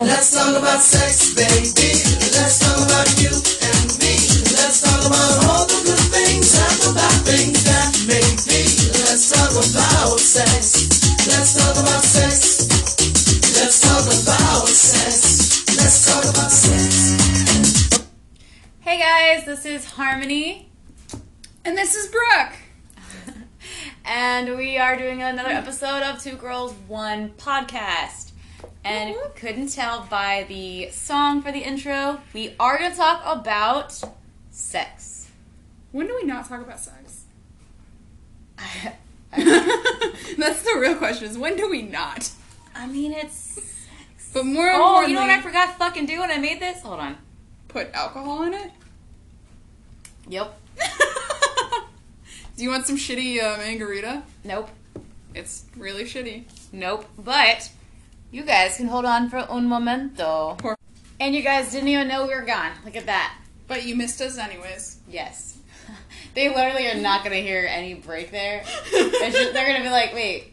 Let's talk about sex, baby. Let's talk about you and me. Let's talk about all the good things and the bad things that may be. Let's talk about sex. Let's talk about sex. Let's talk about sex. Let's talk about sex. Hey guys, this is Harmony, And this is Brooke. and we are doing another episode of Two Girls One Podcast. And you couldn't tell by the song for the intro, we are going to talk about sex. When do we not talk about sex? I, That's the real question: is when do we not? I mean, it's. But more Oh, importantly, you know what I forgot to fucking do when I made this? Hold on. put alcohol in it. Yep. do you want some shitty uh, mangarita? Nope. It's really shitty. Nope. But you guys can hold on for un momento. Poor- And you guys didn't even know we were gone. Look at that. But you missed us anyways. Yes. they literally are not going to hear any break there. Just- they're going to be like, wait,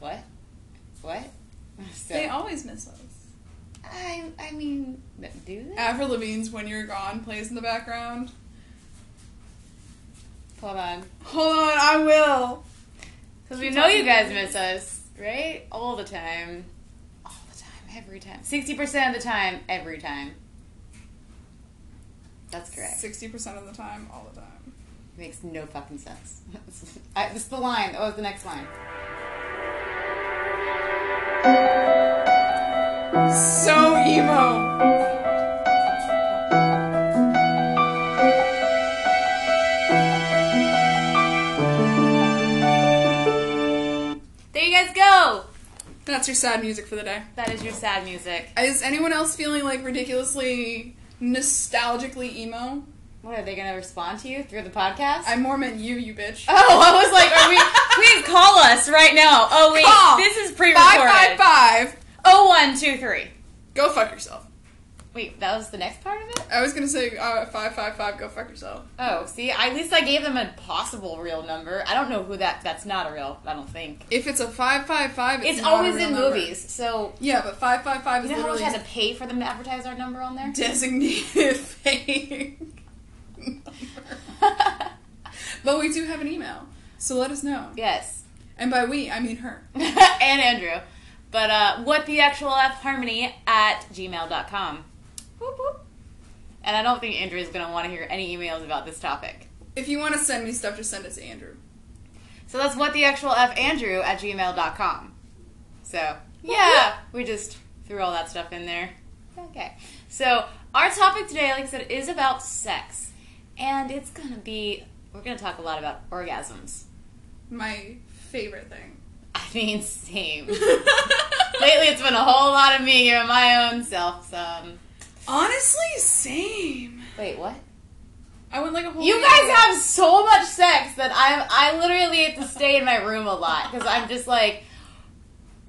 what? What? So, They always miss us. I, I mean, do they? Avril Lavigne's "When You're Gone" plays in the background. Hold on. Hold on, I will. Because we know you guys miss us, right? All the time. All the time. Every time. 60% of the time. Every time. That's correct. Sixty percent of the time, all the time. It Makes no fucking sense. I, this is the line. Oh, it's the next line. So emo. There you guys go. That's your sad music for the day. That is your sad music. Is anyone else feeling like ridiculously nostalgically emo? What are they going to respond to you through the podcast? I more meant you, you bitch. oh, I was like, are we? please call us right now. Oh wait, Call. this is pre-recorded. Five five five. Oh one two three. Go fuck yourself. Wait, that was the next part of it. I was gonna say uh, five five five. Go fuck yourself. Oh, see, at least I gave them a possible real number. I don't know who that. That's not a real. I don't think. If it's a five five five, it's, It's always in number. movies, so Yeah, but five five five is you know how much had to pay for them to advertise our number on there. designated fake. but we do have an email, so let us know. yes, And by we, I mean her. and Andrew. But uh, what the actual F harmony at gmail.com. Whoop, whoop. And I don't think Andrew is going to want to hear any emails about this topic. If you want to send me stuff, just send it to Andrew. So that's what the actual F Andrew at gmail.com. So, yeah, we just threw all that stuff in there. Okay. So, our topic today, like I said, is about sex. And it's going to be, we're going to talk a lot about orgasms. My favorite thing. I mean, same. Lately, it's been a whole lot of me giving my own self some. Honestly, same. Wait, what? I went like a whole. You guys ago. have so much sex that I'm I literally have to stay in my room a lot because I'm just like,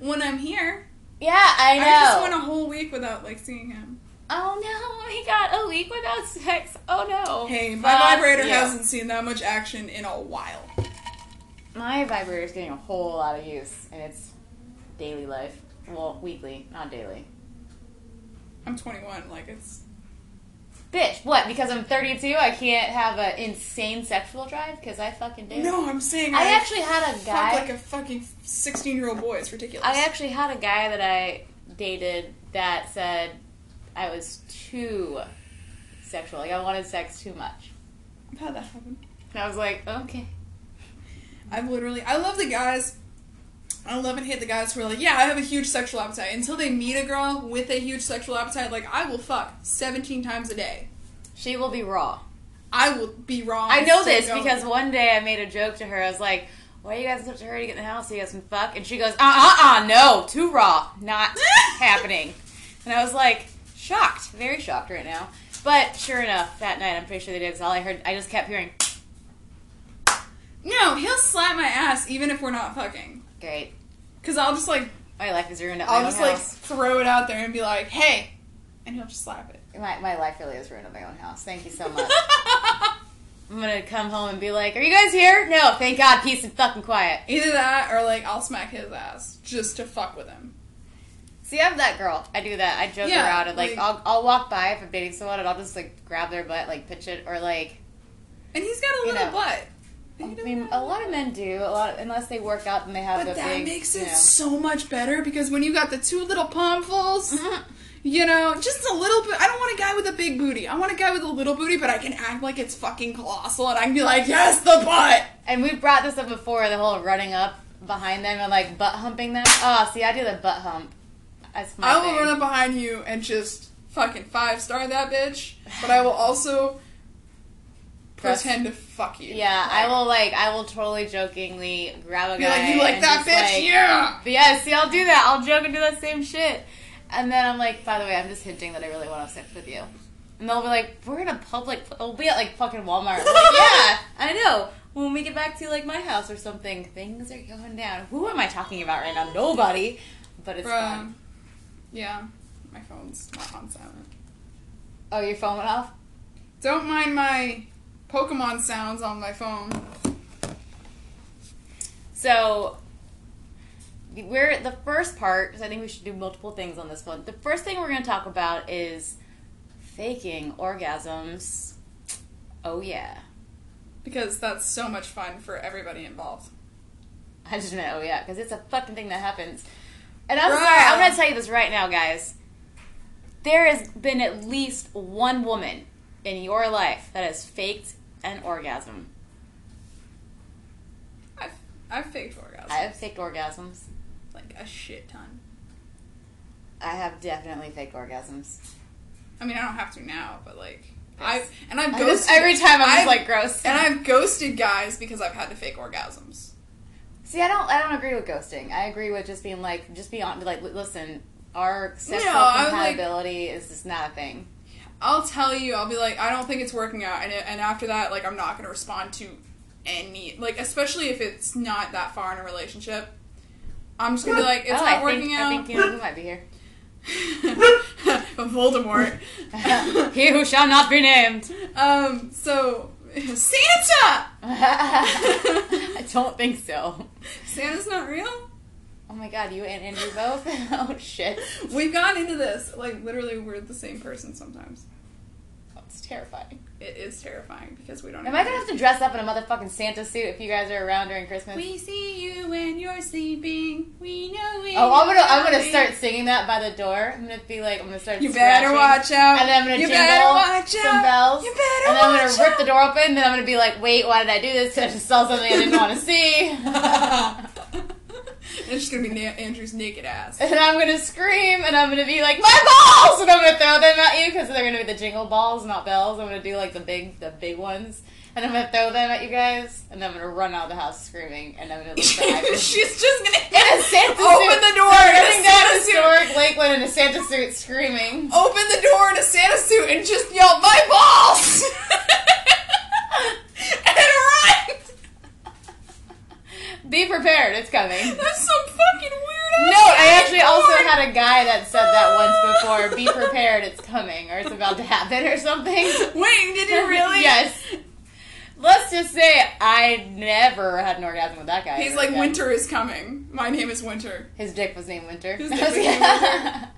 when I'm here, yeah, I know. I just went a whole week without like seeing him. oh no, we got a week without sex. Oh no. Hey, my Fuck vibrator you. hasn't seen that much action in a while. My vibrator is getting a whole lot of use in its daily life. Well, weekly, not daily. I'm 21. Like it's. Bitch, what? Because I'm 32, I can't have an insane sexual drive? Because I fucking do. No, I'm saying I actually had a guy. like a fucking 16 year old boy. It's ridiculous. I actually had a guy that I dated that said I was too sexual. Like I wanted sex too much. I've had that happen. And I was like, okay. I've literally. I love the guys. I love and hate the guys who are like, yeah, I have a huge sexual appetite. Until they meet a girl with a huge sexual appetite, like I will fuck 17 times a day. She will be raw. I will be wrong. I know this going. because one day I made a joke to her. I was like, why are you guys in such a hurry to get in the house so you guys can fuck? And she goes, uh uh uh, no, too raw. Not happening. And I was like, shocked. Very shocked right now. But sure enough, that night, I'm pretty sure they did because all I heard, I just kept hearing, No, he'll slap my ass even if we're not fucking. Great. Cause I'll just like My life is ruined at I'll own just like house. throw it out there and be like, hey, and he'll just slap it. My, my life really is ruined at my own house. Thank you so much. I'm gonna come home and be like, "Are you guys here?" No, thank God, peace and fucking quiet. Either that or like I'll smack his ass just to fuck with him. See, I'm that girl. I do that. I joke Yeah, around and like, like- I'll I'll walk by if I'm dating someone and I'll just like grab their butt, like pitch it, or like. And he's got a You little know. butt. I mean, a lot of men do. A lot, unless they work out and they have But that big. makes you it know. so much better because when you got the two little palmfuls, Mhm. you know, just a little bit. I don't want a guy with a big booty. I want a guy with a little booty, but I can act like it's fucking colossal and I can be like, yes, the butt. And we brought this up before, the whole running up behind them and like butt humping them. Oh, see, I do the butt hump. That's my I will thing. run up behind you and just fucking five star that bitch, but I will also pretend to fuck you. Yeah, I will like I will totally jokingly grab a guy. like, you like that bitch? like- yeah. Yeah, see, I'll do that. I'll joke and do that same shit. And then I'm like, by the way, I'm just hinting that I really want to have sex with you. And they'll be like, we're in a public. We'll be at like fucking Walmart. Like, yeah, I know. When we get back to like my house or something, things are going down. Who am I talking about right now? Nobody. But it's Bruh. fun. Yeah. My phone's not on silent. Oh, your phone went off. Don't mind my Pokemon sounds on my phone. So we're the first part because I think we should do multiple things on this one. The first thing we're going to talk about is faking orgasms. Oh yeah, Because that's so much fun for everybody involved. I just meant oh yeah because it's a fucking thing that happens. And I'm Bruh. sorry, I'm going to tell you this right now, guys. There has been at least one woman in your life that has faked an orgasm. I've, I've faked orgasms. I have faked orgasms. like a shit ton. I have definitely faked orgasms. I mean, I don't have to now, but like, Yes. I and I've I ghosted just- every time I'm I've, like gross. and I've ghosted guys because I've had to fake orgasms. See, I don't. I don't agree with ghosting. I agree with just being like, just be on. Like, listen, our sexual No, was like- compatibility is just not a thing. I'll tell you, I'll be like, I don't think it's working out, and it, and after that, like, I'm not gonna respond to any, like, especially if it's not that far in a relationship. I'm just gonna be like, it's oh, not I working think, out. I think you know who might be here. Voldemort. he who shall not be named. um. So Santa. I don't think so. Santa's not real. Oh my god, you and Andrew both? oh shit. We've gone into this like literally we're the same person sometimes. That's terrifying. It is terrifying because we don't. Am I gonna have to dress up in a motherfucking Santa suit if you guys are around during Christmas? We see you when you're sleeping. We know we. Oh, I'm gonna I'm gonna start singing that by the door. I'm gonna be like I'm gonna start. You better watch out. And then I'm gonna you jingle watch some out. bells. You better and then I'm gonna rip the door open. And then I'm gonna be like, wait, why did I do this? I just saw something I didn't want to see. it's just gonna be Na- Andrew's naked ass. and I'm gonna scream, and I'm gonna be like, my balls! And I'm gonna throw them at you because they're gonna be the jingle balls, not bells. I'm gonna do like the big, the big ones, and I'm gonna throw them at you guys, and then I'm gonna run out of the house screaming, and I'm gonna look. She's just gonna In a Santa open suit. the door in running down Santa suit. historic Lakeland in a Santa suit, screaming. Open the door in a Santa suit and just yell, "My balls!" and. Be prepared, it's coming. That's some fucking weird. No, I actually also had a guy that said that once before. Be prepared, it's coming, or it's about to happen, or something. Wait, did you really? yes. Let's just say I never had an orgasm with that guy. He's like, again. "Winter is coming. My name is Winter." His dick was named Winter. His dick was named Winter.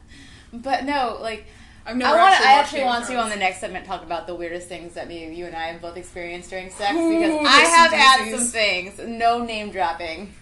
but no, like I've never. I want. actually I actually Game want to on the next segment talk about the weirdest things that maybe you and I have both experienced during sex Ooh, because I have had some things. No name dropping.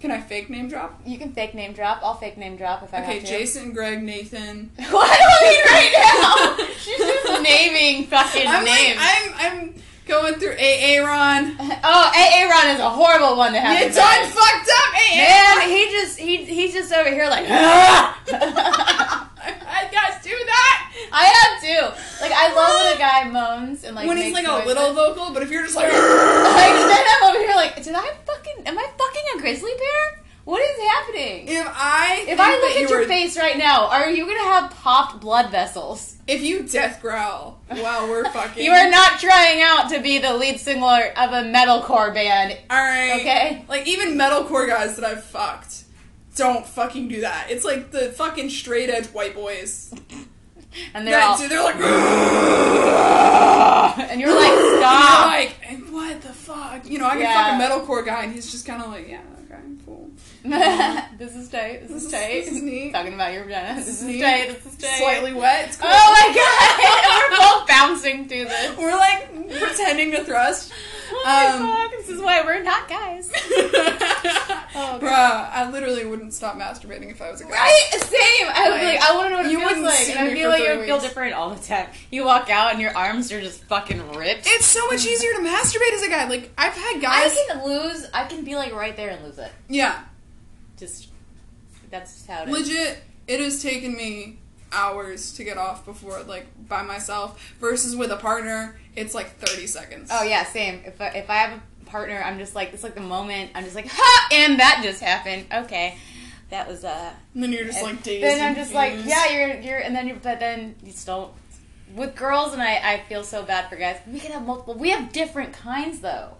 Can I fake name drop? You can fake name drop. I'll fake name drop if I Okay, have to. Okay, Jason, Greg, Nathan. What do I mean right now? She's just naming fucking I'm names. like, I'm, I'm going through AA Ron. oh, AA Ron is a horrible one to have. You in done fucked up, AA. Man, he just he he's just over here like. "Ah!" I guys do that I have to. Like I love when a guy moans and like when he's like a little vocal, but if you're just like, Like then I'm over here like, did I fucking am I fucking a grizzly bear? What is happening? if I If I look at you your were- face right now, are you gonna have popped blood vessels? if you death growl while we're fucking, You are not trying out to be the lead singer of a metalcore band, all right. okay? Like even metalcore guys that I've fucked, don't fucking do that. It's like the fucking straight edge white boys. and they're Yeah, all, they're like, and you're like, You're like, "And what the fuck? You know, I can Yeah. fuck a metalcore guy, and he's just kind of like, yeah, okay, cool. this is tight. This, This is is- tight. this is neat. Talking about your vagina. This, is neat. tight. This is tight. Slightly wet. It's cool. Oh my god! We're both bouncing through this. We're like pretending to thrust. Oh my Um, fuck! This is why we're not guys. Oh, Bruh, I literally wouldn't stop masturbating if I was a guy. Right? Same. I would be Like, like, I want to know what it you feels like. And I feel like would feel different all the time. You walk out and your arms are just fucking ripped. It's so much easier to masturbate as a guy. Like I've had guys. I can lose. I can be like right there and lose it. yeah, Just that's just how it is. legit. It has taken me hours to get off before, like by myself, versus with a partner. It's like thirty seconds. Oh yeah, same. If I, if I have a partner, I'm just like it's like the moment I'm just like ha, and that just happened. Okay, that was uh. And then you're just like dazed. Then I'm just like, yeah, you're you're, and then you, but then you don't. With girls, and I, I feel so bad for guys. We can have multiple. We have different kinds though.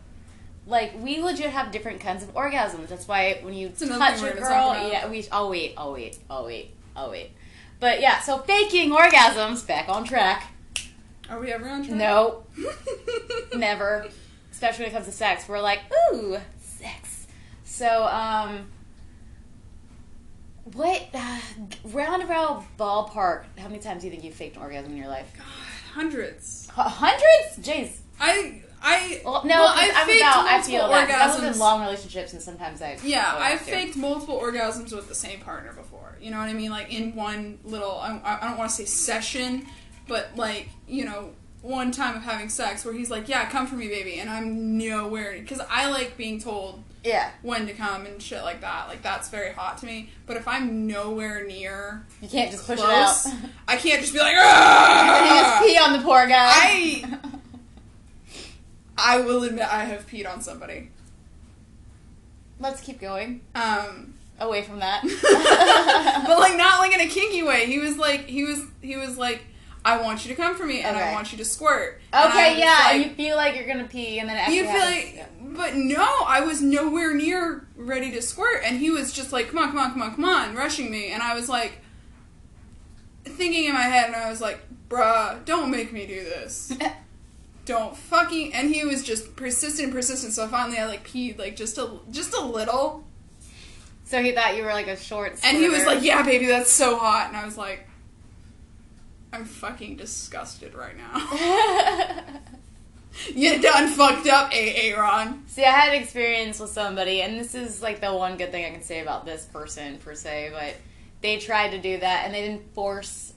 Like we legit have different kinds of orgasms. That's why when you another touch a girl, yeah, we. I'll wait. I'll wait. I'll wait. I'll wait. But yeah, so faking orgasms back on track. Are we ever on track? No, never. Especially when it comes to sex, we're like, ooh, sex. So, um, what uh, roundabout ballpark? How many times do you think you faked an orgasm in your life? God, hundreds. H- Hundreds? Jeez. I I Well, no, Well, I've I'm faked about. I multiple feel that 'cause I live in long relationships, and sometimes I. Yeah, I've faked multiple orgasms with the same partner before. You know what I mean? Like in one little, I, I don't want to say session, but like, you know, one time of having sex where he's like, yeah, come for me, baby. And I'm nowhere, because I like being told Yeah, when to come and shit like that. Like, that's very hot to me. But if I'm nowhere near you can't just push it out. I can't just be like, and you just pee on the poor guy. I- I will admit I have peed on somebody. Let's keep going Um, away from that. but like not like in a kinky way. He was like he was he was like I want you to come for me and I want you to squirt. Okay, yeah, like- you feel like you're gonna pee, and then you feel happens. like, but no, I was nowhere near ready to squirt, and he was just like, "Come on, come on, come on, come on," rushing me, and I was like, thinking in my head, and I was like, "Bruh, don't make me do this." Don't fucking and he was just persistent and persistent so finally I like peed like just a just a little so he thought you were like a short. And he was like, "Yeah, baby, that's so hot." And I was like, "I'm fucking disgusted right now." you done fucked up, AA Ron. See, I had an experience with somebody, and this is like the one good thing I can say about this person per se, but they tried to do that, and they didn't force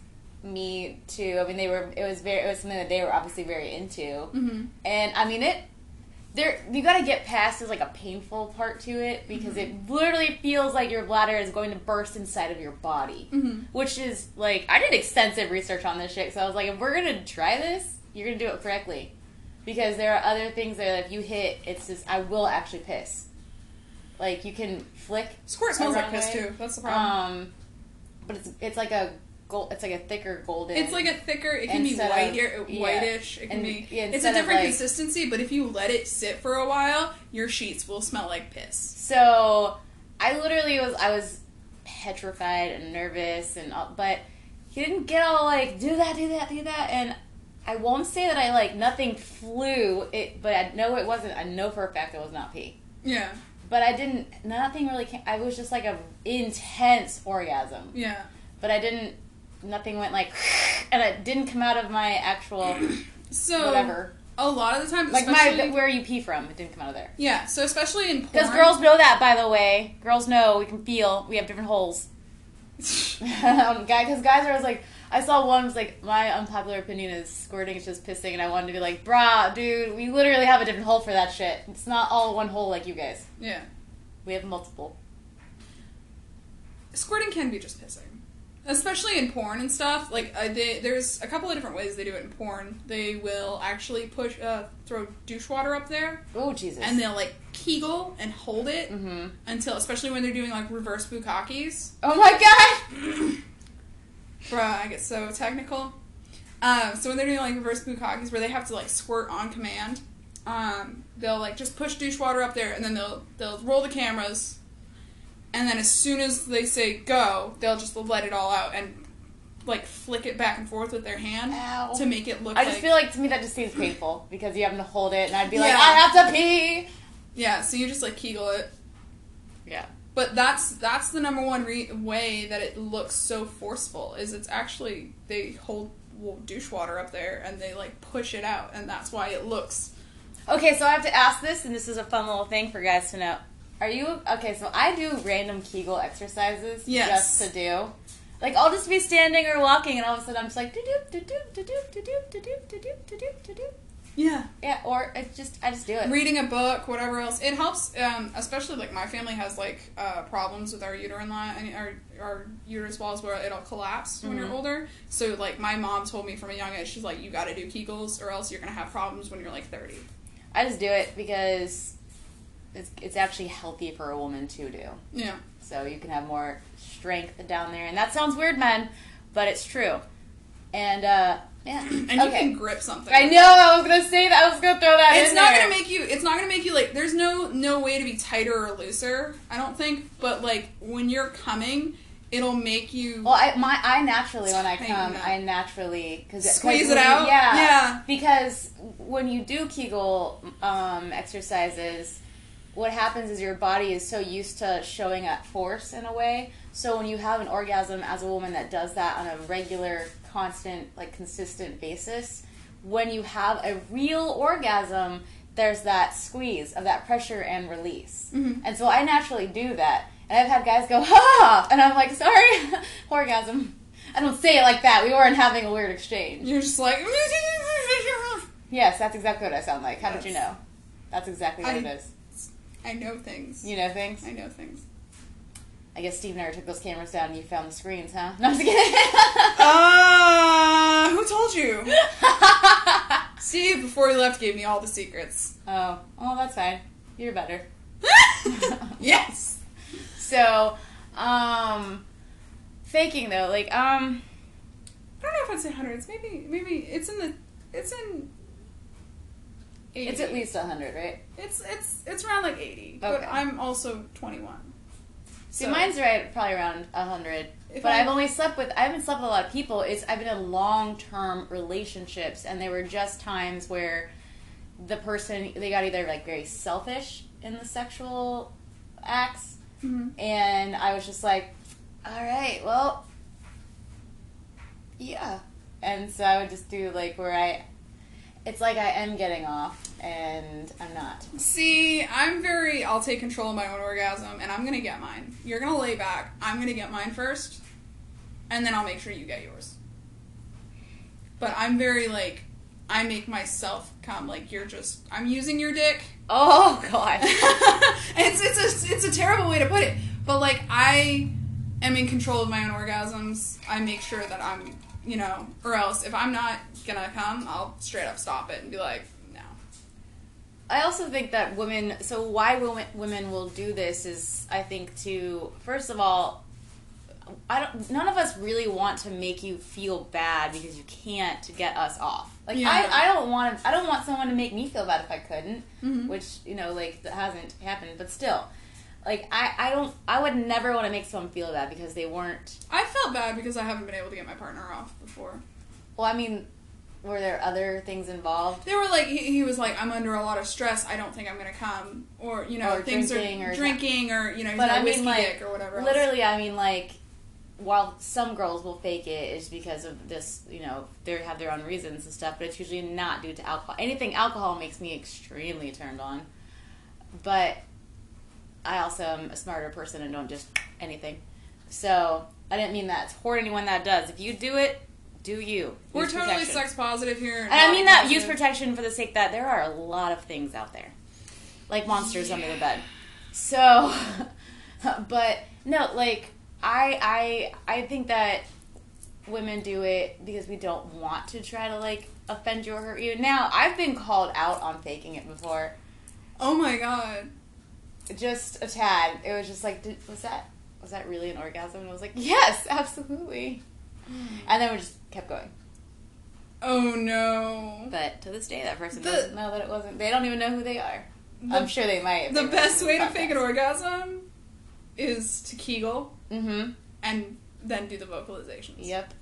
me to. I mean, they were. It was very. It was something that they were obviously very into, Mm-hmm. and I mean it. There, you got to get past is like a painful part to it because it literally feels like your bladder is going to burst inside of your body, Mm-hmm. which is like I did extensive research on this shit. So I was like, if we're gonna try this, you're gonna do it correctly, because there are other things that if you hit, it's just I will actually piss. Like you can flick, Squirt smells like piss way. too. That's the problem. um, but it's it's like a gold. It's like a thicker golden. it's like a thicker. It can be Instead white, of- yeah, yeah. whitish. It can And- be. yeah, it's a different like- consistency, but if you let it sit for a while, your sheets will smell like piss. So I literally was I was petrified and nervous and all, but he didn't get all like do that do that do that and I won't say that I like nothing flew it but I know it wasn't I know for a fact it was not pee Yeah, but I didn't nothing really came I was just like a intense orgasm yeah. but I didn't nothing went like and it didn't come out of my actual So whatever a lot of the times, like my where you pee from it didn't come out of there yeah. So especially in because girls know that by the way girls know we can feel we have different holes um, guy, because guys are always like, I saw one was like, my unpopular opinion is squirting is just pissing, and I wanted to be like, brah, dude, we literally have a different hole for that shit. It's not all one hole like you guys. yeah. We have multiple. squirting can be just pissing, especially in porn and stuff. Like uh, they, there's a couple of different ways they do it in porn. They will actually push, uh, throw douche water up there, Oh Jesus. and they'll like kegel and hold it hmm until, especially when they're doing like reverse bukkakes. Oh my god. Bruh, I get so technical. Um, so when they're doing like reverse bukkakes, where they have to like squirt on command, um, they'll like just push douche water up there, and then they'll they'll roll the cameras, and then as soon as they say go, they'll just let it all out and like flick it back and forth with their hand Ow. to make it look I just like feel like to me that just seems painful because you have to hold it, and I'd be like, Yeah. I have to pee. yeah. So you just like kegel it. Yeah. But that's that's the number one re- way that it looks so forceful is it's actually they hold w- douche water up there and they like push it out and that's why it looks Okay, so I have to ask this, and this is a fun little thing for guys to know. Are you okay? So I do random Kegel exercises Yes. just to do. Like I'll just be standing or walking, and all of a sudden I'm just like do do do do do do do do do do do do do do. yeah Yeah, or it's just I just do it. reading a book whatever else it helps um, especially like my family has like uh, problems with our uterine line and our, our uterus walls where it'll collapse when you're Mhm. older so like my mom told me from a young age she's like you got to do kegels or else you're gonna have problems when you're like 30 I just do it because it's it's actually healthy for a woman to do. yeah So you can have more strength down there, and that sounds weird, men, but it's true. And uh, yeah, and you can grip something I know. I was gonna say that. I was gonna throw that it's in not there. gonna make you it's not gonna make you like there's no no way to be tighter or looser i don't think but like when you're coming it'll make you Well, I my I naturally when I come. I naturally because Squeeze it out? Yeah, Yeah. Because when you do Kegel um, exercises, what happens is your body is so used to showing up force in a way. So when you have an orgasm as a woman that does that on a regular, constant, like consistent basis, when you have a real orgasm, there's that squeeze of that pressure and release. Mhm. And so I naturally do that. And I've had guys go, ha! And I'm like, sorry, orgasm. I don't say it like that. We weren't having a weird exchange. you're just like Yes, that's exactly what I sound like. How did you know? That's exactly what I- it is. I know things You know things? i know things I guess Steve never took those cameras down and you found the screens, huh? No, I'm just kidding. uh who told you steve before he left gave me all the secrets oh, oh, that's fine. You're better. yes So, um, faking though, like, um, i don't know if i'd say hundreds maybe maybe it's in the it's in 80. it's at least 100, right? it's it's it's around like 80 Okay. but i'm also 21 See, mine's right, probably around 100. If But I- I've only slept with, I haven't slept with a lot of people. It's I've been in long term relationships, and they were just times where the person, they got either like very selfish in the sexual acts, Mhm. and I was just like, all right, well, yeah. And so I would just do like where I, it's like I am getting off, and I'm not. See, I'm very. I'll take control of my own orgasm, and I'm gonna get mine. You're gonna lay back. I'm gonna get mine first, and then I'll make sure you get yours. But I'm very like, I make myself come. Like you're just. I'm using your dick. Oh, God. it's it's a it's a terrible way to put it, but like I am in control of my own orgasms. I make sure that I'm, you know, or else if I'm not gonna come, I'll straight up stop it and be like, no. I also think that women. So why women women will do this is, I think, to first of all, I don't. None of us really want to make you feel bad because you can't get us off. Like Yeah. I, I don't want. I don't want someone to make me feel bad if I couldn't. Mhm. Which you know, like that hasn't happened. But still, like I, I don't. I would never want to make someone feel bad because they weren't. I felt bad because I haven't been able to get my partner off before. Well, I mean, were there other things involved? They were like, he, he was like, I'm under a lot of stress. I don't think I'm gonna come, or you know, Or things drinking are or- drinking, or you know, he's But got I a mean, whiskey like, dick or whatever. else. Literally, I mean, like, while some girls will fake it, is because of this, you know, they have their own reasons and stuff, but it's usually not due to alcohol. Anything alcohol makes me extremely turned on. But I also am a smarter person and don't just anything. So I didn't mean that toward anyone that does. If you do it, do you. we're Use totally protection. sex positive here. And I mean that use protection for the sake that there are a lot of things out there, like monsters under the bed. So, but no, like I I I think that women do it because we don't want to try to like offend you or hurt you. Now I've been called out on faking it before, Oh my god. Just a tad. It was just like, did, was that was that really an orgasm? And I was like, yes, absolutely. And then we just kept going. Oh no. But to this day, that person The- doesn't know that it wasn't. They don't even know who they are. The, I'm sure they might. the they best way to fake an orgasm is to Kegel Mm-hmm. and then do the vocalizations. Yep.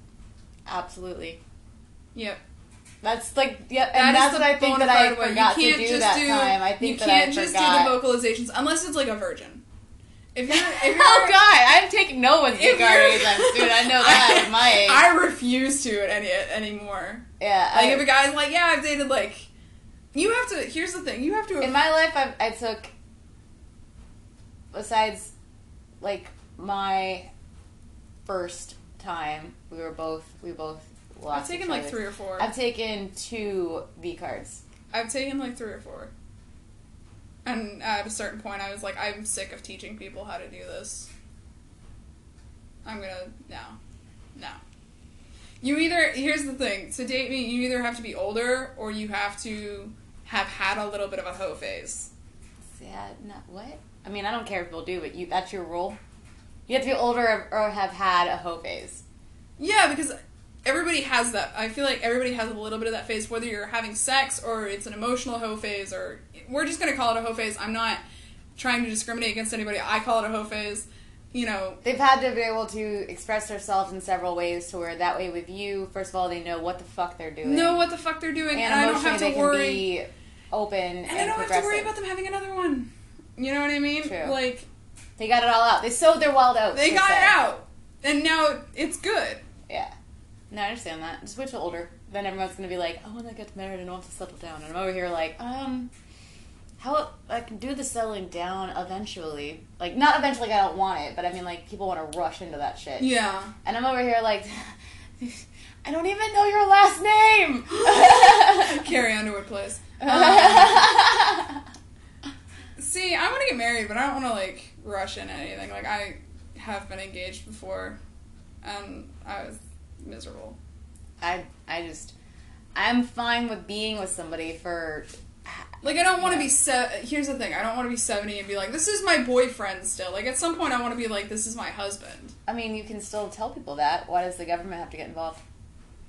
Absolutely. Yep. That's like yeah, and that's what I think that I forgot you to do just that do, time. I think you can't I just do the vocalizations unless it's like a virgin. If you're, if you're oh god, I'm taking no one's you're- anytime soon. I know that at my age. I refuse to any anymore. yeah, Like I- if a guy's like, yeah, I've dated like, you have to. Here's the thing, you have to. in my life, I, I took besides like my first time, we were both we both lost. I've taken like three or four. I've taken two V cards. I've taken like three or four. And at a certain point, I was like, I'm sick of teaching people how to do this. I'm gonna no, no. You either here's the thing to date me, you either have to be older or you have to have had a little bit of a hoe phase. Yeah, not what? I mean, I don't care if people do, but you that's your rule. You have to be older or have had a hoe phase. Yeah, because everybody has that. I feel like everybody has a little bit of that phase, whether you're having sex or it's an emotional hoe phase, or we're just gonna call it a hoe phase. I'm not trying to discriminate against anybody. I call it a hoe phase. You know, They've had to be able to express themselves in several ways to where that way with you, first of all, they know what the fuck they're doing. know what the fuck they're doing, and and, I don't have to worry. be open and and, I don't have to worry about them having another one. You know what I mean? True. Like They got it all out. They sowed their wild oats. they got se. it out, and now it's good. Yeah. No, I understand that. Just wait till older. Then everyone's gonna be like, I want to get married and I want to settle down," and I'm over here like, um, how I can do the settling down eventually. Like, not eventually. Like, I don't want it, but I mean, like, people want to rush into that shit. Yeah. And I'm over here like, I don't even know your last name. Carrie Underwood plays. See, I want to get married, but I don't want to like rush in anything. Like I have been engaged before, and I was miserable. I I just I'm fine with being with somebody for Like I don't want to Yeah. be se- Here's the thing: I don't want to be seventy and be like, "This is my boyfriend." Still, like at some point, I want to be like, "This is my husband." I mean, you can still tell people that. Why does the government have to get involved?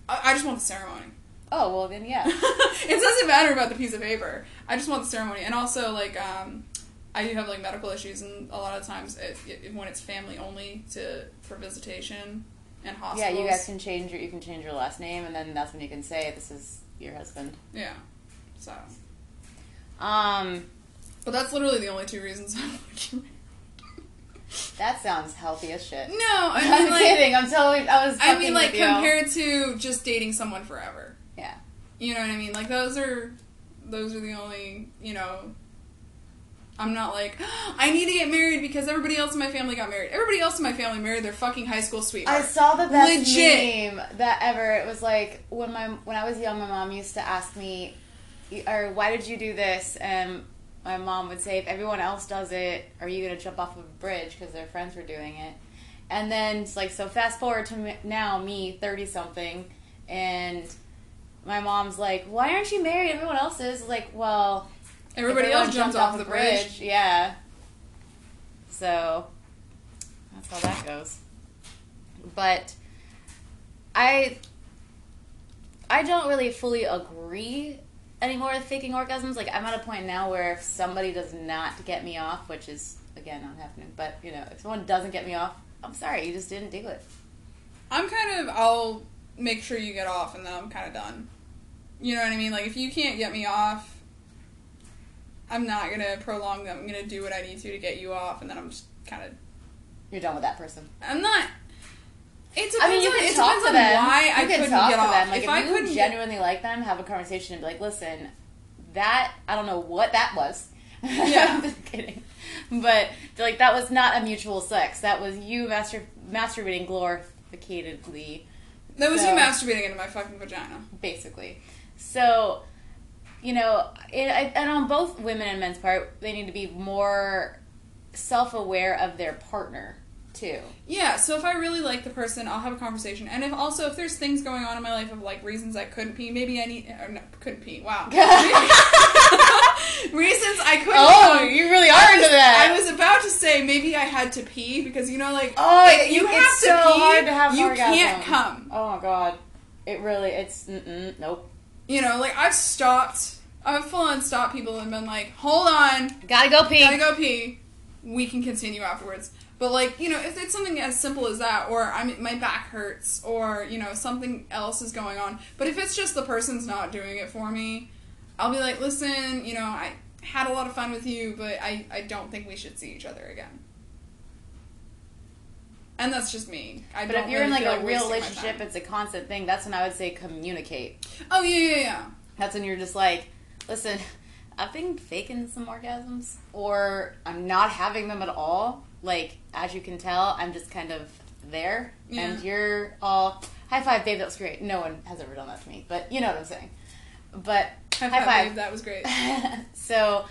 I, I just want the ceremony. Oh, well then yeah. it doesn't matter about the piece of paper. I just want the ceremony, and also like um, I do have like medical issues, and a lot of times it, it, when it's family only to for visitation and Yeah, you guys can change your you can change your last name and then that's when you can say this is your husband. Yeah. So, Um but that's literally the only two reasons I'm looking. that sounds healthy as shit. No, I I'm mean like kidding. I'm totally I was I mean like compared to just dating someone forever. Yeah. You know what I mean? Like those are those are the only, you know I'm not like I need to get married because everybody else in my family got married. Everybody else in my family married their fucking high school sweetheart. I saw the best Legit. meme that ever. It was like when my when I was young, my mom used to ask me, or why did you do this? And my mom would say, if everyone else does it, are you gonna jump off of a bridge because their friends were doing it? And then it's like so. Fast forward to now, me thirty something, and my mom's like, why aren't you married? Everyone else is like, well. Everybody else jumped off the bridge. Yeah. So that's how that goes. But I I don't really fully agree anymore with faking orgasms. Like I'm at a point now where if somebody does not get me off, which is again not happening, but you know, if someone doesn't get me off, I'm sorry, you just didn't do it. I'm kind of I'll make sure you get off and then I'm kind of done. You know what I mean? Like if you can't get me off, I'm not gonna prolong them. I'm gonna do what I need to to get you off, and then I'm just kind of. You're done with that person. I'm not. It depends I mean, you on, can talk to them. why you I can couldn't talk get to off. them. Like if, if, I you couldn't genuinely like them, have a conversation and be like, "Listen, that I don't know what that was." Yeah. I'm just kidding. But like that was not a mutual sex. That was you master masturbating glorificatedly, that was so- you masturbating into my fucking vagina. basically. So, you know, it, I, and on both women and men's part, they need to be more self-aware of their partner too. Yeah, so if I really like the person, I'll have a conversation. And if also if there's things going on in my life of like reasons I couldn't pee, maybe I need or no, couldn't pee. Wow. reasons I couldn't. Oh, pee. you really are I into was, that. I was about to say maybe I had to pee because you know like Oh, it- you it's have to so pee, hard to have you orgasm. can't come. Oh my god, it really it's nope. You know, like I've stopped. I've full on stopped people and been like, hold on, Gotta go pee. gotta go pee. We can continue afterwards. But like, you know, if it's something as simple as that, or I mean, my back hurts, or you know, something else is going on. But if it's just the person's not doing it for me, I'll be like, listen, you know, I had a lot of fun with you, but I, I don't think we should see each other again. And that's just me. I But if you're in like a real relationship, it's a constant thing. That's when I would say communicate. oh yeah, yeah, yeah. That's when you're just like, listen, I've been faking some orgasms, or I'm not having them at all. Like, as you can tell, I'm just kind of there, and you're all high five, babe. That was great. No one has ever done that to me, but you know what I'm saying. But High high five, five. babe, that was great. so,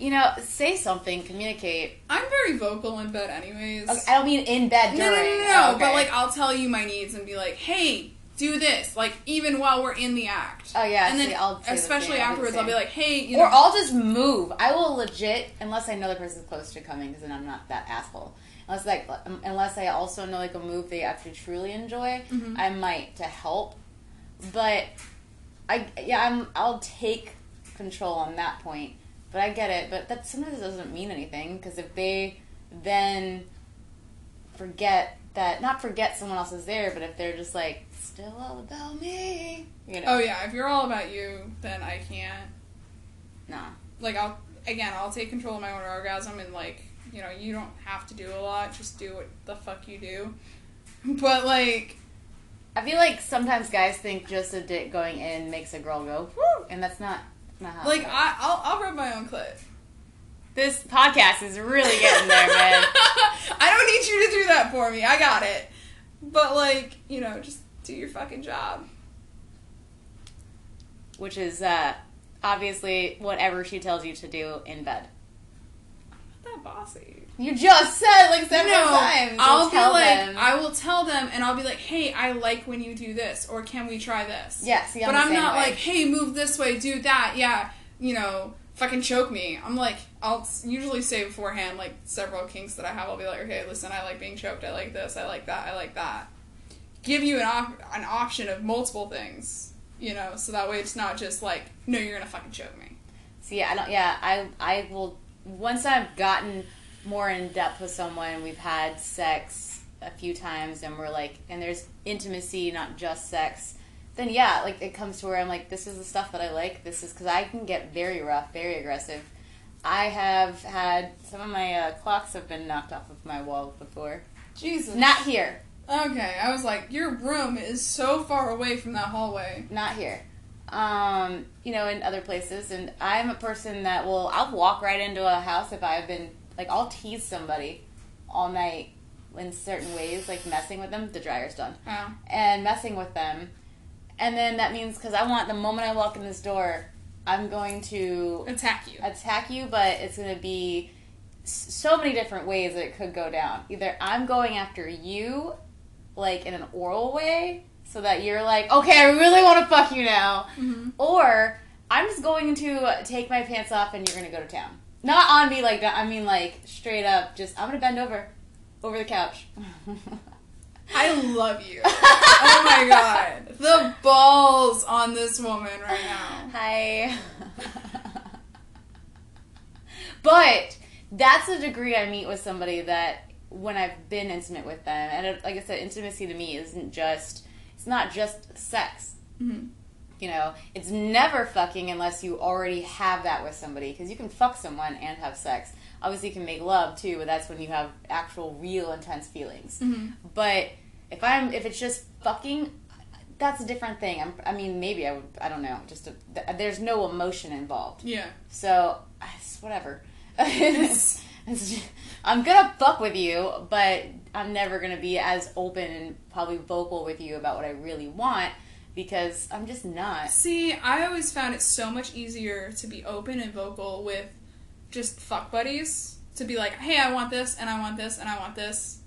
you know, say something, communicate. I'm very vocal in bed, anyways. Okay, I don't mean in bed No, no, no, no. Oh, okay. But like, I'll tell you my needs and be like, "Hey, do this." Like, even while we're in the act. Oh, yeah, And see, then, I'll say the especially. I'll afterwards, I'll be like, "Hey, you or. I'll just move. I will legit, unless I know the person's close to coming, because then I'm not that asshole. Unless like, um, unless I also know like a move they actually truly enjoy, Mhm. I might to help. But I, yeah, I'm. I'll take control on that point. But I get it. But that sometimes doesn't mean anything because if they then forget that, not forget someone else is there, but if they're just like still all about me, you know, oh yeah, if you're all about you, then I can't. no. Like, I'll again, I'll take control of my own orgasm and like, you know, you don't have to do a lot. Just do what the fuck you do. But like, I feel like sometimes guys think just a dick going in makes a girl go whoo, and that's not not like. I, I'll I'll rub my own clit. this podcast is really getting there, man. I don't need you to do that for me. I got it. But like, you know, just do your fucking job. Which is uh, obviously whatever she tells you to do in bed. Not that bossy. You just said like seven no, times. I'll be tell like, them. I will tell them, and I'll be like, "Hey, I like when you do this, or can we try this?" yeah, see, I'm but I'm not way. like, "Hey, move this way, do that." Yeah, you know, fucking choke me. I'm like, I'll usually say beforehand, like several kinks that I have. I'll be like, "Okay, listen, I like being choked. I like this. I like that. I like that." Give you an op- an option of multiple things, you know, so that way it's not just like, "No, you're gonna fucking choke me." See, I don't. Yeah, I I will. Once I've gotten more in depth with someone, we've had sex a few times, and we're like, and there's intimacy, not just sex. Then yeah, like it comes to where I'm like, this is the stuff that I like. This is because I can get very rough, very aggressive. I have had some of my uh, clocks have been knocked off of my wall before. Jesus. Not here, Okay, I was like, your room is so far away from that hallway. not here. Um, you know, in other places, and I'm a person that will I'll walk right into a house if I've been like I'll tease somebody all night in certain ways, like messing with them. The dryer's done, Oh. and messing with them, and then that means because I want the moment I walk in this door, I'm going to Attack you. attack you, but it's going to be so many different ways that it could go down. Either I'm going after you, like in an oral way, so that you're like, okay, I really want to fuck you now, Mhm. or I'm just going to take my pants off and you're going to go to town. Not on me like that. I mean, like straight up. Just I'm to bend over, over the couch. I love you. oh my god. The balls on this woman right now. Hi. but that's the degree I meet with somebody that when I've been intimate with them, and it, like I said, intimacy to me isn't just it's not just sex. Mhm. You know, it's never fucking unless you already have that with somebody because you can fuck someone and have sex. Obviously, you can make love too, but that's when you have actual, real, intense feelings. Mhm. But if I'm if it's just fucking, that's a different thing. I'm, I mean, maybe I would. I don't know. Just a, th- there's no emotion involved, Yeah. so it's whatever. It's- it's- I'm gonna fuck with you, but I'm never gonna be as open and probably vocal with you about what I really want because I'm just not. See, I always found it so much easier to be open and vocal with just fuck buddies. To be like, hey, I want this, and I want this, and I want this.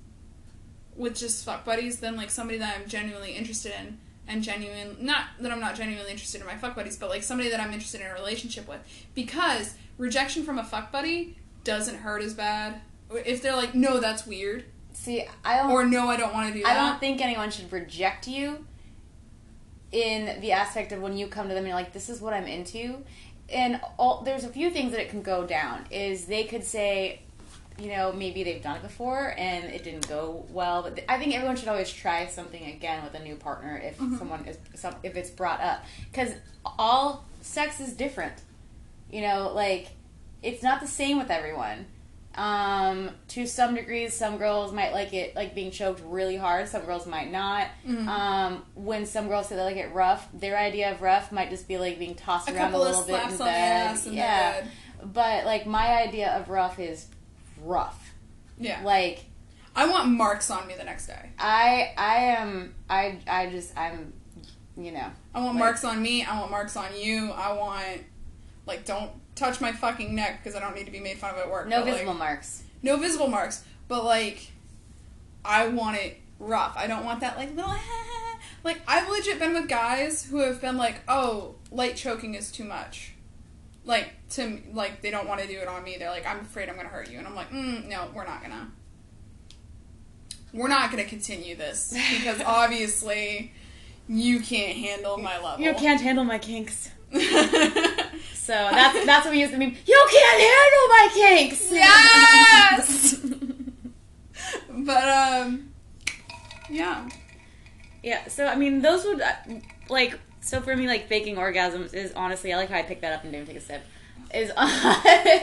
With just fuck buddies, than like somebody that I'm genuinely interested in, and genuine, not that I'm not genuinely interested in my fuck buddies, but like somebody that I'm interested in a relationship with. Because rejection from a fuck buddy doesn't hurt as bad. If they're like, no, that's weird, See, I don't. or no, I don't want to do that. I don't think anyone should reject you in the aspect of when you come to them and you're like, this is what I'm into. And all, there's a few things that it can go down. Is they could say, you know, maybe they've done it before and it didn't go well. But th- I think everyone should always try something again with a new partner if mm-hmm. someone is some, if it's brought up because all sex is different. You know, like it's not the same with everyone. Um, to some degrees, some girls might like it like being choked really hard. Some girls might not. Um, when some girls say they like it rough, their idea of rough might just be like being tossed A around a little bit in slaps on the bed. ass yeah, they're but like my idea of rough is rough. Yeah. Like I want marks on me the next day. I I am I I just I'm you know I want Like- marks on me. I want marks on you. I want like don't touch my fucking neck because I don't need to be made fun of at work. no but, like, visible marks. no visible marks. But like, I want it rough. I don't want that like little. like I've legit been with guys who have been like, oh, light choking is too much. Like to like they don't want to do it on me. They're like, I'm afraid I'm gonna hurt you, and I'm like, mm, no, we're not gonna. We're not gonna continue this because obviously you can't handle my level. You can't handle my kinks. So that's that's what we use to mean. You can't handle my kinks. Yes! but um, yeah. yeah. So I mean, those would uh, like. So for me, like faking orgasms is honestly, I like how I picked that up and didn't take a sip. Is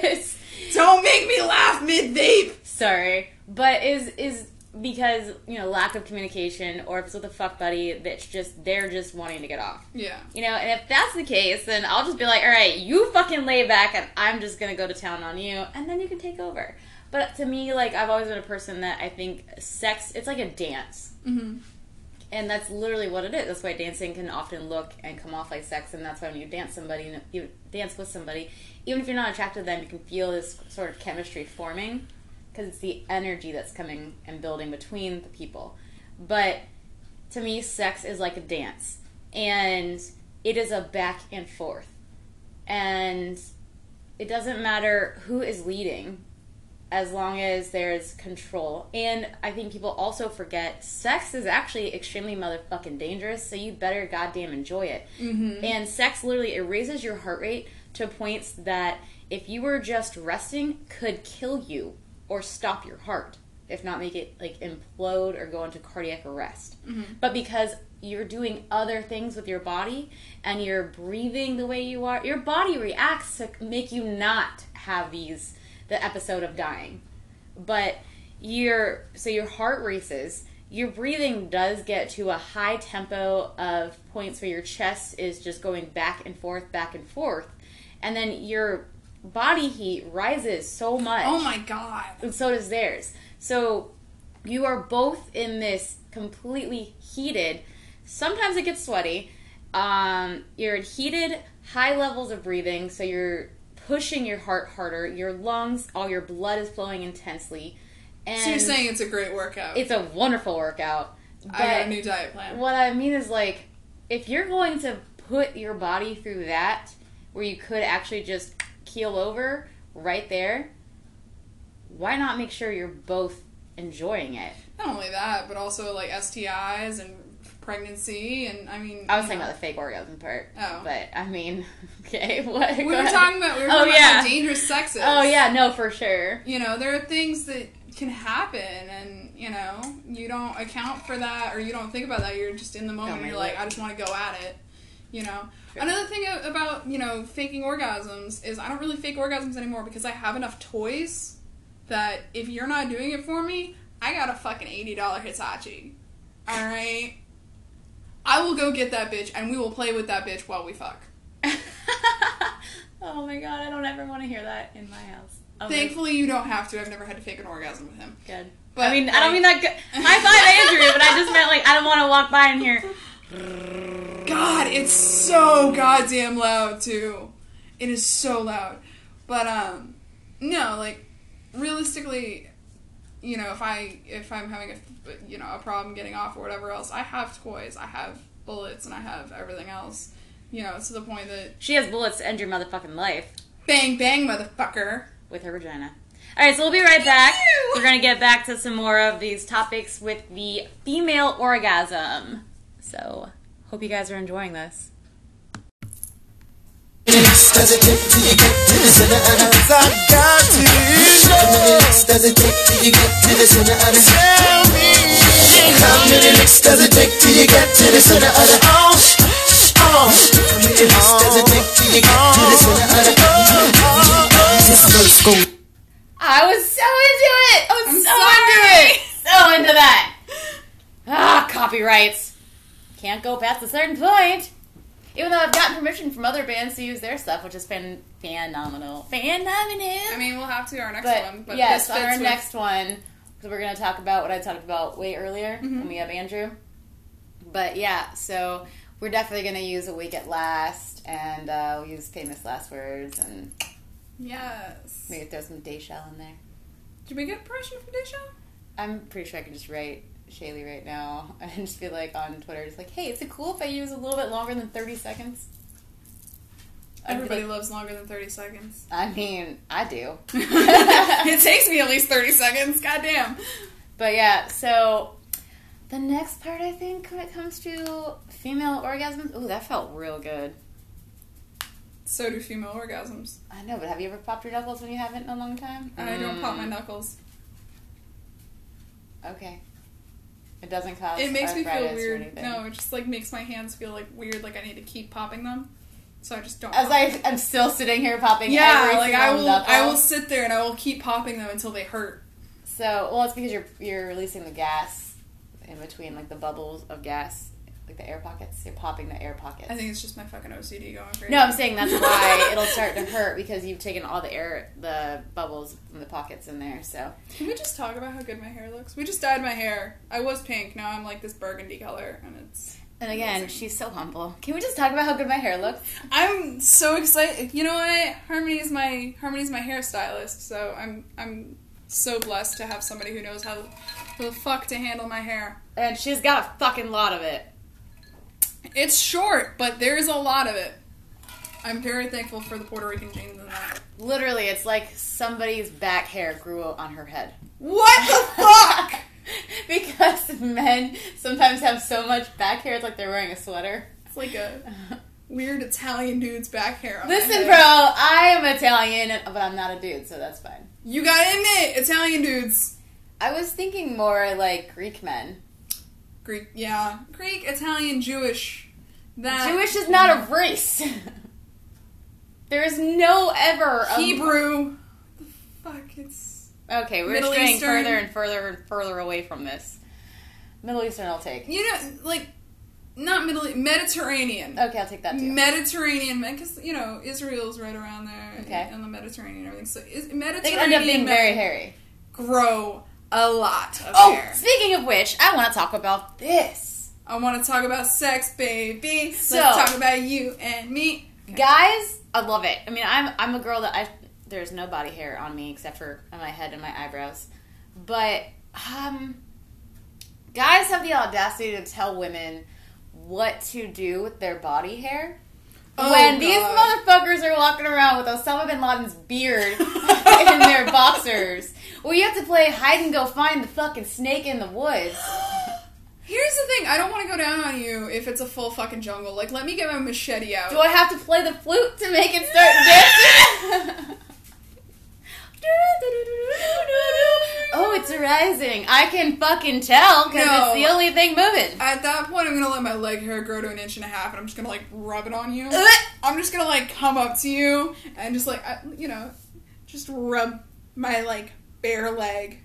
is Don't make me laugh mid vape. sorry, but is is because you know lack of communication, or if it's with a fuck buddy that's just they're just wanting to get off. Yeah. You know, and if that's the case, then I'll just be like, all right, you fucking lay back, and I'm just gonna go to town on you, and then you can take over. But to me, like I've always been a person that I think sex, it's like a dance, Mm-hmm. and that's literally what it is. That's why dancing can often look and come off like sex, and that's why when you dance somebody, you dance with somebody, even if you're not attracted to them, you can feel this sort of chemistry forming because it's the energy that's coming and building between the people. But to me, sex is like a dance, and it is a back and forth, and it doesn't matter who is leading as long as there's control. And I think people also forget sex is actually extremely motherfucking dangerous, so you better goddamn enjoy it. Mm-hmm. And sex literally it raises your heart rate to points that if you were just resting could kill you or stop your heart, if not make it like implode or go into cardiac arrest. Mm-hmm. But because you're doing other things with your body and you're breathing the way you are, your body reacts to make you not have these the episode of dying. But your so your heart races, your breathing does get to a high tempo of points where your chest is just going back and forth, back and forth. And then your body heat rises so much Oh my god. and so does theirs. So you are both in this completely heated. Sometimes it gets sweaty. Um, you're in heated, high levels of breathing, so you're pushing your heart harder. Your lungs, all your blood is flowing intensely, and So you're saying it's a great workout. it's a wonderful workout. I got a new diet plan. what I mean is like, if you're going to put your body through that, where you could actually just keel over right there, why not make sure you're both enjoying it? Not only that, but also like STIs and pregnancy, and I mean. I was thinking know. about the fake orgasm part. Oh. But I mean, okay, what? We were talking about we were Oh, talking about yeah. how dangerous sexes. Oh yeah, no, for sure. You know, there are things that can happen, and you know, you don't account for that, or you don't think about that. You're just in the moment. Oh, you're like. I just want to go at it. You know. Another thing about you know faking orgasms is I don't really fake orgasms anymore because I have enough toys that if you're not doing it for me, I got a fucking eighty dollar Hitachi. All right. I will go get that bitch, and we will play with that bitch while we fuck. oh my god, I don't ever want to hear that in my house. Oh, Thankfully, you don't have to. I've never had to fake an orgasm with him. good. But, I mean, I don't mean that. Good. High five, Andrew, but I just meant like I don't want to walk by and hear. God, it's so goddamn loud too. It is so loud. But um no, like realistically, you know, if I if I'm having a you know, a problem getting off or whatever else, I have toys. I have bullets and I have everything else. You know, to the point that She has bullets to end your motherfucking life bang bang motherfucker. with her vagina. All right, so we'll be right back. We're gonna get back to some more of these topics with the female orgasm. So, hope you guys are enjoying this. Cause it till you get to the center and I got to know How many licks does it take till you get to the center of the? Tell me. How many licks does it take till you get to the center of the? Oh, oh. How many licks does it take till you get to the center of the? Just go to. I was so into it. I was I'm so sorry. into it. So into that. Ah, copyrights. Can't go past a certain point. Even though I've gotten permission from other bands to use their stuff, which is fan- phenomenal. Phenomenal. I mean, we'll have to our next but, one. But yes, this on our with- next one, because we're going to talk about what I talked about way earlier Mm-hmm. when we have Andrew. But yeah, so we're definitely going to use a week at last, and uh, we'll use famous last words, and Yes. maybe throw some Dayshell in there. Did we get permission from Desha? I'm pretty sure I can just write Shayley right now and just be like on Twitter, just like, hey, is it cool if I use a little bit longer than 30 seconds? I'd Everybody like, loves longer than 30 seconds. I mean, I do. it takes me at least 30 seconds. Goddamn. But yeah, so the next part, I think, when it comes to female orgasms, ooh, that felt real good. So do female orgasms. I know, but have you ever popped your knuckles when you haven't in a long time? I don't pop my Mm, knuckles. Okay. It doesn't cause It makes me feel weird. No, it just like makes my hands feel like weird, like I need to keep popping them. So I just don't. As. I, I'm still sitting here popping yeah, like I will. knuckle. I will sit there and I will keep popping them until they hurt. So, well, it's because you're you're releasing the gas in between, like the bubbles of gas, like the air pockets. You're popping the air pockets. I think it's just my fucking OCD going crazy. no, I'm saying that's why it'll start to hurt because you've taken all the air, the bubbles from the pockets in there. So, Can we just talk about how good my hair looks? We just dyed my hair. I was pink. Now I'm like this burgundy color, and it's. and again, Amazing. she's so humble. Can we just talk about how good my hair looks? I'm so excited. You know what? Harmony is my Harmony's my hairstylist, so I'm I'm so blessed to have somebody who knows how the fuck to handle my hair. And she's got a fucking lot of it. It's short, but there's a lot of it. I'm very thankful for the Puerto Rican genes in that. Literally, it's like somebody's back hair grew on her head. What the fuck? because men sometimes have so much back hair, it's like they're wearing a sweater. It's like a weird Italian dude's back hair. On Listen, bro, I am Italian, but I'm not a dude, so that's fine. You gotta admit, Italian dudes. I was thinking more like Greek men. Greek, yeah. Greek, Italian, Jewish. That Jewish is not a race. there is no ever a- Hebrew. The fuck, it's Okay, we're Middle straying Eastern. further and further and further away from this. Middle Eastern, I'll take. you know like not Middle Mediterranean. Okay, I'll take that too. Mediterranean because you know Israel's right around there, Okay. and the Mediterranean and everything. So is, They Mediterranean could end up being very hairy. grow a lot of Oh, hair. speaking of which, I want to talk about this. I want to talk about sex, baby. So- Let's talk about you and me. Guys, I love it. I mean, I'm I'm a girl that I there's no body hair on me except for on my head and my eyebrows. But um guys have the audacity to tell women what to do with their body hair. Oh, when these motherfuckers are walking around with Osama bin Laden's beard in their boxers, well, you have to play hide and go find the fucking snake in the woods. Here's the thing: I don't want to go down on you if it's a full fucking jungle. Like, let me get my machete out. Do I have to play the flute to make it start dancing? oh, it's arising. I can fucking tell because No. it's the only thing moving. At that point, I'm gonna let my leg hair grow to an inch and a half, and I'm just gonna like rub it on you. Ugh. I'm just gonna like come up to you and just like I, you know, just rub my like bare leg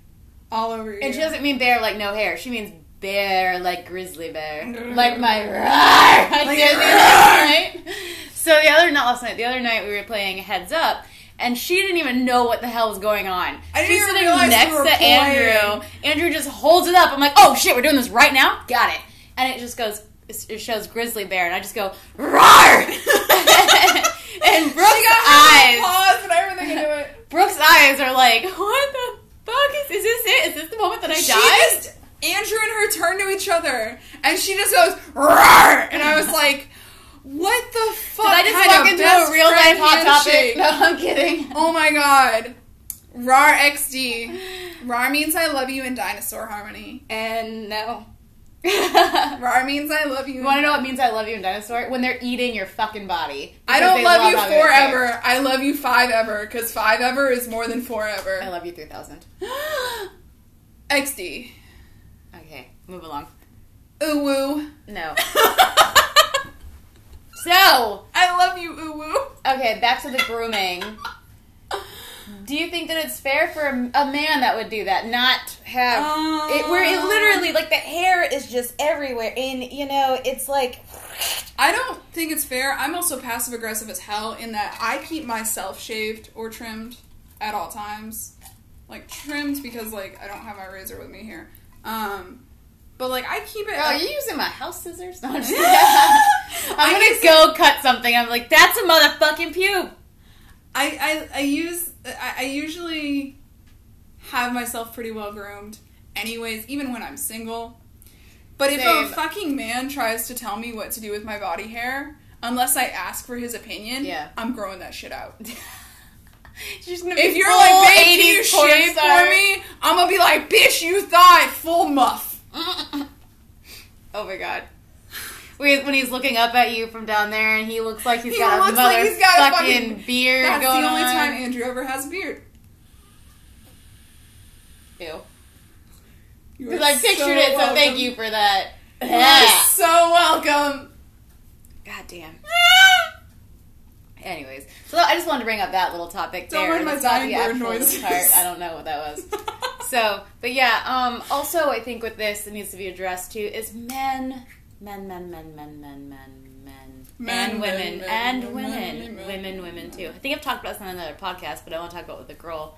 all over you. And she doesn't mean bare like no hair. She means bear like grizzly bear. Like my roar. I Like did your last night. So the other not last night. The other night we were playing Heads Up. And she didn't even know what the hell was going on. I didn't She's even sitting next we to Andrew. Andrew just holds it up. I'm like, oh shit, we're doing this right now? Got it. And it just goes, it shows grizzly bear, and I just go, roar! and Brooke's eyes, pause and everything into it. Brooke's eyes are like, what the fuck is, is this it? Is this the moment that I She die? just Andrew and her turn to each other, and she just goes Rawr! and I was like, "What the fuck?" Did I just walk into a real life hot topic? No, I'm kidding. Oh my god. RAR XD. RAR means I love you in dinosaur harmony. And no. Rar means I love you. You want to know what means I love you in Dinosaur? When they're eating your fucking body. I don't they love you forever. I love you five ever because five ever is more than forever. I love you 3000. XD. Okay, move along. Ooh woo. No. So, I love you, woo. okay, back to the grooming. Do you think that it's fair for a, a man that would do that, not have it where it literally like the hair is just everywhere, and you know it's like I don't think it's fair. I'm also passive aggressive as hell in that I keep myself shaved or trimmed at all times. Like trimmed because like I don't have my razor with me here. Um but like I keep it Oh, are you using my house scissors? No, I'm just I I'm gonna go cut something. I'm like, that's a motherfucking pube. I, I, I use I, I usually have myself pretty well groomed anyways, even when I'm single. But if Same. a fucking man tries to tell me what to do with my body hair, unless I ask for his opinion, Yeah. I'm growing that shit out. She's gonna be If you're like, babe, you star. for me? I'm gonna be like, bitch, you thought full muff. oh my god. When he's looking up at you from down there, and he looks like he's He got a looks like got a motherfucking fucking- beard That's the only on. time Andrew ever has a beard. Ew. Because I pictured so it, so thank you for that. You are so welcome. God damn. Anyways, so I just wanted to bring up that little topic don't there. Don't mind my dying noises. Part. I don't know what that was. so, but yeah. Um, also, I think with this, it needs to be addressed too. Is men, men, men, men, men, men, men. Men, men and women, men, and men, women, women, women, women too. I think I've talked about this on another podcast, but I want to talk about with a girl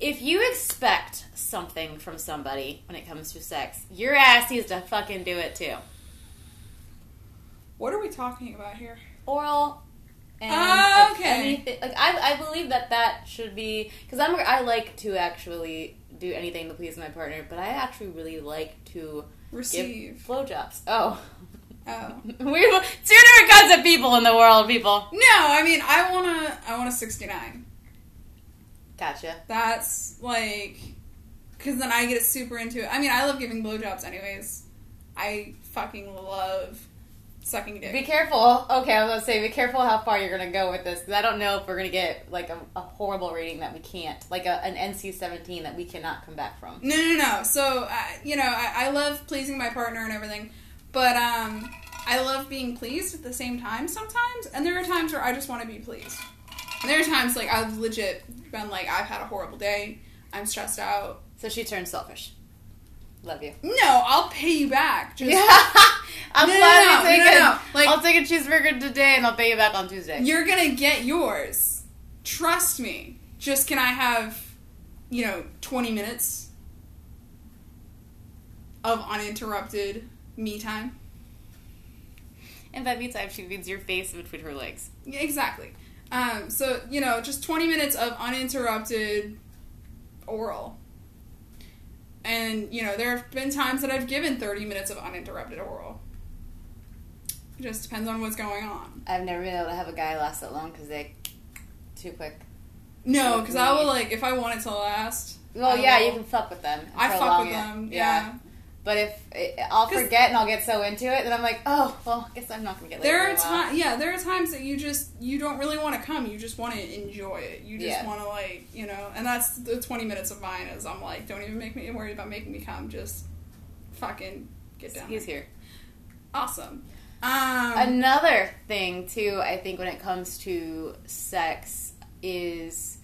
if you expect something from somebody when it comes to sex, your ass needs to fucking do it too. What are we talking about here? Oral and ah, like, okay. anything. Like I, I believe that that should be because I'm I like to actually do anything to please my partner, but I actually really like to Receive. blowjobs. Oh, Oh. we're two different kinds of people in the world, people. No, I mean I wanna I want a sixty nine. Gotcha. That's like because then I get super into it. I mean I love giving blowjobs anyways. I fucking love sucking dick. Be careful. Okay, I was gonna say, be careful how far you're gonna go with this because I don't know if we're gonna get like a, a horrible rating that we can't, like a, an NC-17 that we cannot come back from. No, no, no. So, uh, you know, I, I love pleasing my partner and everything, but um, I love being pleased at the same time sometimes. And there are times where I just want to be pleased. And there are times like I've legit been like, I've had a horrible day. I'm stressed out. So she turned selfish. Love you. No, I'll pay you back. Just Yeah, I'm No, no, glad no, you take no, no, like- I'll take a cheeseburger today, and I'll pay you back on Tuesday. you're gonna get yours. Trust me. Just can I have, you know, 20 minutes of uninterrupted me time? And by me time, she means your face between her legs. Yeah, exactly. Um, so you know, just twenty minutes of uninterrupted oral. And you know, there have been times that I've given thirty minutes of uninterrupted oral. It just depends on what's going on. I've never been able to have a guy last that long because they too quick. No, because I will like if I want it to last. Well, yeah, you can fuck with them. I fuck with it. them. Yeah. But if it, I'll forget and I'll get so into it, then I'm like, oh, well, I guess I'm not gonna get There are times, yeah, there are times that you just you don't really want to come. You just want to enjoy it. You just Yeah. want to like, you know, and that's the twenty minutes of mine. Is I'm like, don't even make me worry about making me come. Just fucking get down. He's here. Awesome. Um, Another thing too, I think when it comes to sex is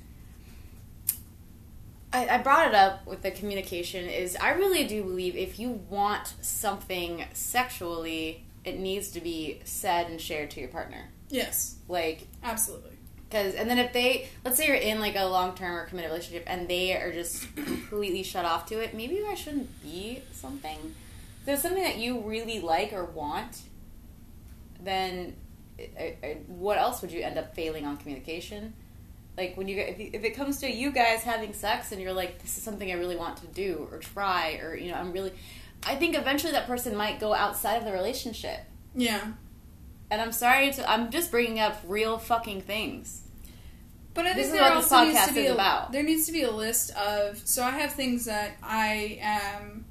I, I brought it up with the communication is I really do believe if you want something sexually, it needs to be said and shared to your partner. yes, Like absolutely. because and then if they let's say you're in like a long term or committed relationship and they are just completely shut off to it, maybe there shouldn't be something. If there's something that you really like or want, then uh, uh, what else would you end up failing on communication? Like when you get- if, it comes to you guys having sex and you're like this is something I really want to do or try or you know I'm really I think eventually that person might go outside of the relationship. Yeah, And I'm sorry to I'm just bringing up real fucking things. but I This think there what this also needs podcast to be is a, about. There needs to be a list of. So I have things that I am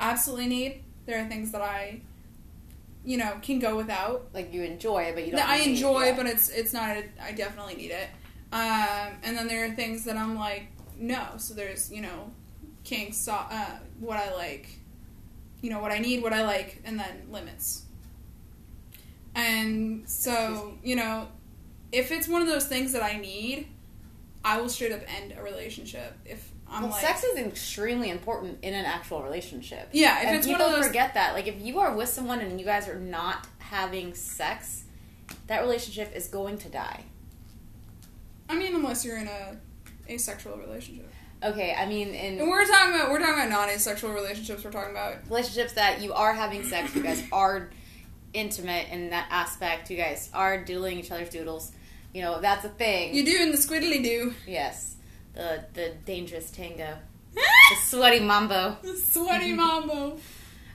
absolutely need, There are things that I, you know, can go without. Like you enjoy, but you don't. That I enjoy, yeah. but it's it's not. A, I definitely need it. Um, and then there are things that I'm like, no. So there's you know, kinks, so, uh, what I like, you know, what I need, what I like, and then limits. And so you know, if it's one of those things that I need, I will straight up end a relationship. If I'm well, like, sex is extremely important in an actual relationship. yeah, if and it's one people of those, forget that. Like, if you are with someone and you guys are not having sex, that relationship is going to die. I mean, unless you're in a asexual relationship. Okay, I mean, And we're talking about we're talking about non-asexual relationships. We're talking about relationships that you are having sex, you guys are intimate in that aspect. You guys are doodling each other's doodles. You know, that's a thing. you doing the squiddly do. yes, the the dangerous tango, the sweaty mambo. The sweaty mambo.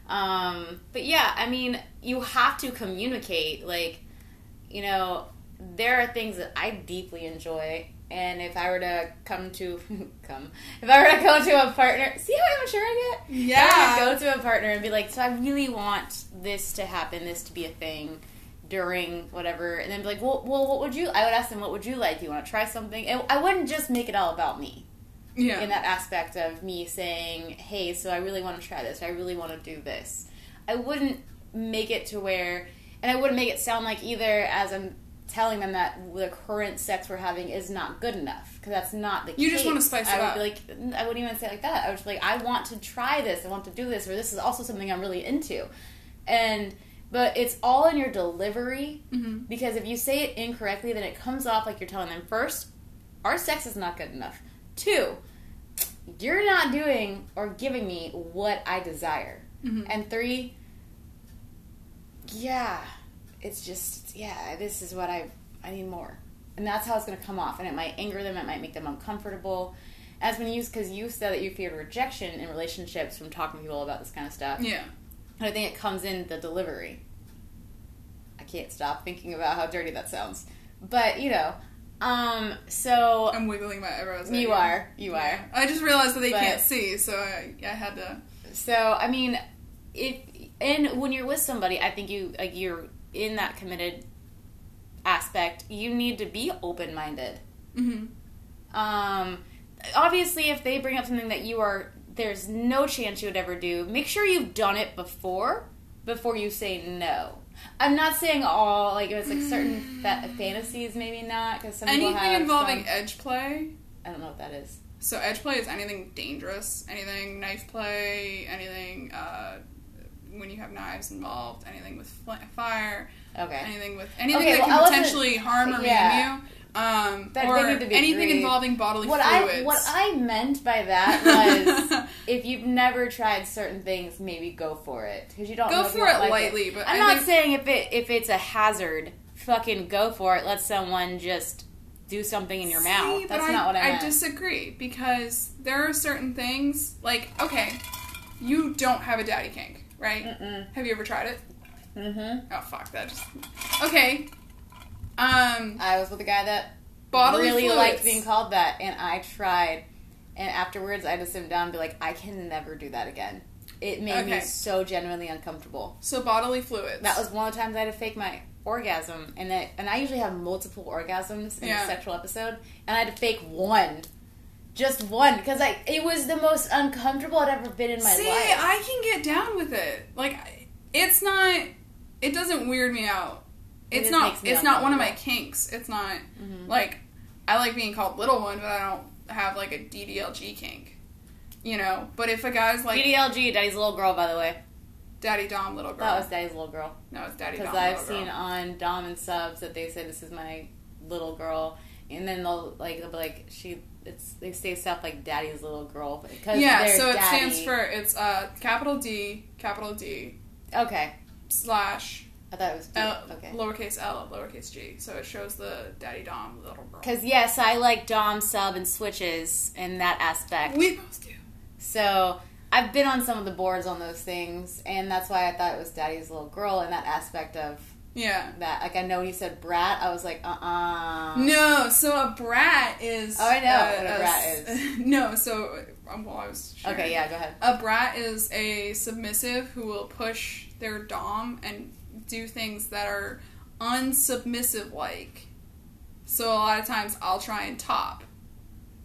Um, but yeah, I mean, you have to communicate. Like, you know, there are things that I deeply enjoy, and if I were to come to come, if I were to go to a partner, see how immature I get. Yeah. go to a partner and be like, so I really want this to happen, this to be a thing during whatever, and then be like, well, well, what would you? I would ask them, what would you like? Do you want to try something? And I wouldn't just make it all about me Yeah. in that aspect of me saying, "Hey, so I really want to try this. I really want to do this." I wouldn't make it to where, and I wouldn't make it sound like either as I'm telling them that the current sex we're having is not good enough because that's not the You case. just wanna spice it I would up. Be like, I wouldn't even say it like that. I be like, I want to try this. I want to do this, or this is also something I'm really into, and. But it's all in your delivery Mhm. because if you say it incorrectly, then it comes off like you're telling them first, our sex is not good enough. Two, you're not doing or giving me what I desire. Mhm. And three, yeah, it's just yeah, this is what I I need more, and that's how it's going to come off, and it might anger them, it might make them uncomfortable. As when you because you said that you feared rejection in relationships from talking to people about this kind of stuff, Yeah. and I think it comes in the delivery. I can't stop thinking about how dirty that sounds, but you know, um, so I'm wiggling my eyebrows. you are, you are. I just realized that they But- can't see, so I, I had to. So I mean, if and when you're with somebody, I think you like you're in that committed aspect. You need to be open minded. hmm Um, obviously, if they bring up something that you are, there's no chance you would ever do. Make sure you've done it before before you say no. I'm not saying all like it's like certain fa- fantasies, maybe not because some Anything involving some- edge play. I don't know what that is. So edge play is anything dangerous, anything knife play, anything uh, when you have knives involved, anything with fl- fire, Okay. anything with anything Okay, that well, can potentially harm or yeah. you. Um, That- or need to be anything agreed. involving bodily what fluids. I what I meant by that was if you've never tried certain things, maybe go for it because you don't Go know for it like lightly, but I'm I not saying if it if it's a hazard, fucking go for it. Let someone just do something in your See, mouth. That's I, not what I I meant. disagree because there are certain things like okay, you don't have a daddy kink, right? Mm-mm. Have you ever tried it? mm-hmm. Oh fuck that. Just okay. Um, I was with a guy that bodily really fluids. liked being called that, and I tried. And afterwards, I just sit down and be like, I can never do that again. It made me so genuinely uncomfortable. So bodily fluids. That was one of the times I had to fake my orgasm, and I, and I usually have multiple orgasms in Yeah. a sexual episode, and I had to fake one, just one, because I it was the most uncomfortable I'd ever been in my See, life. See, I can get down with it. Like, it's not. It doesn't weird me out. It's just not. It's not one of my kinks. It's not Mhm. like I like being called little one, but I don't have like a DDLG kink. You know. But if a guy's like DDLG, Daddy's little girl, by the way. Daddy Dom little girl, That was Daddy's little girl. no, it's Daddy Because I've seen girl. on Dom and subs that they say this is my little girl, and then they'll like they'll be like she. It's they say stuff like Daddy's little girl because Yeah, so it daddy. stands for it's uh capital D capital D okay. slash I thought it was D. L, okay. lowercase l lowercase g. So it shows the Daddy Dom little girl. Because yes, I like Dom sub and switches in that aspect. We both do. so I've been on some of the boards on those things, and that's why I thought it was Daddy's little girl in that aspect of Yeah. that. Like I know when you said brat, I was like, uh uh No, so a brat is. Oh, I know uh, what a brat is. No, so um, well, I was. sharing. Okay, yeah, go ahead. A brat is a submissive who will push their dom and do things that are unsubmissive like. So a lot of times I'll try and top.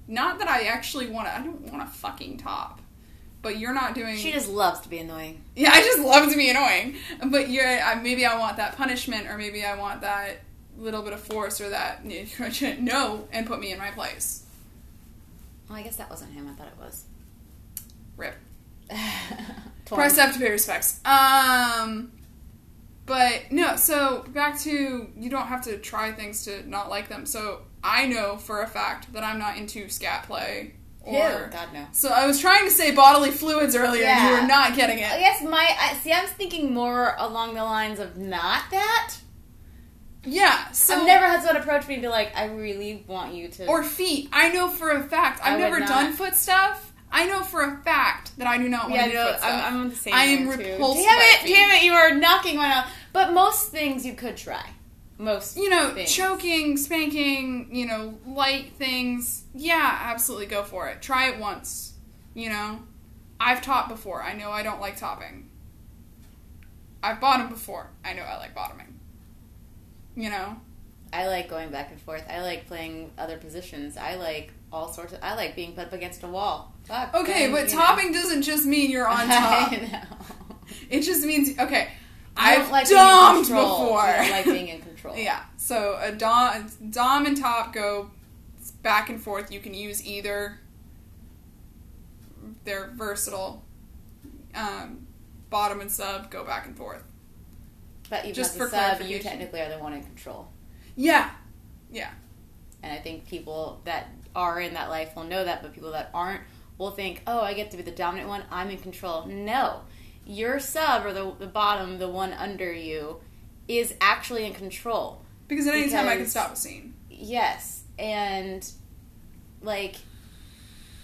Not that I actually want to. I don't want to fucking top. But you're not doing. She just loves to be annoying. Yeah, I just love to be annoying. But you're I, maybe I want that punishment, or maybe I want that little bit of force, or that no, and put me in my place. Well, I guess that wasn't him. I thought it was. Rip. F to pay respects. Um, but no. So back to you don't have to try things to not like them. So I know for a fact that I'm not into scat play. Or Ew, God no. so I was trying to say bodily fluids earlier, and you were not getting it. I guess my I, see. I was thinking more along the lines of not that. Yeah. So I've never had someone approach me and be like, "I really want you to." or feet. I know for a fact. I've never not. done foot stuff. I know for a fact that I do not want yeah, to do foot. I'm, I'm on the same. I am repulsed Damn it! feet. Damn it! You are knocking one out. But most things you could try. Most you know, things. choking, spanking, you know, light things. Yeah, absolutely go for it. Try it once. You know, I've taught before. I know I don't like topping. I've bottomed before. I know I like bottoming. You know, I like going back and forth. I like playing other positions. I like all sorts of. I like being put up against a wall. Fuck. okay, then, but you know. topping doesn't just mean you're on top. It just means okay. I I've don't like domed before. I don't like being in control. Yeah. So a dom, dom and top go back and forth. You can use either. They're versatile. Um, bottom and sub go back and forth. But even Just for sub, you technically are the one in control. Yeah. Yeah. And I think people that are in that life will know that, but people that aren't will think, oh, I get to be the dominant one, I'm in control. No. Your sub, or the, the bottom, the one under you, is actually in control. Because at any time I can stop a scene. Yes. And, like,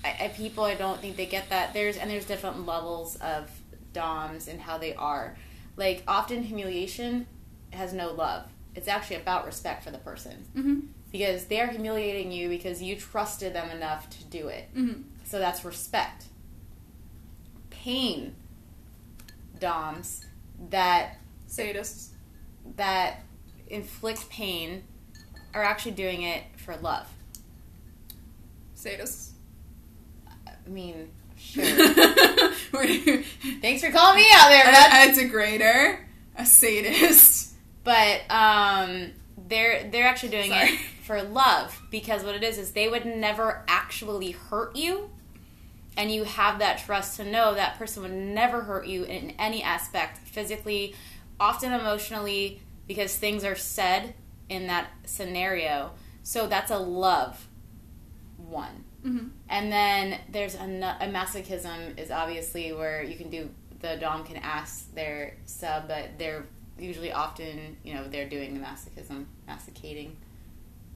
I, I, people, I don't think they get that. There's And there's different levels of DOMs and how they are. Like, often humiliation has no love. It's actually about respect for the person Mm-hmm. because they're humiliating you because you trusted them enough to do it. Mm-hmm. So that's respect. Pain doms that Sadists. that inflict pain are actually doing it for love. Sadists. I mean, sure. Thanks for calling me out there, bud. a, a degrader, a sadist. But um, they're they're actually doing Sorry. it for love because what it is is they would never actually hurt you, and you have that trust to know that person would never hurt you in any aspect, physically, often emotionally, because things are said in that scenario. So that's a love one. Mm-hmm. And then there's a, a masochism is obviously where you can do the dom can ask their sub, but they're usually often you know they're doing the masochism, masticating.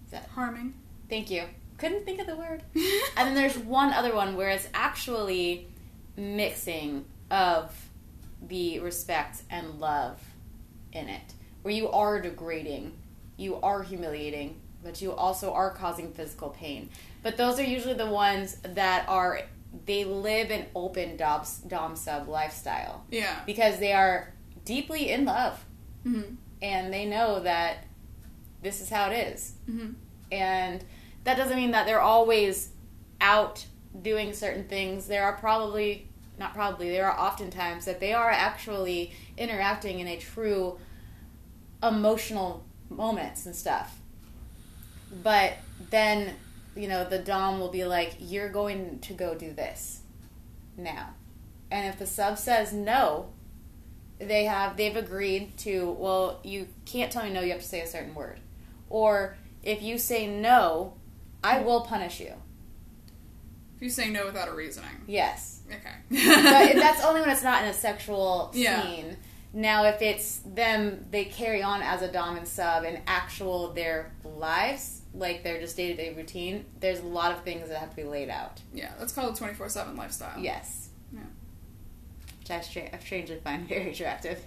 Is that Harming. thank you? Couldn't think of the word. And then there's one other one where it's actually mixing of the respect and love in it, where you are degrading, you are humiliating, but you also are causing physical pain. But those are usually the ones that are they live an open dom, dom sub lifestyle yeah. because they are deeply in love Mm-hmm. and they know that this is how it is Mm-hmm. and that doesn't mean that they're always out doing certain things. There are probably not probably there are oftentimes that they are actually interacting in a true emotional moments and stuff. But then you know the dom will be like you're going to go do this now. And if the sub says no they have they've agreed to well you can't tell me no you have to say a certain word. Or if you say no i will punish you If you say no without a reasoning. yes Okay. but that's only when it's not in a sexual Yeah. scene now if it's them they carry on as a dom and sub in actual their lives like their just day-to-day routine there's a lot of things that have to be laid out yeah, that's called a 24 7 lifestyle. yes Yeah. which I, stra- I strangely find very attractive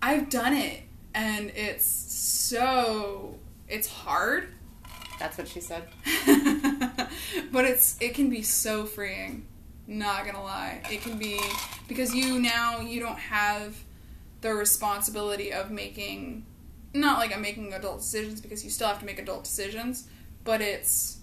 I've done it, and it's so it's hard, That's what she said. but it's it can be so freeing. Not gonna lie, it can be because you now you don't have the responsibility of making not like I'm making adult decisions because you still have to make adult decisions, but it's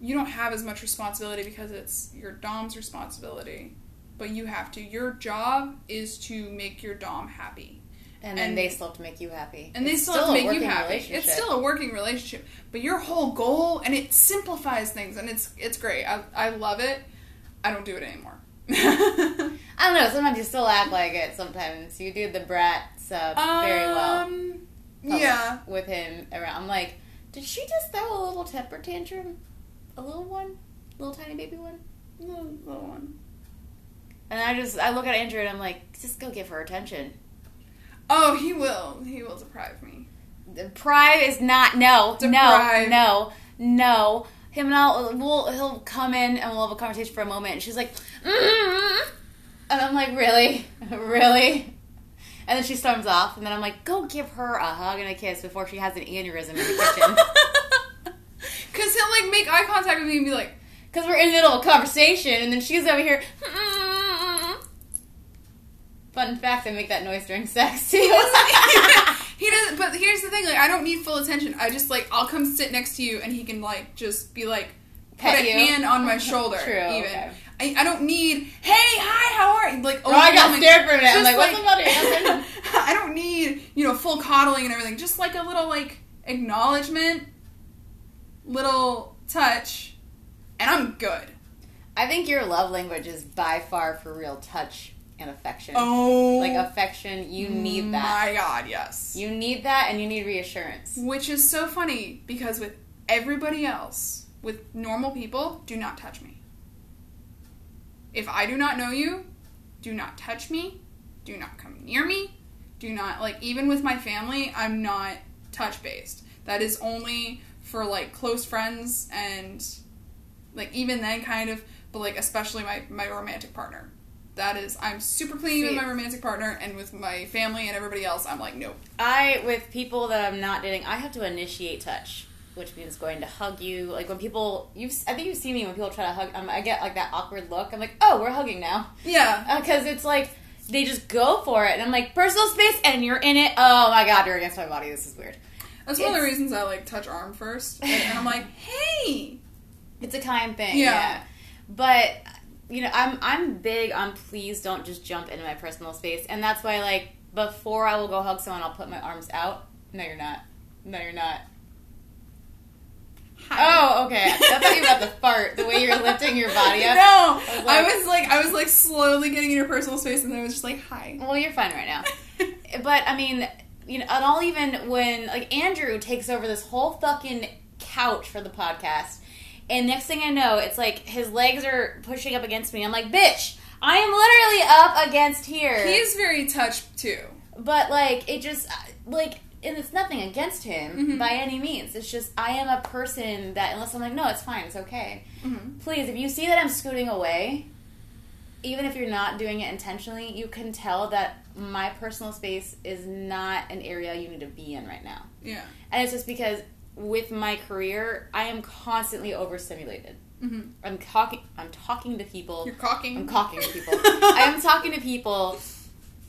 you don't have as much responsibility because it's your dom's responsibility. But you have to. Your job is to make your dom happy. And then And- they still have to make you happy. And they It's still, have to make you happy. It's still a working relationship, but your whole goal and it simplifies things, and it's it's great. I I love it. I don't do it anymore. I don't know. Sometimes you still act like it. Sometimes you do the brat sub very well. Um, yeah. With him around, I'm like, did she just throw a little temper tantrum? A little one, little tiny baby one. Little, little one. And I just I look at Andrew and I'm like, just go give her attention. Oh, he will. He will deprive me. Deprive is not no Deprive. no no no. Him and I'll we'll he'll come in and we'll have a conversation for a moment and she's like, mm and I'm like, really, really. And then she storms off, and then I'm like, go give her a hug and a kiss before she has an aneurysm in the kitchen. Cause he'll like make eye contact with me and be like, Because we're in the middle of a conversation, and then she's over here. Fun fact: I make that noise during sex too. he doesn't. But here's the thing: like, I don't need full attention. I just like I'll come sit next to you, and he can like just be like put Pet a hand on my shoulder. True, Even okay. I, I don't need. Hey, hi, how are you? Like Oh, I got scared for a minute. I'm like, what's matter? I don't need you know full coddling and everything. Just like a little like acknowledgement, little touch, and I'm good. I think your love language is by far for real touch and affection. Oh, Like affection, you need that. My God, yes. You need that, and you need reassurance. Which is so funny because with everybody else, with normal people, do not touch me. If I do not know you, do not touch me. Do not come near me. Do not, like, even with my family, I'm not touch based. That is only for, like, close friends and, like, even then, kind of, but, like, especially my, my romantic partner. That is, I'm super clean with my romantic partner, and with my family and everybody else, I'm like, nope. I, with people that I'm not dating, I have to initiate touch, which means going to hug you. Like when people, you've, I think you've seen me when people try to hug. Um, I get like that awkward look. I'm like, oh, we're hugging now, Yeah. because it's like they just go for it, and I'm like, personal space, and you're in it. Oh my god, you're against my body. This is weird. That's one of the reasons I like touch arm first, and, and I'm like, hey, It's a kind thing. Yeah. Yeah. But you know, I'm I'm big on please don't just jump into my personal space. And that's why like before I will go hug someone, I'll put my arms out. No, you're not. No, you're not. Oh, okay. I thought you were about to fart. The way you're lifting your body up. No, I was I like- was like, I was like slowly getting in your personal space, and then I was just like, hi. Well, you're fine right now. but I mean, you know, and I'll even when like Andrew takes over this whole fucking couch for the podcast, and next thing I know, it's like his legs are pushing up against me. I'm like, bitch, I am literally up against here. He's very touched too. but like it just like. And it's nothing against him Mhm. by any means. It's just I am a person that unless I'm like, no, it's fine, it's okay. Mhm. Please, if you see that I'm scooting away, even if you're not doing it intentionally, you can tell that my personal space is not an area you need to be in right now. Yeah. And it's just because with my career, I am constantly overstimulated. hmm I'm talking I'm talking to people. You're cocking. I'm talking to people. I am talking to people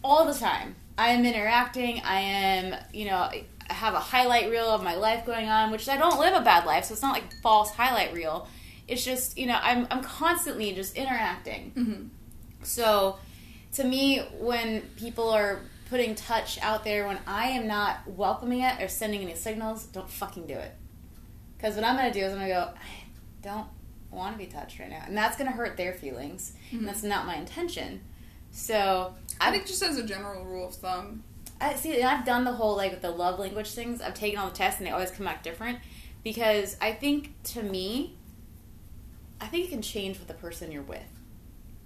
all the time. I am interacting. I am, you know, I have a highlight reel of my life going on, which I don't live a bad life, so it's not like false highlight reel. It's just, you know, I'm I'm constantly just interacting. hmm So, to me, when people are putting touch out there, when I am not welcoming it or sending any signals, don't fucking do it. Because what I'm going to do is I'm going to go, I don't want to be touched right now. And that's going to hurt their feelings. Mhm. And that's not my intention. So, I I think just as a general rule of thumb. I see, and I've done the whole like the love language things. I've taken all the tests, and they always come back different. Because I think to me, I think it can change with the person you're with.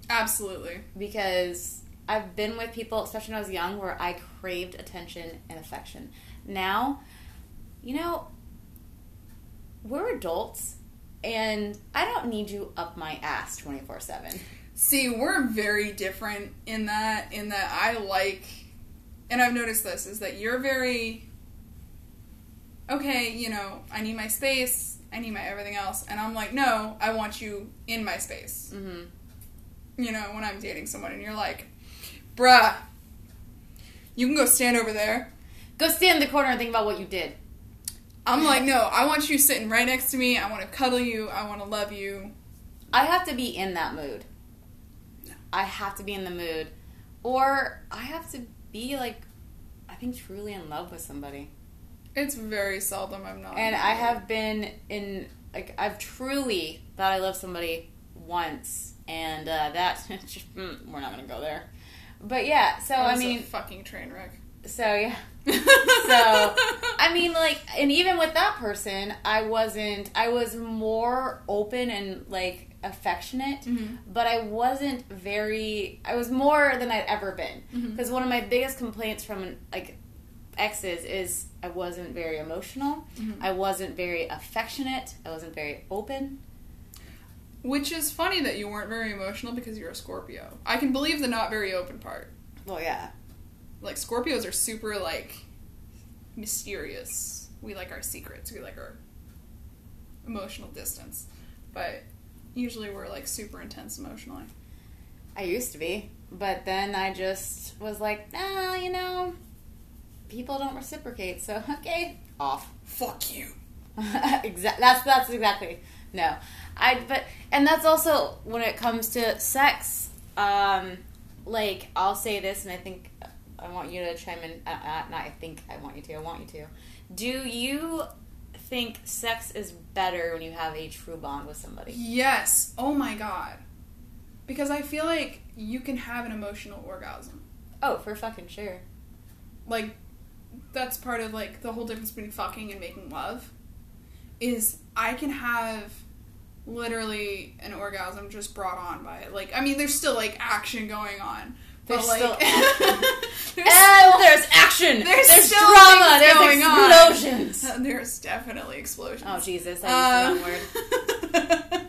Absolutely. because I've been with people, especially when I was young, where I craved attention and affection. Now, you know, we're adults, and I don't need you up my ass 24 7. See, we're very different in that in that I like and I've noticed this is that you're very okay, you know, I need my space, I need my everything else, and I'm like, no, I want you in my space. hmm You know, when I'm dating someone, and you're like, bruh, you can go stand over there. Go stand in the corner and think about what you did. I'm like, no, I want you sitting right next to me. I want to cuddle you. I want to love you. I have to be in that mood. I have to be in the mood. Or I have to be like I think truly in love with somebody. It's very seldom I'm not. And I have been in like I've truly thought I love somebody once and uh, that we're not gonna go there. But yeah, so I mean fucking train wreck. so yeah. So I mean like and even with that person I wasn't I was more open and like affectionate Mhm. but I wasn't very I was more than I'd ever been because one of my biggest complaints from like exes is I wasn't very emotional Mhm. I wasn't very affectionate I wasn't very open Which is funny that you weren't very emotional because you're a Scorpio. I can believe the not very open part. well yeah Like Scorpios are super like mysterious. We like our secrets. We like our emotional distance. But usually we're like super intense emotionally. I used to be but then I just was like nah you know people don't reciprocate so okay off Fuck you. exactly. That's that's exactly no. I but and that's also when it comes to sex. Um, like I'll say this, and I think I want you to chime in. Uh, uh, not I think I want you to. I want you to. Do you think sex is better when you have a true bond with somebody? Yes. Oh my god. Because I feel like you can have an emotional orgasm. Oh, for fucking sure. Like that's part of like the whole difference between fucking and making love is I can have literally an orgasm just brought on by it. Like I mean there's still like action going on. But There's like still action. there's And still- there's action. There's There's, still drama. There's going on. explosions. there's definitely explosions. Oh Jesus! I used the wrong word.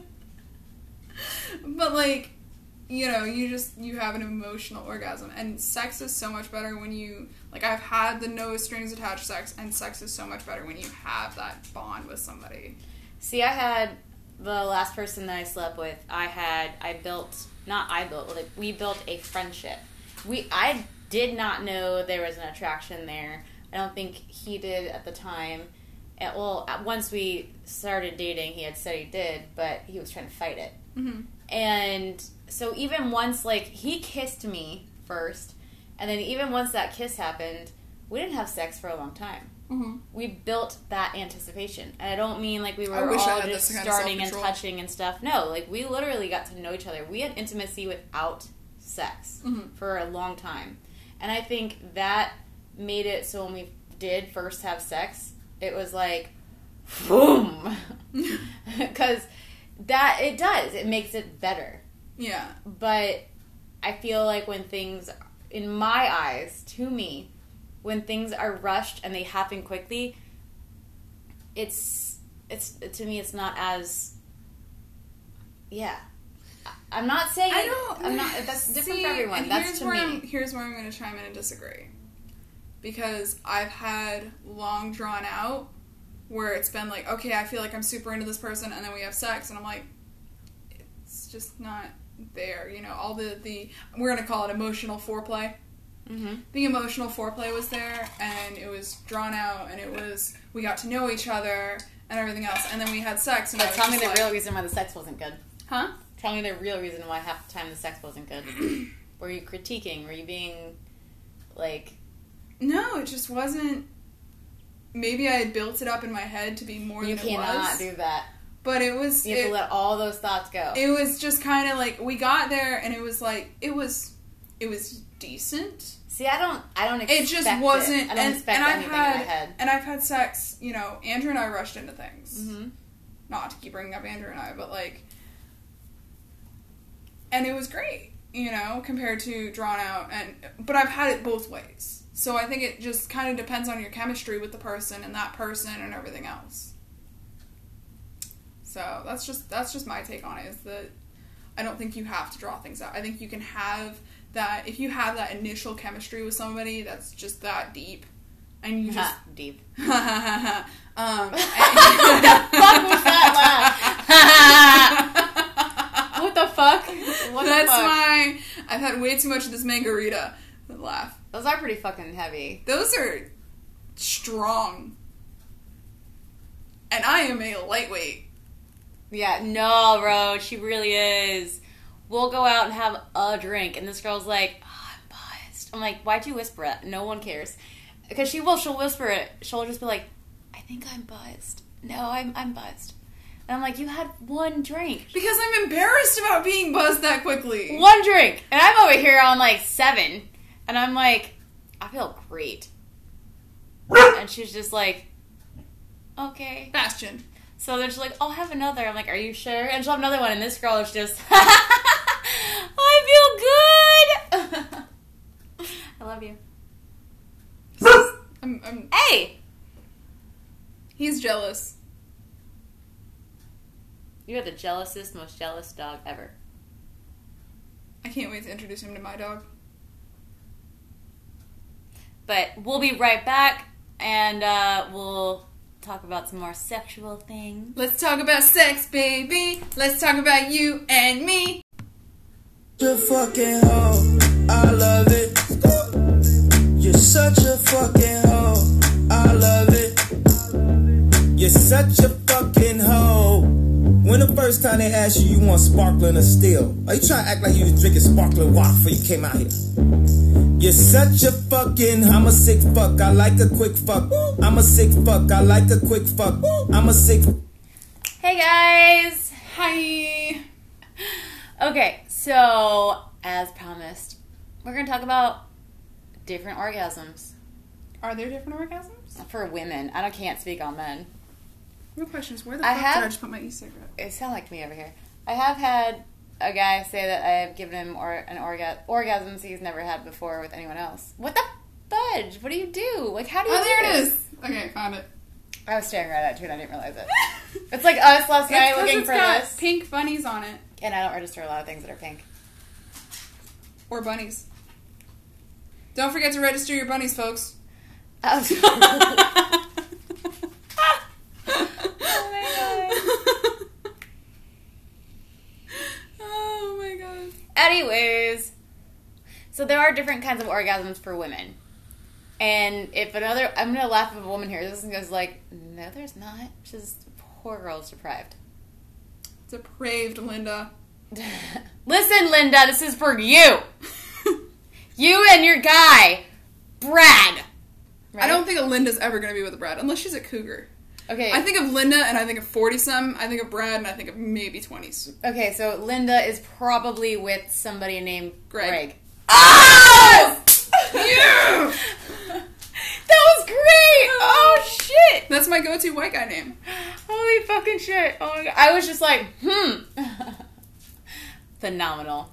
Um, but like, you know, you just you have an emotional orgasm, and sex is so much better when you like. I've had the no strings attached sex, and sex is so much better when you have that bond with somebody. See, I had the last person that I slept with. I had I built not I built like we built a friendship. We I did not know there was an attraction there. I don't think he did at the time. And, well, at- once we started dating, he had said he did, but he was trying to fight it. Mm-hmm. And so even once like he kissed me first, and then even once that kiss happened, we didn't have sex for a long time Mm-hmm. we built that anticipation. And I don't mean like we were all just this kind of starting and touching and stuff. No, like we literally got to know each other. We had intimacy without sex Mhm. for a long time. And I think that made it so when we did first have sex, it was like boom. Cuz that it does. It makes it better. Yeah. But I feel like when things in my eyes, to me, when things are rushed and they happen quickly, it's it's to me it's not as yeah. I'm not saying I don't. I'm not. That's different See, for everyone. That's here's to where me. I'm, here's where I'm going to chime in and disagree, because I've had long drawn out where it's been like, okay, I feel like I'm super into this person, and then we have sex, and I'm like, it's just not there. You know, all the the we're going to call it emotional foreplay. Hmm The emotional foreplay was there, and it was drawn out, and it was we got to know each other and everything else, and then we had sex. And But tell me the like, real reason why the sex wasn't good. huh? Tell me the real reason why half the time the sex wasn't good. Were you critiquing? Were you being like No, it just wasn't. Maybe I had built it up in my head to be more you than it cannot was, do that? but it was. You have It, to let all those thoughts go. it was just kind of like we got there, and it was like it was. It was decent. See, I don't. I don't. Expect It just wasn't. I don't and, expect and I've anything had in my head. and I've had sex. You know, Andrew and I rushed into things. hmm Not to keep bringing up Andrew and I, but like, and it was great. You know, compared to drawn out, and but I've had it both ways. So I think it just kind of depends on your chemistry with the person and that person and everything else. So that's just that's just my take on it. Is that I don't think you have to draw things out. I think you can have that if you have that initial chemistry with somebody that's just that deep, and you just deep. um, Fuck was that laugh? what the fuck? What the That's fuck? why I've had way too much of this mangarita. Laugh. Those are pretty fucking heavy. Those are strong, and I am a lightweight. Yeah, no, bro, she really is. We'll go out and have a drink, and this girl's like, oh, I'm biased. I'm like, why'd you whisper it? No one cares. Because she will, she'll whisper it. She'll just be like, I think I'm biased. No, I'm, I'm buzzed. And I'm like, you had one drink. Because I'm embarrassed about being buzzed that quickly. One drink. And I'm over here on like seven. And I'm like, I feel great. And she's just like, okay. Bastion. So they're just like, I'll have another. I'm like, are you sure? And she'll have another one. And this girl is just, I feel good. I love you. I'm, I'm, Hey! he's jealous. You're the jealousest, most jealous dog ever. I can't wait to introduce him to my dog. But we'll be right back and uh, we'll talk about some more sexual things. Let's talk about sex, baby. Let's talk about you and me. a fucking hoe. I love it. You're such a fucking hoe. I love it. You're such a fucking hoe. When the first time they asked you, you want sparkling or still? Are you trying to act like you was drinking sparkling water before you came out here? You're such a fucking, I'm a sick fuck. I like a quick fuck. I'm a sick fuck. I like a quick fuck. I'm a sick. Hey guys! Hi. Okay, so as promised, we're going to talk about different orgasms Are there different orgasms? for women. I don't, can't speak on men. Real question is where the I fuck have- did I just put my e-cigarette? It sounds like me over here. I have had a guy say that I have given him or an orga- orgasms he's never had before with anyone else. What the fudge? What do you do? Like, how do you Oh, do there it is. Okay, found it. I was staring right at it too and I didn't realize it. It's like us last night It's looking it's for got this. pink bunnies on it. And I don't register a lot of things that are pink. Or bunnies. Don't forget to register your bunnies, folks. Oh. My gosh. Oh my god. Anyways, so there are different kinds of orgasms for women. And if another, I'm gonna laugh if a woman hears this and goes like, "No, there's not." She's poor girl's deprived. Depraved Linda. Listen, Linda, this is for you. You and your guy, Brad. I don't think a Linda's ever gonna be with a Brad unless she's a cougar. Okay. I think of Linda and I think of 40 some. I think of Brad and I think of maybe 20s. Okay, so Linda is probably with somebody named Greg. Greg. Oh! yeah! that was great! Oh shit! That's my go to white guy name. Holy fucking shit! Oh my god! I was just like, hmm. Phenomenal.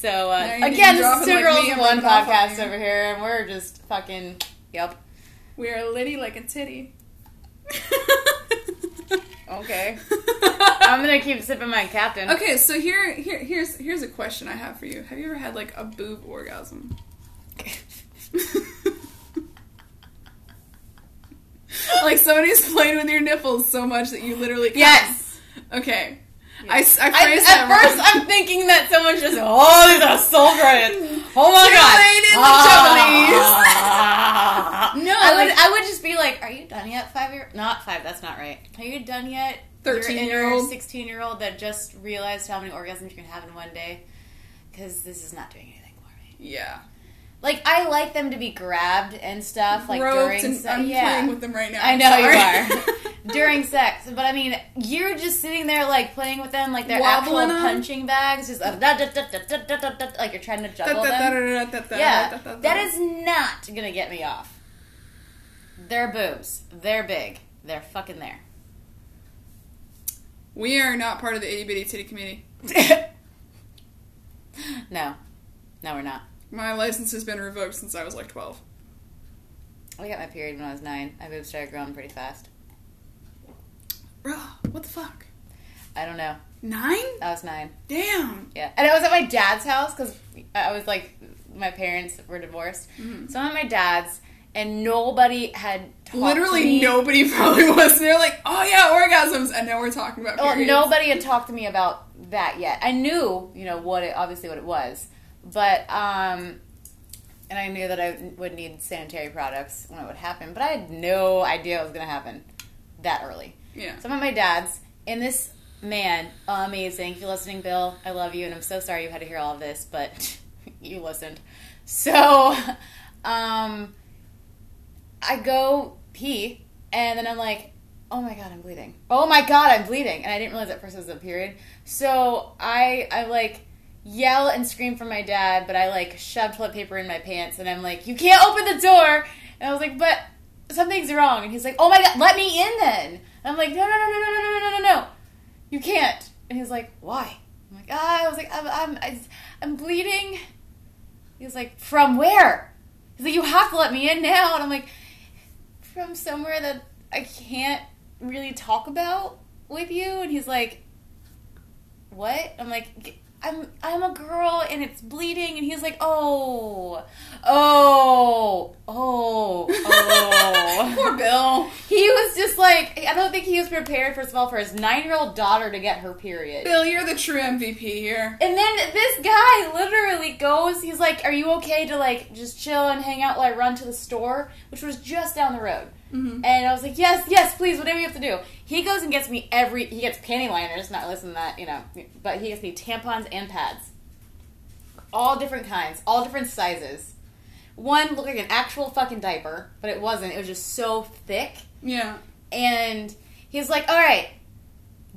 So uh, again, this is Two like Girls I'm One podcast over here, and we're just fucking yep. We are litty like a titty. Okay. I'm gonna keep sipping my captain. Okay, so here, here, here's here's a question I have for you. Have you ever had like a boob orgasm? like somebody's played with your nipples so much that you literally come. Yes. Okay. I, s- I I, phrased at that first, wrong. I'm thinking that someone's just, oh, these are soul crying. Oh my god. Played in Ah. the No, I would, like- I would just be like, are you done yet, five year? Not five. That's not right. Are you done yet? 13-year-old. sixteen year old that just realized how many orgasms you can have in one day. Because this is not doing anything for me. Yeah. Like I like them to be grabbed and stuff. Like during, and, se- I'm yeah. playing with them right now. I know you are during sex, but I mean, you're just sitting there like playing with them, like they're Wobbling actual them. punching bags, just like you're trying to juggle them. Yeah, that is not gonna get me off. They're boobs. They're big. They're fucking there. We are not part of the itty bitty titty committee. no, no, we're not. My license has been revoked since I was like 12. I got my period when I was nine. My boobs started growing pretty fast. Bro, what the fuck? I don't know. Nine? I was nine. Damn. Yeah, and I was at my dad's house because I was like, my parents were divorced, Mm-hmm. so I'm at my dad's, and nobody had talked to Literally nobody probably was. They're like, oh yeah, orgasms, and now we're talking about Well, nobody had talked to me about that yet. I knew, you know, what it obviously what it was, but um, and I knew that I would need sanitary products when it would happen, but I had no idea it was going to happen that early. Yeah. So I'm at my dad's, and this man, amazing. If you're listening, Bill, I love you, and I'm so sorry you had to hear all of this, but you listened. So, um, I go pee, and then I'm like, oh my god, I'm bleeding. Oh my god, I'm bleeding, and I didn't realize at first it was a period. So I, I like yell and scream for my dad, but I like shove toilet paper in my pants, and I'm like, you can't open the door. And I was like, but something's wrong. And he's like, oh my god, let me in then. And I'm like, no, no, no, no, no, no, no, no, no, no. You can't. And he's like, why? I'm like, ah, I was like, I'm, I'm, I'm bleeding. He was like, from where? He's like, you have to let me in now. And I'm like, from somewhere that I can't really talk about with you. And he's like, what? I'm like, I'm I'm a girl and it's bleeding. And he's like, oh, oh, oh, oh. Poor Bill. He was just like, I don't think he was prepared, first of all, for his nine year old daughter to get her period. Bill, you're the true MVP here. And then this guy literally goes, he's like, Are you okay to like just chill and hang out while I run to the store? Which was just down the road. Mhm. And I was like, Yes, yes, please, whatever you have to do. He goes and gets me every, he gets panty liners, not listen to that, you know, but he gets me tampons and pads. All different kinds, all different sizes. One looked like an actual fucking diaper, but it wasn't. It was just so thick Yeah. and he's like, "All right,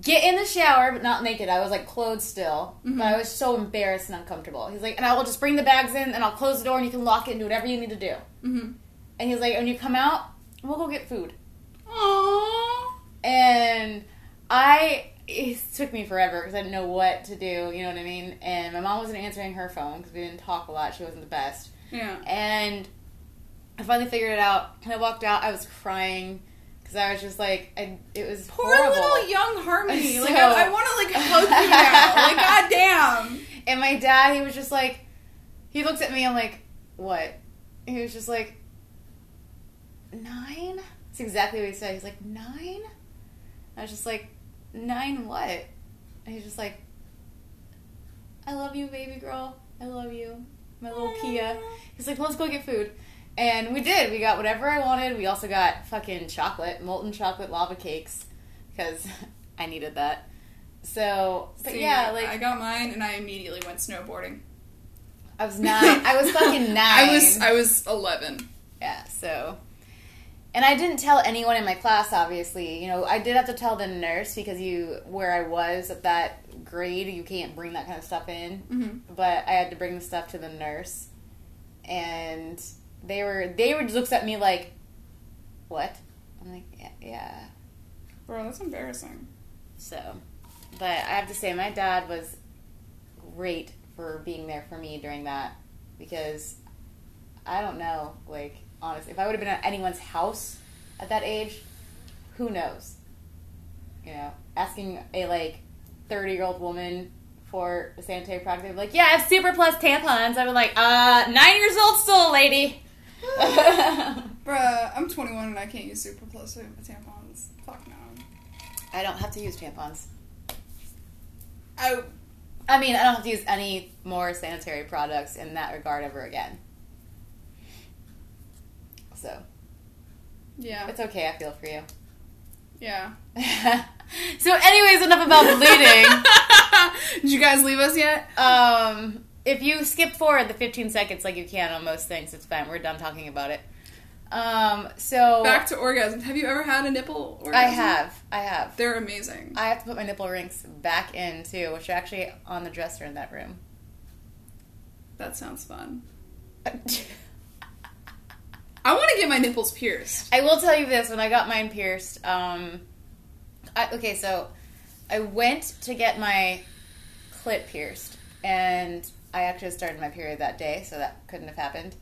get in the shower, but not naked." I was like clothed still, but I was so embarrassed and uncomfortable. He's like, "And I will just bring the bags in, and I'll close the door, and you can lock it and do whatever you need to do." Mm-hmm. And he's like, "When you come out, we'll go get food." Aww. And I it took me forever because I didn't know what to do. You know what I mean? And my mom wasn't answering her phone because we didn't talk a lot. She wasn't the best. Yeah. And I finally figured it out. And I walked out. I was crying because I was just like, I, it was Poor horrible. little young Harmony. So- like I, I want to like hug you now. like goddamn. And my dad, he was just like, he looks at me. I'm like, what? He was just like, nine. That's exactly what he said. He's like nine. I was just like, nine what? And he's just like, I love you, baby girl. I love you, my little Kia. He's like, let's go get food. And we did. We got whatever I wanted. We also got fucking chocolate, molten chocolate lava cakes, because I needed that. So, but See, yeah, like I got mine and I immediately went snowboarding. I was nine. I was fucking nine. I was I was eleven. yeah. So, and I didn't tell anyone in my class. Obviously, you know, I did have to tell the nurse because you where I was at that grade, you can't bring that kind of stuff in. Mm-hmm. But I had to bring the stuff to the nurse, and they were they were just looks at me like, "What?" I'm like, "Yeah." yeah. Bro, that's embarrassing. So, but I have to say, my dad was great for being there for me during that because I don't know, like, honestly, if I would have been at anyone's house at that age, who knows? You know, asking a like 30 year old woman for a sanitary product, they'd be like, yeah, I have Super Plus tampons. I'd be like, uh, nine years old still, lady. Bruh, I'm 21 and I can't use Super Plus tampons. Fuck no. I don't have to use tampons. I I mean, I don't have to use any more sanitary products in that regard ever again. So, yeah it's okay. I feel for you. yeah. so, anyways, enough about bleeding. Did you guys leave us yet? um, if you skip forward the 15 seconds like you can on most things, it's fine. We're done talking about it. Um, so Back to orgasms. Have you ever had a nipple orgasm? I have, I have. They're amazing. I have to put my nipple rings back in too, which are actually on the dresser in that room. That sounds fun. I want to get my nipples pierced. I will tell you this: when I got mine pierced, um, I, okay, so I went to get my clit pierced, and I actually started my period that day, so that couldn't have happened.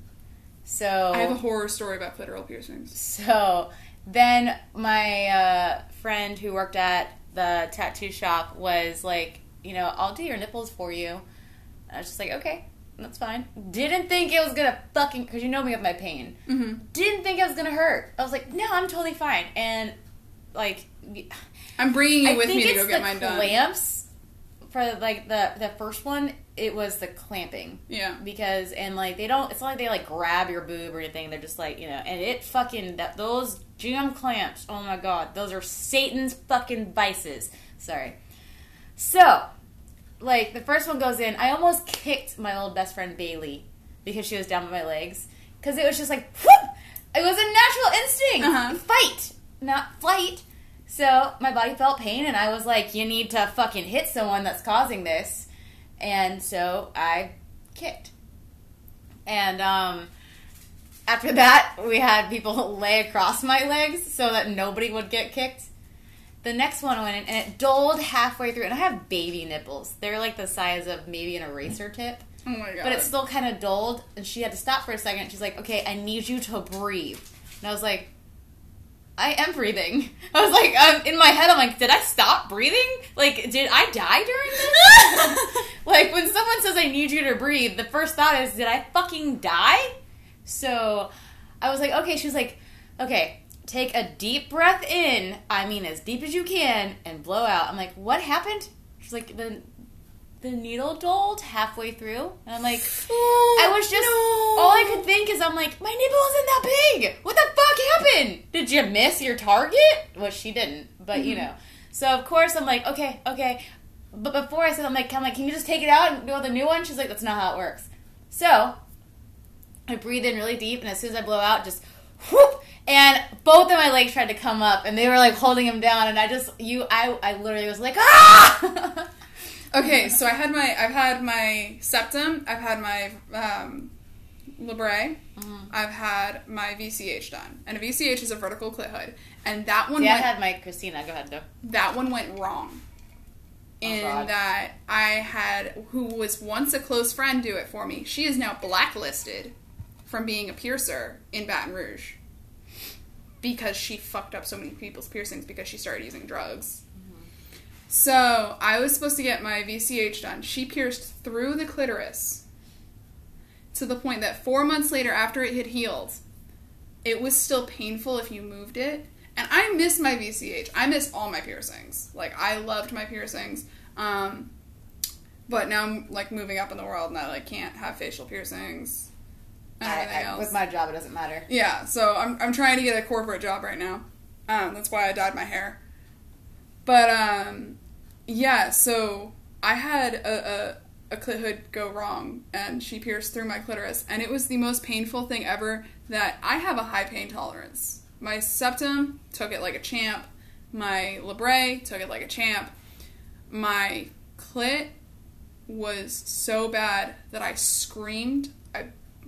So I have a horror story about clitoral piercings. So then my uh, friend who worked at the tattoo shop was like, you know, I'll do your nipples for you. And I was just like, okay, that's fine. Didn't think it was gonna fucking because you know me with my pain. hmm Didn't think it was gonna hurt. I was like, no, I'm totally fine. And like, I'm bringing you I with me to go get mine done. clamps for like the the first one. It was the clamping Yeah. because and like they don't. It's not like they like grab your boob or anything. They're just like you know. And it fucking that those GM clamps. Oh my god, those are Satan's fucking vices. Sorry. So, like the first one goes in. I almost kicked my old best friend Bailey because she was down by my legs because it was just like whoop. It was a natural instinct. Uh-huh. Fight, not flight. So my body felt pain, and I was like, "You need to fucking hit someone that's causing this." And so I kicked. And um, after that, we had people lay across my legs so that nobody would get kicked. The next one went in, and it doled halfway through. And I have baby nipples; they're like the size of maybe an eraser tip Oh my god. but it still kind of dulled and she had to stop for a second. She's like okay i need you to breathe. And i was like i am breathing. I was like um, in my head i'm like did i stop breathing? Like did i die during this? Like when someone says i need you to breathe the first thought is did i fucking die? So i was like okay she was like okay take a deep breath in i mean as deep as you can and blow out i'm like what happened she's like the the needle dulled halfway through and i'm like oh, I was just all I could think is I'm like, my nipple isn't that big. What the fuck happened? Did you miss your target? Well, she didn't, but you mm-hmm. know. So of course I'm like, okay, okay. But before I said, I'm like, I'm like, can you just take it out and do the new one? She's like, that's not how it works. So I breathe in really deep, and as soon as I blow out, just whoop, and both of my legs tried to come up, and they were like holding him down, and I just, you, I, I literally was like, ah. Okay, so I had my I've had my septum, I've had my um, labret, Mm-hmm. I've had my VCH done, and a VCH is a vertical clit hood, and that one yeah, I went, had my Christina. Go ahead, though. that one went wrong. In Oh, God. that I had who was once a close friend do it for me. She is now blacklisted from being a piercer in Baton Rouge because she fucked up so many people's piercings because she started using drugs. So I was supposed to get my VCH done. She pierced through the clitoris to the point that four months later, after it had healed, it was still painful if you moved it. And I miss my VCH. I miss all my piercings. Like I loved my piercings. Um, but now I'm like moving up in the world, and I like can't have facial piercings I, I, with my job, it doesn't matter. Yeah, so I'm I'm trying to get a corporate job right now. Um, that's why I dyed my hair. But um, yeah, so I had a, a a clit hood go wrong, and she pierced through my clitoris, and it was the most painful thing ever. That I have a high pain tolerance. My septum took it like a champ. My labret took it like a champ. My clit was so bad that I screamed.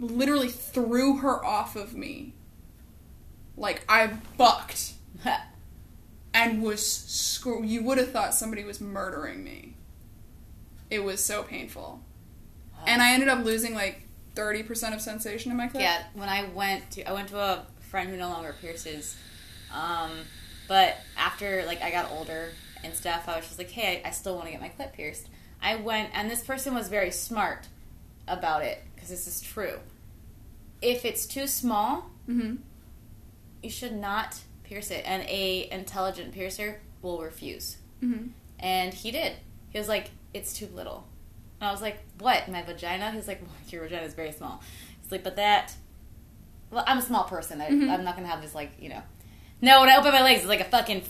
Literally threw her off of me. Like I bucked and was you would have thought somebody was murdering me. It was so painful. And I ended up losing like 30% of sensation in my clit. Yeah, when I went to I went to a friend who no longer pierces, um, but after like I got older and stuff, I was just like, hey, I, I still want to get my clit pierced. I went, and this person was very smart about it because this is true. If it's too small, hmm you should not pierce it, and a intelligent piercer will refuse. hmm And he did. He was like, "It's too little." And I was like, "What? My vagina?" He's like, well, "Your vagina is very small." He's like, "But that." Well, I'm a small person. I, Mhm. I'm not gonna have this like you know. No, when I open my legs, it's like a fucking.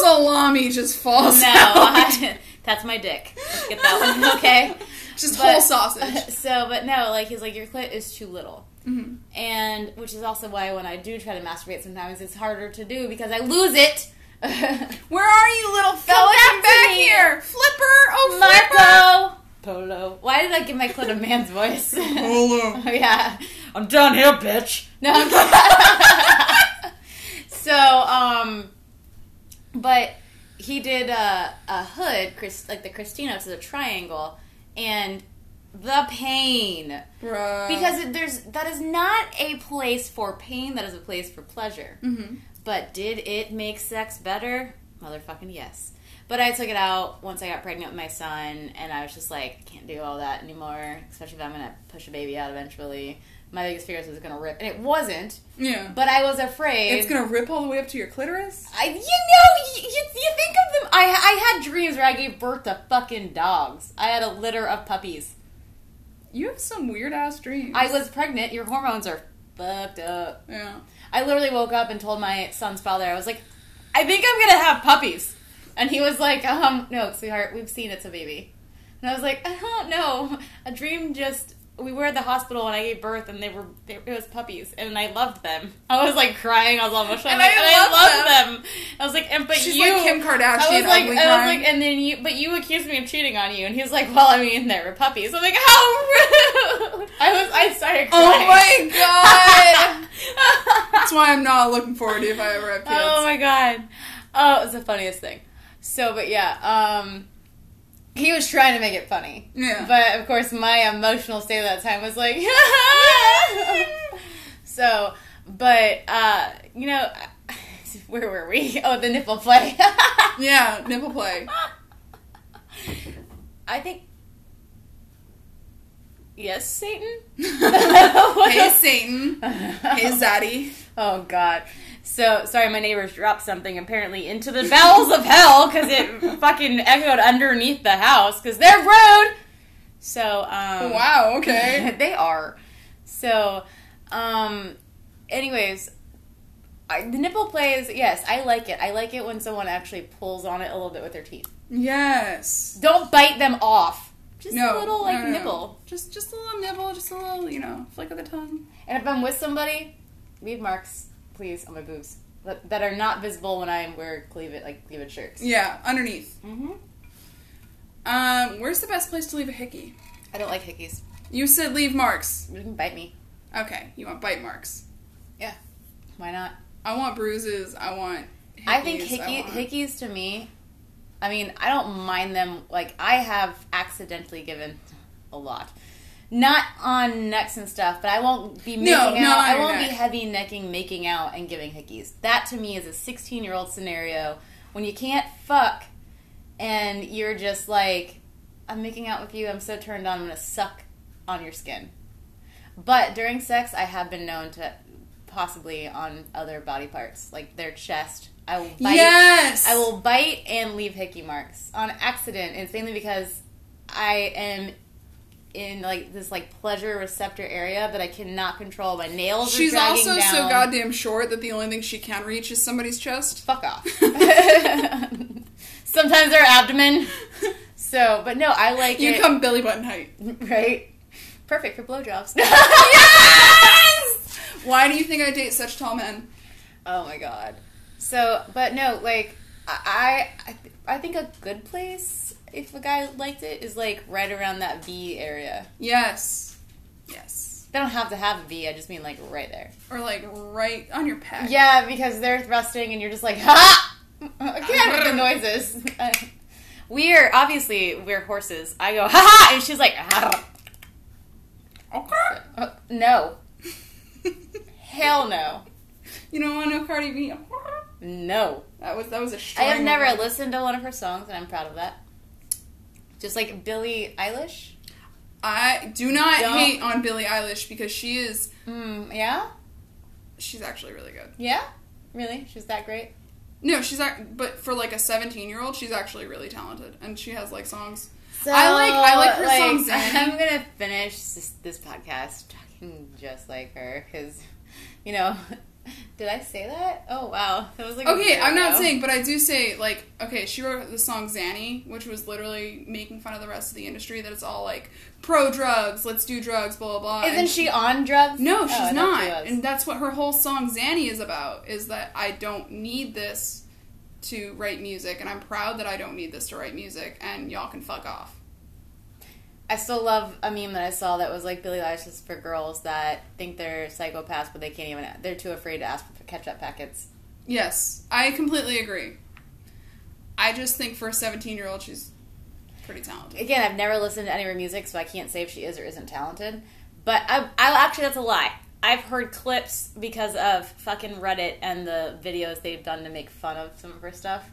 Salami just falls No, out. I- that's my dick. Let's get that one, okay? just But- whole sausage. So, but no, like he's like, your clit is too little. Hmm And which is also why when I do try to masturbate, sometimes it's harder to do because I lose it. Where are you, little fella? Come back back here, Flipper! Oh, Flipper! Marco Polo. Why did I give my clit a man's voice? Polo. Oh, yeah. I'm done here, bitch. No, I'm kidding. so, um, but he did a, a hood, Chris, like the Christina, so the triangle, and the pain. Bruh. Because it, there's that is not a place for pain. That is a place for pleasure. hmm But did it make sex better? Motherfucking yes. But I took it out once I got pregnant with my son, and I was just like, I can't do all that anymore, especially if I'm gonna push a baby out eventually. My biggest fear is it's gonna rip, and it wasn't. Yeah. But I was afraid. It's gonna rip all the way up to your clitoris? I, you know, you, you, you think of them. I, I had dreams where I gave birth to fucking dogs. I had a litter of puppies. You have some weird ass dreams. I was pregnant. Your hormones are fucked up. Yeah. I literally woke up and told my son's father, I was like, I think I'm gonna have puppies. And he was like, um, no, sweetheart, we've seen it's a baby. And I was like, I don't know. A dream just. We were at the hospital and I gave birth and they were they, it was puppies and I loved them. I was like crying. I was all emotional. And I and I love loved them. I was like, and but She's you, like Kim Kardashian, I was like, I was like, and then you, but you accused me of cheating on you. And he was like, well, I mean, they were puppies. I'm like, how rude. I was, I started Oh my god! That's why I'm not looking forward to if I ever have kids. Oh my god. Oh, it was the funniest thing. So, but yeah, um, he was trying to make it funny. Yeah. But of course, my emotional state at that time was like, so, but, uh, you know, where were we? Oh, the nipple play. yeah, nipple play. I think. Yes, Satan? hey Satan. Hey Zaddy. Oh God. So sorry, my neighbors dropped something apparently into the bowels of hell because it fucking echoed underneath the house because they're rude. So um, Wow, okay. they are. So, um, anyways, I, the nipple plays. Yes, I like it. I like it when someone actually pulls on it a little bit with their teeth. Yes. Don't bite them off. Just No. a little like no, no, nipple. Just just a little nibble, just a little, you know, flick of the tongue. And if I'm with somebody, leave marks, please, on my boobs that, that are not visible when I wear cleavage like cleavage shirts. Yeah, underneath. Mm-hmm. Um, where's the best place to leave a hickey? I don't like hickeys. You said leave marks. You can bite me. Okay, you want bite marks. Yeah. Why not? I want bruises. I want. Hickeys, I think hickey, want- hickeys to me, I mean, I don't mind them. Like, I have accidentally given a lot. Not on necks and stuff, but I won't be making No, out. not I won't be heavy necking, making out, and giving hickeys. That to me is a 16 year old scenario when you can't fuck and you're just like, I'm making out with you, I'm so turned on, I'm gonna suck on your skin. But during sex, I have been known to possibly on other body parts, like their chest. I will bite. Yes. I will bite and leave hickey marks on accident. Mainly because I am in like this like pleasure receptor area that I cannot control. My nails She's are also down. so goddamn short that the only thing she can reach is somebody's chest. Fuck off. Sometimes their abdomen. So, but no, I like You it. come belly button height. right. Perfect for blowjobs. yes. Why do you think I date such tall men? Oh my god. So, but no, like I, I, I think a good place if a guy liked it is like right around that V area. Yes. Yes. They don't have to have a V. I just mean like right there. Or like right on your pec. Yeah, because they're thrusting and you're just like ha. I can't with the noises. we're obviously we're horses. I go ha ha, and she's like ha. Okay. Uh, no, hell no, You don't want no Cardi B. no. That was that was a. I have never listened to one of her songs, and I'm proud of that. Just like Billie Eilish. I do not Don't- hate on Billie Eilish because she is. Mm, yeah, She's actually really good. yeah, really, she's that great. No, she's ac- but for like a 17 year old, she's actually really talented, and she has like songs. So, I like- I like her song, Zen. I'm gonna finish this, this podcast talking just like her because, you know, did I say that? Oh wow, that was like Okay, I'm not saying, but I do say like okay, she wrote the song Xanny, which was literally making fun of the rest of the industry that it's all like pro drugs, let's do drugs, blah blah blah. Isn't And she on drugs? No, Oh, she's thought not. she. And that's what her whole song Xanny is about is that I don't need this to write music and I'm proud that I don't need this to write music and y'all can fuck off. I still love a meme that I saw that was like Billie Eilish is for girls that think they're psychopaths, but they can't even. They're too afraid to ask for ketchup packets. Yes, I completely agree. I just think for a 17 year old she's pretty talented. Again, I've never listened to any of her music, so I can't say if she is or isn't talented. But I, I actually, that's a lie. I've heard clips because of fucking Reddit and the videos they've done to make fun of some of her stuff,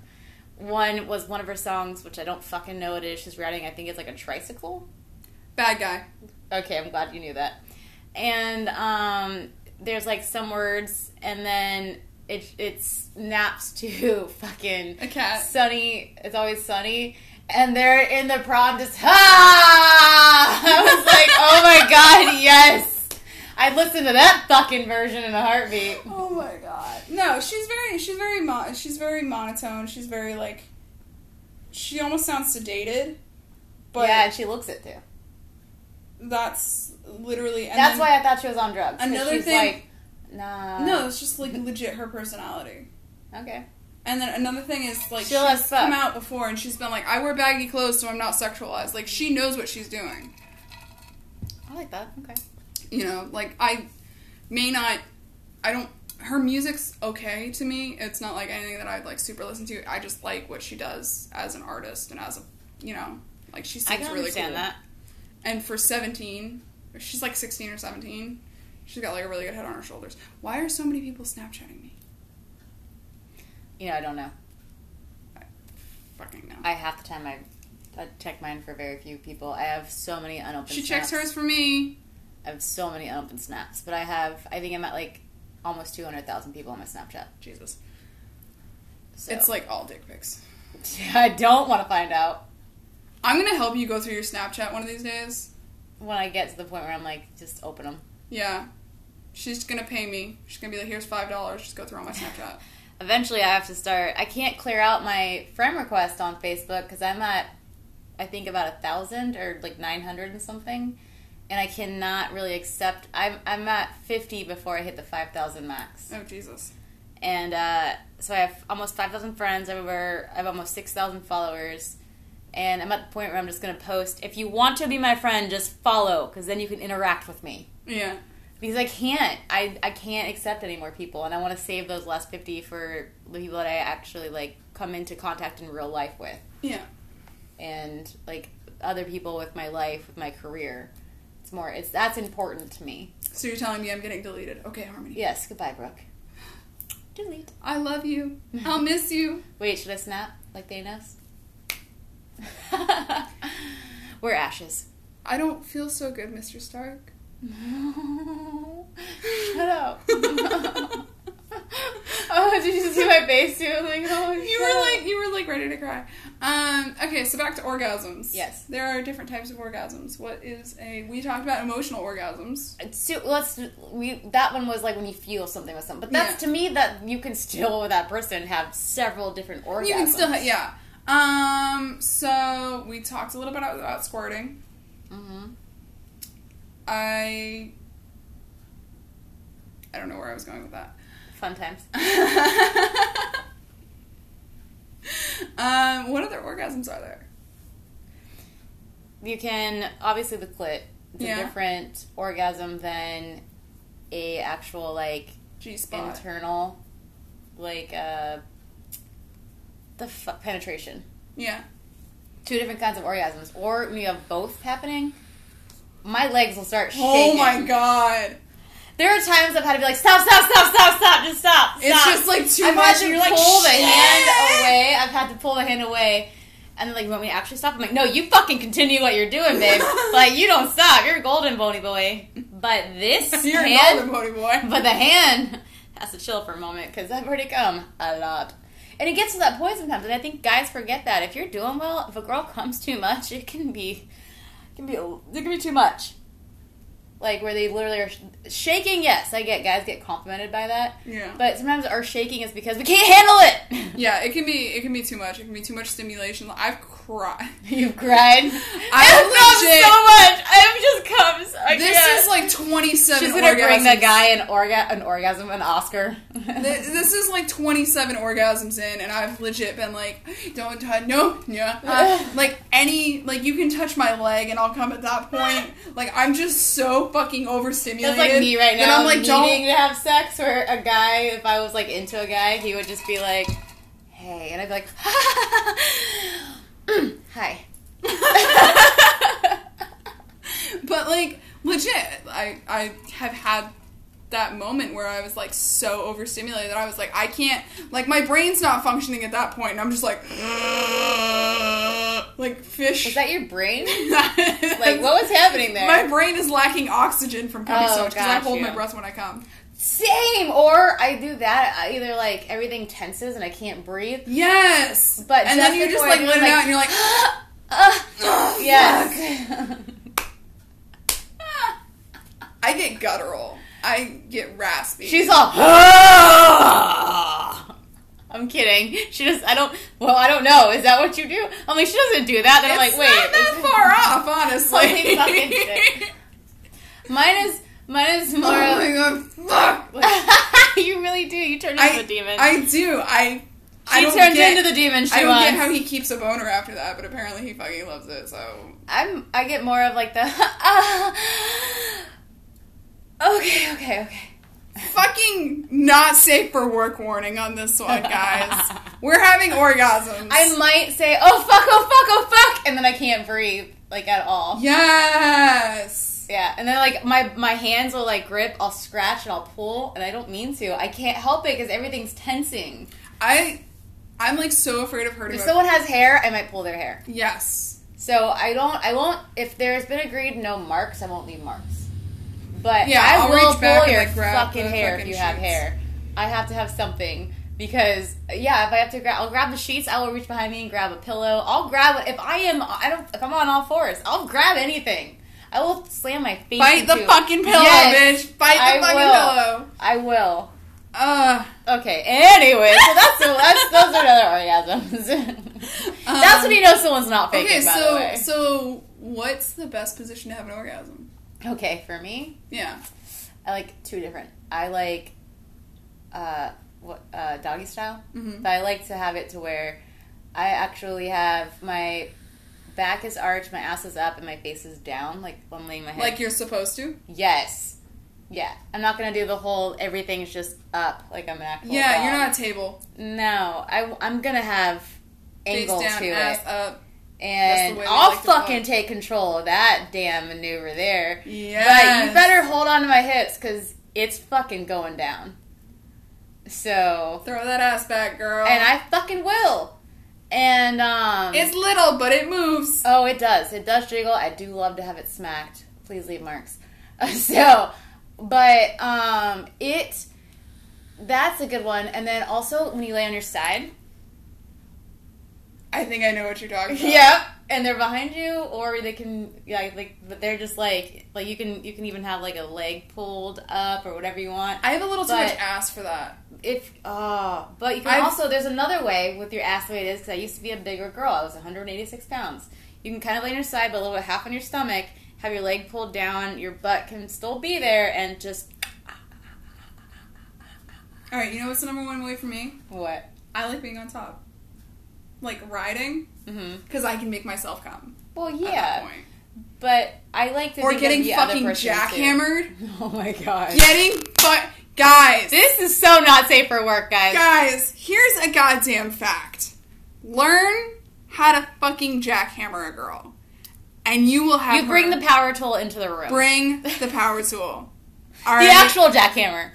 one was one of her songs, which I don't fucking know what it is. She's riding, I think it's like a tricycle. Bad guy. Okay, I'm glad you knew that. And um, there's like some words, and then it it snaps to fucking A cat. Sunny. It's always sunny, and they're in the prom just ha. I was like, oh my god, yes. I'd listen to that fucking version in a heartbeat. Oh my god. No, she's very she's very mo- she's very monotone. She's very like she almost sounds sedated. But yeah, and she looks it too. That's literally and That's why I thought she was on drugs. 'cause Another she's thing- like, nah. No, it's just like legit her personality. Okay. And then another thing is like as she's fuck. come out before and she's been like, I wear baggy clothes so I'm not sexualized. Like she knows what she's doing. I like that. Okay. You know, like I may not I don't her music's okay to me. It's not like anything that I'd like super listen to. I just like what she does as an artist and as a you know, like she I can really understand cool. that. And for 17, she's like 16 or 17. She's got like a really good head on her shoulders. Why are so many people Snapchatting me? You know, I don't know. Fucking no. I half the time I, I check mine for very few people. I have so many unopened. She checks hers for me. I have so many unopened snaps, but I have. I think I'm at like almost two hundred thousand people on my Snapchat. Jesus. So It's like all dick pics. I don't want to find out I'm gonna help you go through your Snapchat one of these days. when I get to the point where I'm like, just open them. Yeah. She's gonna pay me. She's gonna be like, here's five dollars. Just go through all my Snapchat. Eventually, I have to start. I can't clear out my friend request on Facebook because I'm at, I think about a thousand or like nine hundred and something, and I cannot really accept. I'm I'm at fifty before I hit the five thousand max. Oh Jesus. and uh, so I have almost five thousand friends over. I have almost six thousand followers, and I'm at the point where I'm just gonna post. If you want to be my friend, just follow, because then you can interact with me. Yeah. Because I can't, I I can't accept any more people, and I want to save those last fifty for the people that I actually like come into contact in real life with, Yeah. and like other people with my life, with my career. It's more. It's that's important to me. So you're telling me I'm getting deleted? Okay, Harmony. Yes. Goodbye, Brooke. Delete. I love you. I'll miss you. Wait, should I snap like Thanos? We're ashes. I don't feel so good, Mr. Stark. Shut up. oh, did you see my face too? Like, oh, You were like you were like ready to cry. Um, okay, so back to orgasms. Yes. There are different types of orgasms. What is a we talked about emotional orgasms. So let's we that one was like when you feel something with someone. but that's Yeah. to me that you can still with that person have several different orgasms. You can still yeah. Um, so we talked a little bit about, about squirting. hmm I I don't know where I was going with that. Fun times. um, what other orgasms are there? You can obviously the clit. It's Yeah. a different orgasm than a actual like G spot. internal, like uh, the f- penetration. Yeah. Two different kinds of orgasms, or when you have both happening, my legs will start oh shaking. Oh my god. There are times I've had to be like, stop, stop, stop, stop, stop, just stop. It's stop." just, like, too I've much, Had to you're like, pull the "Shit." hand away. I've had to pull the hand away. And then, like, you want me to actually stop? I'm like, no, you fucking continue what you're doing, babe. like, you don't stop. You're a golden bony boy. But this You're a golden bony boy. but the hand has to chill for a moment because I've already come a lot. And it gets to that point sometimes, and I think guys forget that if you're doing well, if a girl comes too much, it can be, it can be, it can be too much. Like where they literally are sh- shaking. Yes, I get guys get complimented by that, Yeah. but sometimes our shaking is because we can't handle it. Yeah, it can be it can be too much. It can be too much stimulation. I've cried. You've cried. I've legit- so much. It just comes. I This can't. is like 27 She's gonna bring the guy an orga an orgasm, an Oscar. Th- This is like 27 orgasms in, and I've legit been like, don't touch, no, yeah. Uh, like, any, like, you can touch my leg, and I'll come at that point. Like, I'm just so fucking overstimulated. That's like me right now. I'm like, needing to have sex. Where a guy, if I was like into a guy, he would just be like, "Hey," and I'd be like, "Mm, "Hi." But, like, legit, I, I have had that moment where I was like so overstimulated that I was like I can't like my brain's not functioning at that point and I'm just like like fish. Was that your brain? Like, what was happening there? My brain is lacking oxygen from coming Oh, so much because I hold you. my breath when I come. Same. Or I do that. I either like everything tenses and I can't breathe. Yes, But and then you just like let it like- out and you're like, Uh, yes. I get guttural. I get raspy. She's all. I'm kidding. She just. I don't. Well, I don't know. Is that what you do? I'm like, she doesn't do that. Then I'm like, wait. not that is- far off, honestly. Holy. Mine is. Mine is oh more. oh my god, fuck! you really do. You turn into I, a demon. I do. I. I she don't turns get, into the demon. She I don't wants. get how he keeps a boner after that, but apparently he fucking loves it. So I'm. I get more of like the. Ah, okay. Okay. Okay. fucking not safe for work warning on this one, guys. We're having orgasms. I might say, "Oh fuck! Oh fuck! Oh fuck!" and then I can't breathe like at all. yes. Yeah, and then like my my hands will like grip, I'll scratch and I'll pull, and I don't mean to. I can't help it because everything's tensing. I. I'm like so afraid of hurting. If someone has hair, I might pull their hair. yes. So I don't. I won't. If there's been agreed no marks, I won't leave marks. But Yeah, I I'll will pull your like, fucking hair if fucking you have hair. I have to have something because yeah, if I have to grab, I'll grab the sheets. I will reach behind me and grab a pillow. I'll grab if I am. I don't. If I'm on all fours, I'll grab anything. I will slam my face. Bite the fucking pillow, Yes, bitch. Bite the I fucking will. pillow. I will. Uh, Okay. Anyway, so that's that's those are other orgasms. that's when you know someone's not faking. okay, so so what's the best position to have an orgasm? Okay, for me, Yeah. I like two different. I like uh, what uh, doggy style, Mhm. but I like to have it to where I actually have my back is arched, my ass is up, and my face is down, like I'm laying my head. Like you're supposed to. yes, yeah. I'm not gonna do the whole everything's just up like I'm an actual. Yeah, dog. you're not a table. No, I I'm gonna have Face angle down, to ass it, up. And the way we I'll like fucking take control of that damn maneuver there. Yeah. But you better hold on to my hips because it's fucking going down. So, throw that ass back, girl. and I fucking will. And um, It's little, but it moves. oh, it does. It does jiggle. I do love to have it smacked. Please leave marks. so, but um, it. That's a good one. And then also when you lay on your side. I think I know what you're talking about. Yep. And they're behind you, or they can, yeah, like, but they're just like, like you can, you can even have like a leg pulled up or whatever you want. I have a little too much ass for that. If, oh, but you can I've- also, there's another way with your ass the way it is, because I used to be a bigger girl. I was 186 pounds. You can kind of lay on your side, but a little bit half on your stomach, have your leg pulled down, your butt can still be there, and just, All right, you know what's the number one way for me? what? I like being on top, like riding, mm-hmm. because I can make myself come. Well, yeah, but I like to Or getting fucking person, too. jackhammered. Oh my god. Getting but guys, This is so not safe for work, guys. guys, here's a goddamn fact. Learn how to fucking jackhammer a girl, and you will have You bring the power tool into the room. bring the power tool. All the right, actual jackhammer.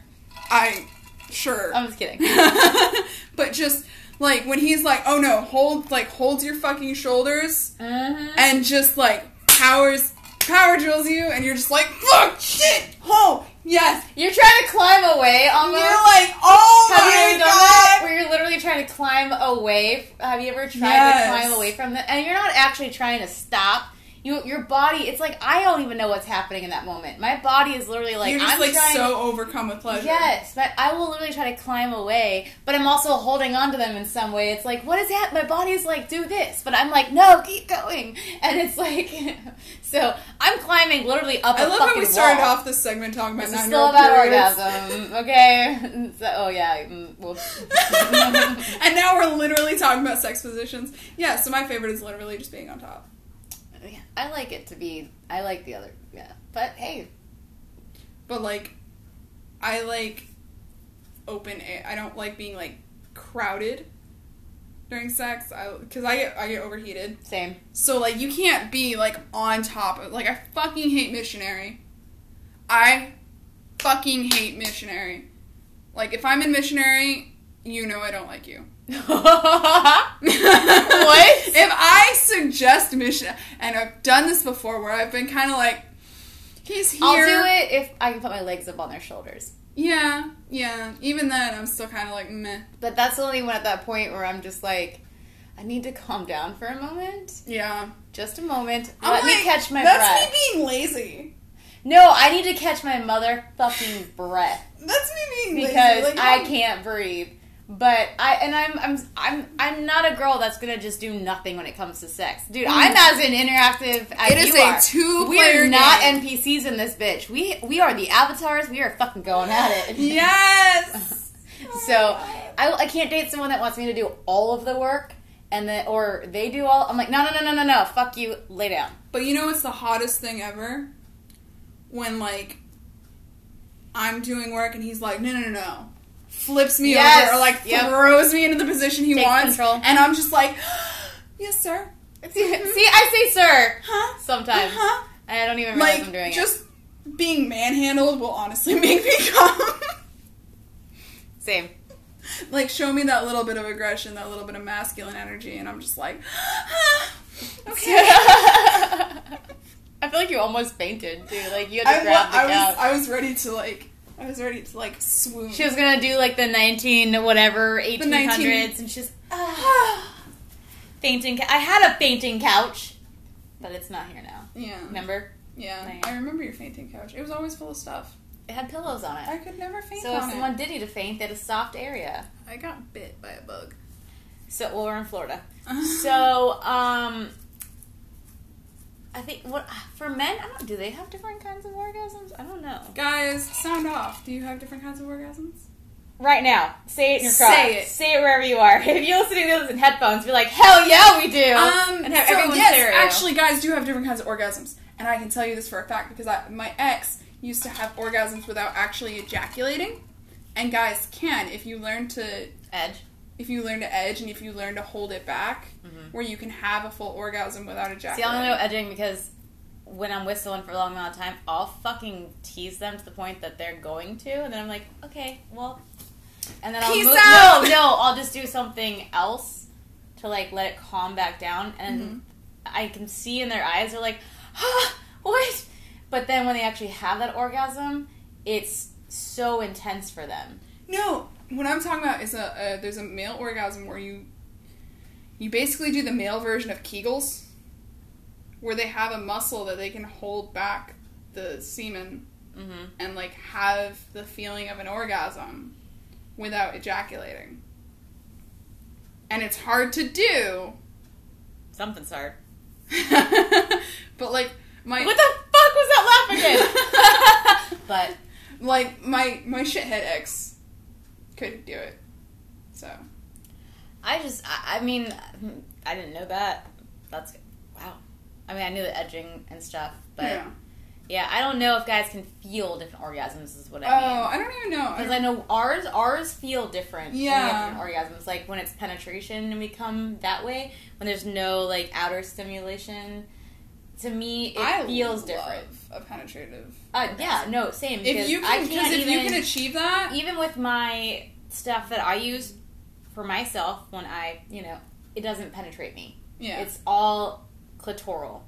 I sure. I'm just kidding. but just like when he's like, "Oh no, hold like holds your fucking shoulders Mhm. and just like powers power drills you, and you're just like, fuck shit, oh yes." You're trying to climb away almost. You're like, "Oh have you my ever done that? god." Where you're literally trying to climb away? Have you ever tried Yes. to climb away from the? And you're not actually trying to stop. You, your body. It's like I don't even know what's happening in that moment. My body is literally like you're just I'm like trying. so overcome with pleasure. Yes, but I will literally try to climb away, but I'm also holding on to them in some way. It's like, what is that? My body is like, do this, but I'm like, no, keep going, and it's like, so I'm climbing literally up. I love how we started wall. off this segment talking about This nine still about periods. orgasm, okay? So, oh yeah, mm, and now we're literally talking about sex positions. Yeah, so my favorite is literally just being on top. I like it to be. I like the other, yeah. But hey, But like, I like open air. I don't like being like crowded during sex. I because I get I get overheated. same. So like you can't be like on top of like I fucking hate missionary. I fucking hate missionary. Like if I'm in missionary, you know I don't like you. what? If I suggest mission, and I've done this before, where I've been kind of like, he's here. I'll do it if I can put my legs up on their shoulders. Yeah, yeah. Even then, I'm still kind of like meh. But that's the only when at that point where I'm just like, I need to calm down for a moment. Yeah. Just a moment. I'm Let me like, catch my that's breath. me being lazy. No, I need to catch my motherfucking breath That's me being because lazy. Like, I can't breathe. But I and I'm I'm I'm I'm not a girl that's gonna just do nothing when it comes to sex, dude. I'm as an interactive as Mm. It is you a are. two-player We're not game. NPCs in this bitch. We we are the avatars. We are fucking going at it. Yes. So I, I can't date someone that wants me to do all of the work and then or they do all. I'm like no no no no no no. Fuck you. Lay down. But you know what's the hottest thing ever? When like I'm doing work and he's like, no no no no, flips me Yes, over or like yep. throws me into the position he Takes wants, control. and I'm just like, yes sir, See, see, I say sir huh? sometimes. Uh-huh. I don't even realize Like I'm doing it. just being manhandled will honestly make me come. Same. like show me that little bit of aggression, that little bit of masculine energy, and I'm just like, "Ah, okay. I feel like you almost fainted, dude. Like you had to I, grab the I couch. was I was ready to like I was ready to like swoon. she was gonna do like the 19 whatever 1800s, and she's ah, fainting. I had a fainting couch, but it's not here now. yeah. Remember? Yeah. I remember your fainting couch. It was always full of stuff. It had pillows on it. I could never faint So if on someone it. did need to faint, they had a soft area. I got bit by a bug. So well, we're in Florida. So um, I think what for men, I don't. Do they have different kinds of orgasms? I don't know. guys, sound off. Do you have different kinds of orgasms? Right now, say it in your car. Say it. Say it wherever you are. If you're listening to this in headphones, be like, "Hell yeah, we do!" Um, and have so everyone yes, stereo. actually, guys do have different kinds of orgasms, and I can tell you this for a fact because I, my ex used to have orgasms without actually ejaculating, and guys can if you learn to edge. If you learn to edge and if you learn to hold it back, where you can have a full orgasm without Mm-hmm. See, I only know edging because when I'm whistling for a long amount of time, I'll fucking tease them to the point that they're going to, and then I'm like, okay, well, and then I'll Peace move. out! No, no, I'll just do something else to like let it calm back down, and Mm-hmm. I can see in their eyes they're like, ah, what? But then when they actually have that orgasm, it's so intense for them. No, what I'm talking about is a, a there's a male orgasm where you you basically do the male version of Kegels, where they have a muscle that they can hold back the semen hmm and like have the feeling of an orgasm without ejaculating. And it's hard to do, Something's hard. but like my What the fuck was that laugh again? but like my my shithead ex couldn't do it. So I just, I, I mean, I didn't know that. That's wow. I mean, I knew the edging and stuff, but yeah, yeah. I don't know if guys can feel different orgasms. Is what Oh, I mean. Oh, I don't even know. Because I know ours, ours feel different. when we have Yeah. different orgasms. Like when it's penetration and we come that way, when there's no like outer stimulation. To me, it I feels love different. A penetrative. Uh, yeah, no, same. If you can, can't because if you even- can achieve that, even with my stuff that I use for myself when I, you know, it doesn't penetrate me. yeah. It's all clitoral.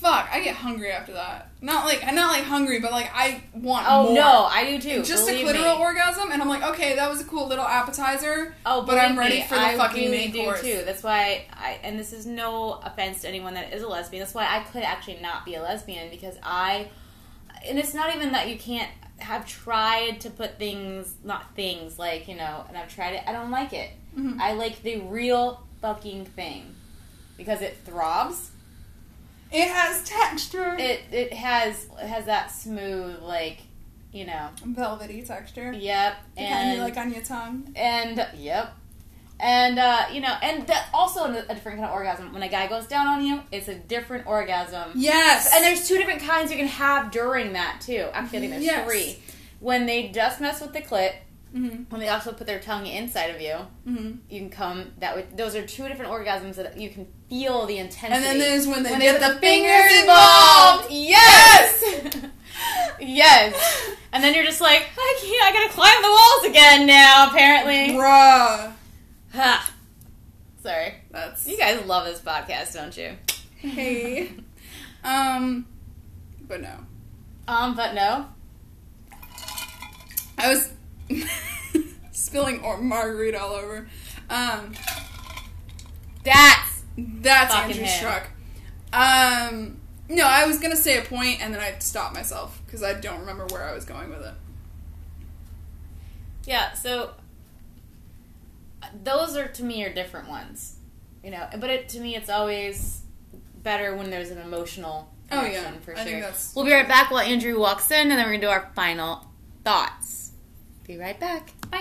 Fuck, I get hungry after that. Not like not like hungry, but like I want Oh more. no, I do too. Just a clitoral me. orgasm, and I'm like, okay, that was a cool little appetizer. Oh, but I'm ready me, for the I fucking really main do course. too. That's why I and this is no offense to anyone that is a lesbian. That's why I could actually not be a lesbian because I and it's not even that you can't have tried to put things not things like, you know, and I've tried it. I don't like it. Mhm. I like the real fucking thing because it throbs. It has texture. It it has it has that smooth like, you know. Velvety texture. Yep. The And you like on your tongue. and yep and uh, you know and that also a different kind of orgasm when a guy goes down on you it's a different orgasm Yes. and there's two different kinds you can have during that too actually i think there's Yes. three when they just mess with the clit hmm when they also put their tongue inside of you hmm you can come that way those are two different orgasms that you can feel the intensity And then there's when they when get they the the fingers fingers involved. involved yes yes And then you're just like, I can't, I gotta climb the walls again now, apparently. Bruh. Ha. Sorry. That's You guys love this podcast, don't you? hey. Um, but no. Um, but no. I was spilling or margarita all over. Um, That's that's Fucking Andrew's him. truck. Um, no, I was gonna say a point and then I stopped myself because I don't remember where I was going with it. yeah. So those are to me are different ones, you know. But it, to me, it's always better when there's an emotional Oh, yeah. for I sure. think that's- We'll be right back while Andrew walks in, and then we're gonna do our final thoughts. Be right back. Bye.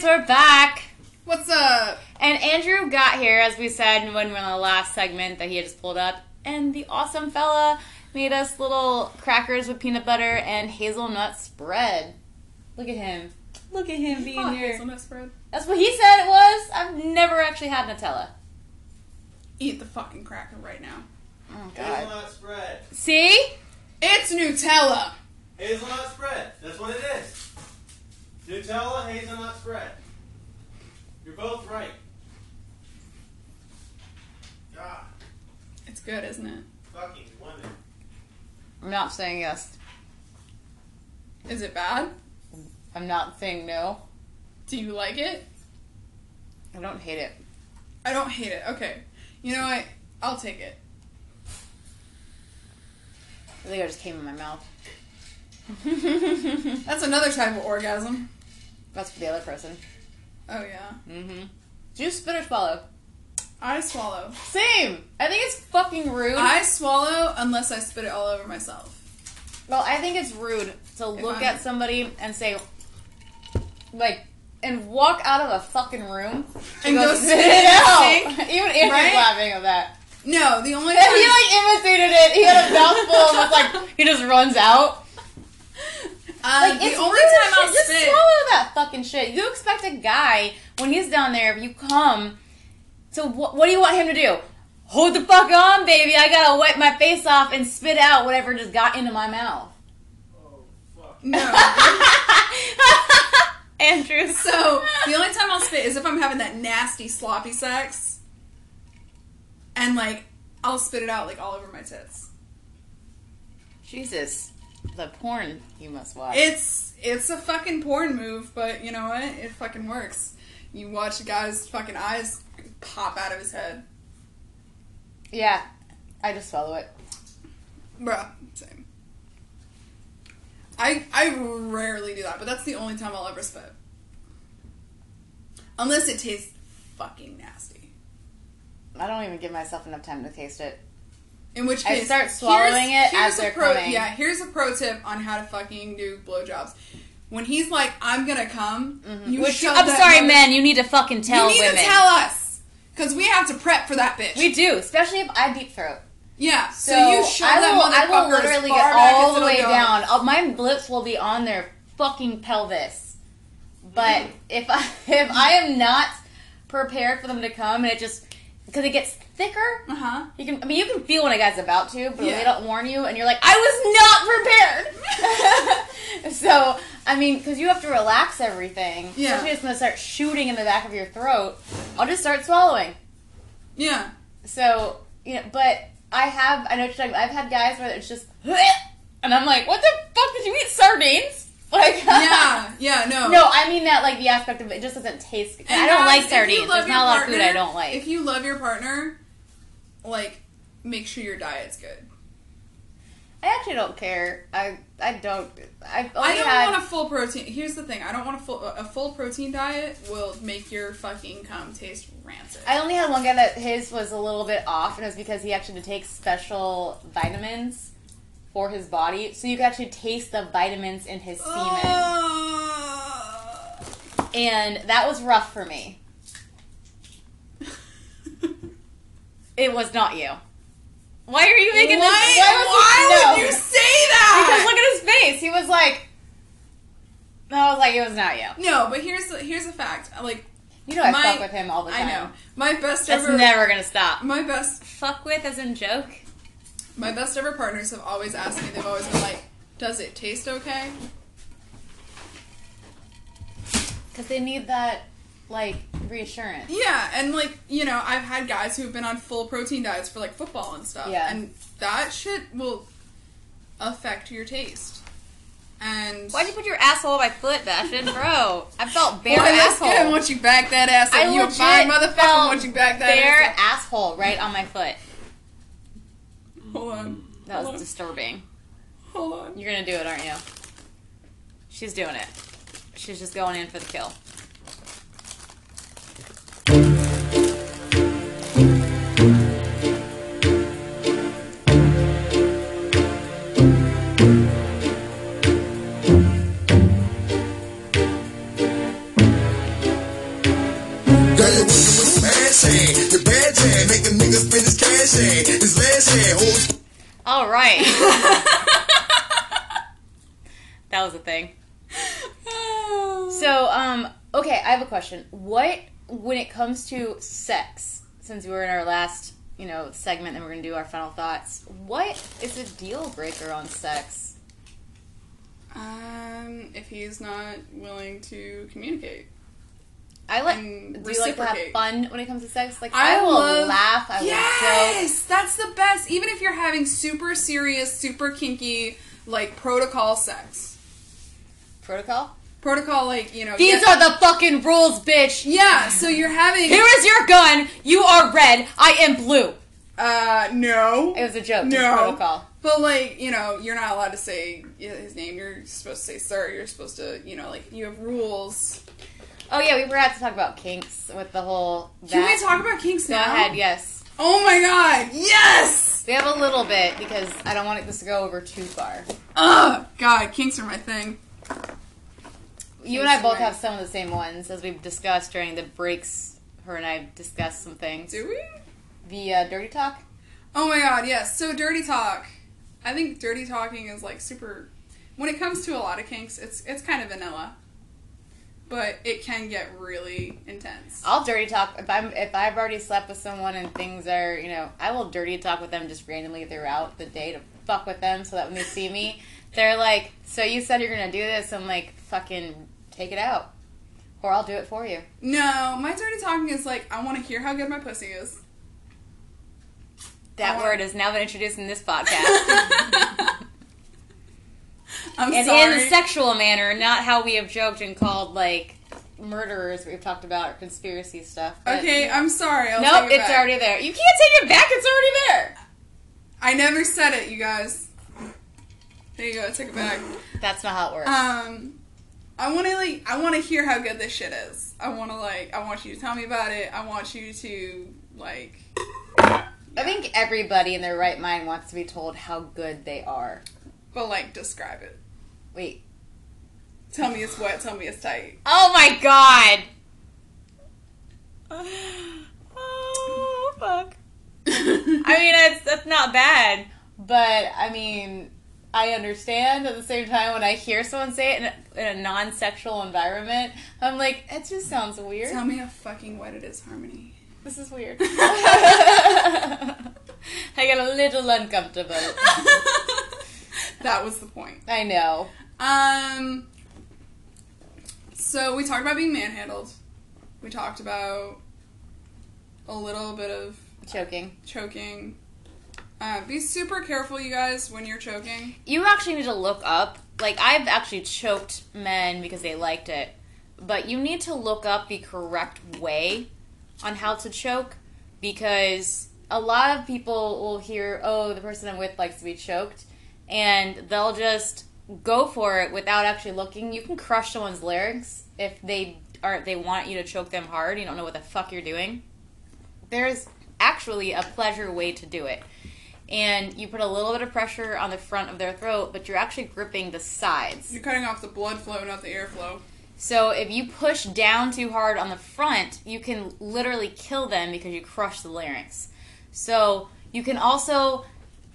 Guys, we're back. What's up? And Andrew got here, as we said when we were in the last segment that he had just pulled up, and the awesome fella made us little crackers with peanut butter and hazelnut spread. Look at him. Look at him being Hot here. hazelnut spread. That's what he said it was. I've never actually had Nutella. Eat the fucking cracker right now. Oh god. Hazelnut spread. See? It's Nutella. Hazelnut spread. That's what it is. Nutella hazelnut spread. You're both right. God, It's good, isn't it? fucking women. I'm not saying yes. Is it bad? I'm not saying no. Do you like it? I don't hate it. I don't hate it. Okay. You know what? I'll take it. I think I just came in my mouth. That's another type of orgasm. That's for the other person. Oh yeah. Mm-hmm. Do you spit or swallow? I swallow. Same. I think it's fucking rude. I swallow unless I spit it all over myself. well, I think it's rude to look I'm- at somebody and say, like, and walk out of a fucking room And go spit spit it it in the out. Even Andrew's right? laughing at that. No, the only And time he like imitated it. He had a mouthful and was like, he just runs out. Um, Like, the it's only time I'll shit. Just spit. swallow that fucking shit. You expect a guy when he's down there, if you come, so wh- what do you want him to do? Hold the fuck on, baby. I gotta wipe my face off and spit out whatever just got into my mouth. Oh, fuck. No. Andrew. So the only time I'll spit is if I'm having that nasty sloppy sex, and like I'll spit it out like all over my tits. Jesus, the porn you must watch. It's it's a fucking porn move, but you know what? It fucking works. You watch a guy's fucking eyes pop out of his head, yeah, I just swallow it. bruh. Same. I I rarely do that, but that's the only time I'll ever spit. Unless it tastes fucking nasty. I don't even give myself enough time to taste it. In which case, I start swallowing here's- it as here's a they're pro, coming. Yeah, here's a pro tip on how to fucking do blowjobs. When he's like, "I'm gonna come," you Which, I'm sorry, mother- men. You need to fucking tell you need women. to tell us because we have to prep for that bitch. we do, especially if I deep throat. yeah, so, So, you shove I that will, motherfucker I will literally get all the way go. down. Uh, my lips will be on their fucking pelvis. But if I if I am not prepared for them to come, and it just because it gets thicker, Uh huh. you can. I mean, you can feel when a guy's about to, but Yeah. they don't warn you, and you're like, I was not prepared. so I mean, because you have to relax everything. Yeah. Especially if it's gonna start shooting in the back of your throat. I'll just start swallowing. Yeah. So, you know, but I have, I know what you're talking about. I've had guys where it's just, and I'm like, what the fuck did you eat sardines? Like, Yeah. Yeah. No. no, I mean that like the aspect of it just doesn't taste. good. I don't guys, like sardines. There's not a lot of food I don't like. If you love your partner, like, make sure your diet's good. I actually don't care. I I don't. I've only I don't had. want a full protein. Here's the thing: I don't want a full a full protein diet. Will make your fucking cum taste rancid. I only had one guy that his was a little bit off, and it was because he actually had to take special vitamins for his body, so you could actually taste the vitamins in his semen. Uh, And that was rough for me. It was not you. Why are you making why this? Why, was why no. would you say that? Because look at his face. He was like, I was like, it was not you. no, but here's the, here's a fact. Like You know I My- fuck with him all the time. I know my best That's ever. never gonna stop. my best Fuck with as in joke. My best ever partners have always asked me. They've always been like, "Does it taste okay?" Because they need that, like, reassurance. Yeah, and like you know, I've had guys who've been on full protein diets for like football and stuff. Yeah. and that shit will affect your taste. And Why'd you put your asshole on my foot, Bastion? Bro, I felt bare Boy, let's asshole. get him once you back that ass up. I you a legit fine motherfucker felt once you back that bare ass asshole right on my foot. Up. Hold on. That hold was on. disturbing. Hold on. You're gonna do it, aren't you? She's doing it. She's just going in for the kill. Girl, you're working with smash hand. Your bad jam, make a nigga spend his cash hand. His All right. that was a thing. So, um, okay, I have a question. What, when it comes to sex, since we were in our last, you know, segment and we're gonna do our final thoughts, what is a deal breaker on sex? Um, if he's not willing to communicate. I like. Do you like to have fun when it comes to sex? Like I I, will love- laugh. I yes, that's the best. Even if you're having super serious, super kinky, like protocol sex. Protocol. Protocol, like you know. These yeah, are the fucking rules, bitch. Yeah, so you're having. Here is your gun. You are red. I am blue. Uh, no. It was a joke. No. protocol. But like, you know, you're not allowed to say his name. You're supposed to say sir. You're supposed to, you know, like you have rules. Oh yeah, we forgot to talk about kinks with the whole. Can we talk about kinks Go now? Go ahead. Yes, Oh my god, yes! we have a little bit because I don't want this to go over too far. Oh god, kinks are my thing. You and I both have some of the same ones as we've discussed during the breaks. Her and I discussed some things. Do we? The uh, dirty talk. Oh my god, yes. So dirty talk. I think dirty talking is like super. When it comes to a lot of kinks, it's it's kind of vanilla, but it can get really intense. I'll dirty talk if I'm if I've already slept with someone and things are you know I will dirty talk with them just randomly throughout the day to fuck with them so that when they see me they're like so you said you're gonna do this I'm like fucking take it out or I'll do it for you. No, my dirty talking is like I want to hear how good my pussy is. That uh, word has now been introduced in this podcast. I'm and sorry. in a sexual manner, not how we have joked and called like murderers we've talked about or conspiracy stuff. okay, I'm sorry. I'll nope, it it's back. already there. You can't take it back, it's already there. I never said it, you guys. There you go. I took it back. That's not how it works. Um, I want to like. I want to hear how good this shit is. I want to like. I want you to tell me about it. I want you to like. I think everybody in their right mind wants to be told how good they are. But like, describe it. Wait. Tell me it's wet. Tell me it's tight. Oh my god! Oh, fuck. I mean, it's, that's not bad, but I mean, I understand at the same time when I hear someone say it in a, in a non sexual environment, I'm like, it just sounds weird. Tell me how fucking wet it is, Harmony. This is weird. I get a little uncomfortable. That was the point. I know. Um. So we talked about being manhandled. We talked about a little bit of Choking. choking. Uh, be super careful, you guys, when you're choking. You actually need to look up. Like, I've actually choked men because they liked it. But you need to look up the correct way on how to choke because a lot of people will hear, oh, the person I'm with likes to be choked. And they'll just go for it without actually looking. You can crush someone's larynx if they are they want you to choke them hard. You don't know what the fuck you're doing. There's actually a pleasure way to do it. and you put a little bit of pressure on the front of their throat, but you're actually gripping the sides. You're cutting off the blood flow, not the airflow. So if you push down too hard on the front, you can literally kill them because you crush the larynx. So you can also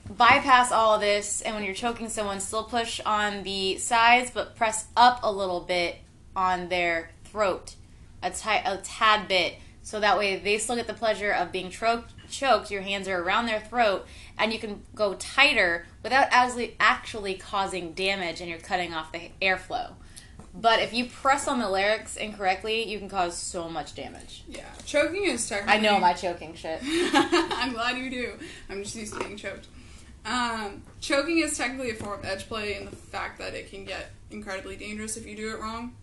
bypass all of this, and when you're choking someone, still push on the sides, but press up a little bit on their throat, a, tad bit, so that way they still get the pleasure of being tro- choked. Your hands are around their throat, and you can go tighter without actually actually causing damage, and you're cutting off the airflow. But if you press on the larynx incorrectly, you can cause so much damage. Yeah, choking is I technically. know my choking shit. I'm glad you do. I'm just used to being choked. Um, choking is technically a form of edge play in the fact that it can get incredibly dangerous if you do it wrong.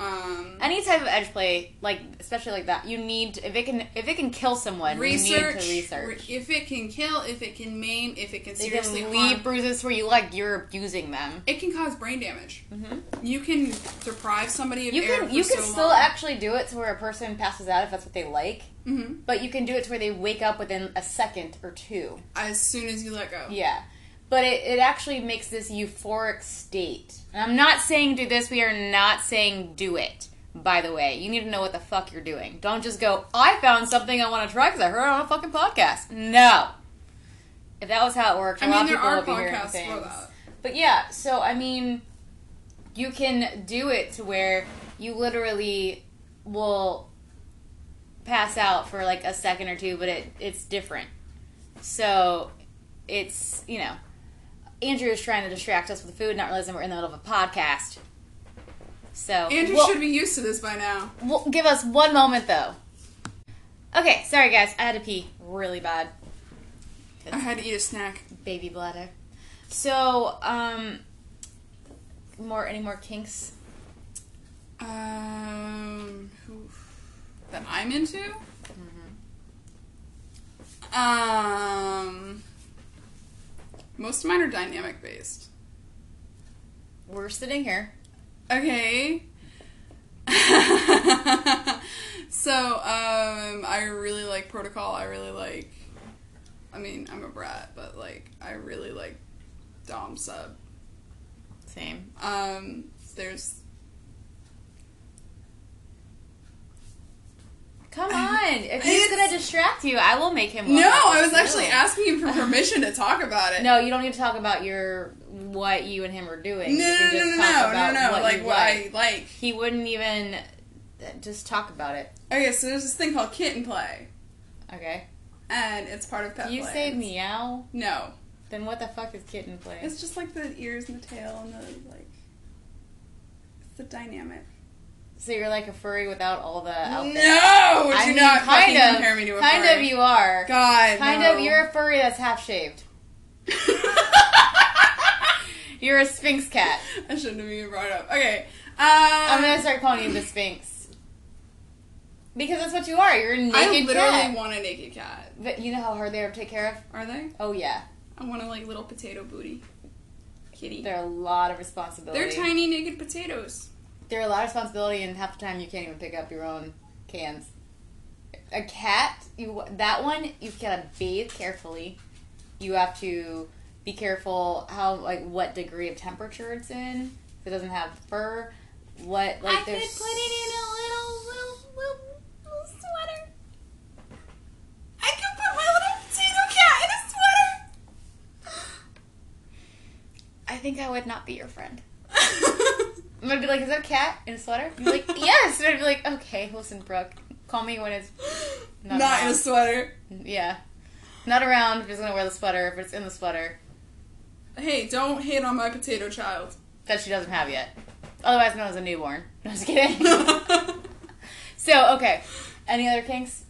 Um, Any type of edge play, like especially like that, you need if it can if it can kill someone, research, you need to research. re- if it can kill, if it can maim, if it can seriously can harm, leave bruises where you like you're abusing them. it can cause brain damage. Mhm. You can deprive somebody of You can you so can still long. actually do it to where a person passes out if that's what they like, Mhm. but you can do it to where they wake up within a second or two. as soon as you let go. Yeah. But it, it actually makes this euphoric state. And I'm not saying do this, we are not saying do it. By the way, you need to know what the fuck you're doing. Don't just go, I found something I want to try because I heard it on a fucking podcast. No. If that was how it worked, a I lot mean, of there people are would be hearing podcasts things. for that. But yeah, so I mean, you can do it to where you literally will pass out for like a second or two, but it it's different. So it's you know, Andrew is trying to distract us with food, not realizing we're in the middle of a podcast. So Andrew we'll- should be used to this by now. we'll give us one moment though. Okay, sorry guys, I had to pee really bad. I had to eat a snack. baby bladder. So, um, more any more kinks? Um, who- that I'm into. Mm-hmm. Um, most of mine are dynamic based. We're sitting here. Okay. so, um, I really like protocol. I really like. I mean, I'm a brat, but like, I really like Dom sub. Same. Um, there's Come on. If he's gonna distract you, I will make him. no. I was actually asking him for permission to talk about it. No, you don't need to talk about your what you and him are doing. no, no, no, no, no, no, no. Like you what like. I like. He wouldn't even uh, just talk about it. Okay, so there's this thing called kitten play, Okay. and it's part of pet Do you play. say meow? No, Then what the fuck is kitten play? it's just like the ears and the tail and the like. It's the dynamic. So you're like a furry without all the outfits. No, would I you mean, not kind of. compare me to a kind furry? of you are. God, Kind no. of. You're a furry that's half shaved. You're a sphynx cat. I shouldn't have even brought it up. Okay. Um, I'm gonna start calling you the sphynx because that's what you are. You're a naked I literally cat. want a naked cat. But you know how hard they are to take care of. Are they? Oh yeah, I want a like little potato booty kitty. they're a lot of responsibility. They're tiny naked potatoes. They're a lot of responsibility, and half the time you can't even pick up your own cans. A cat, you that one you gotta bathe carefully. You have to be careful how like what degree of temperature it's in. If it doesn't have fur, what like I could there's put it in a little, little, little, little sweater. I could put my little potato cat in a sweater. I think I would not be your friend. I'm gonna be like, is that a cat in a sweater? You're like, yes. And I'd be like, okay, listen, Brooke, call me when it's Not, not, in a sweater. yeah, not around. If it's gonna wear the sweater, if it's in the sweater Hey, don't hate on my potato child. that she doesn't have yet, otherwise known as a newborn. No, just kidding. so okay, any other kinks?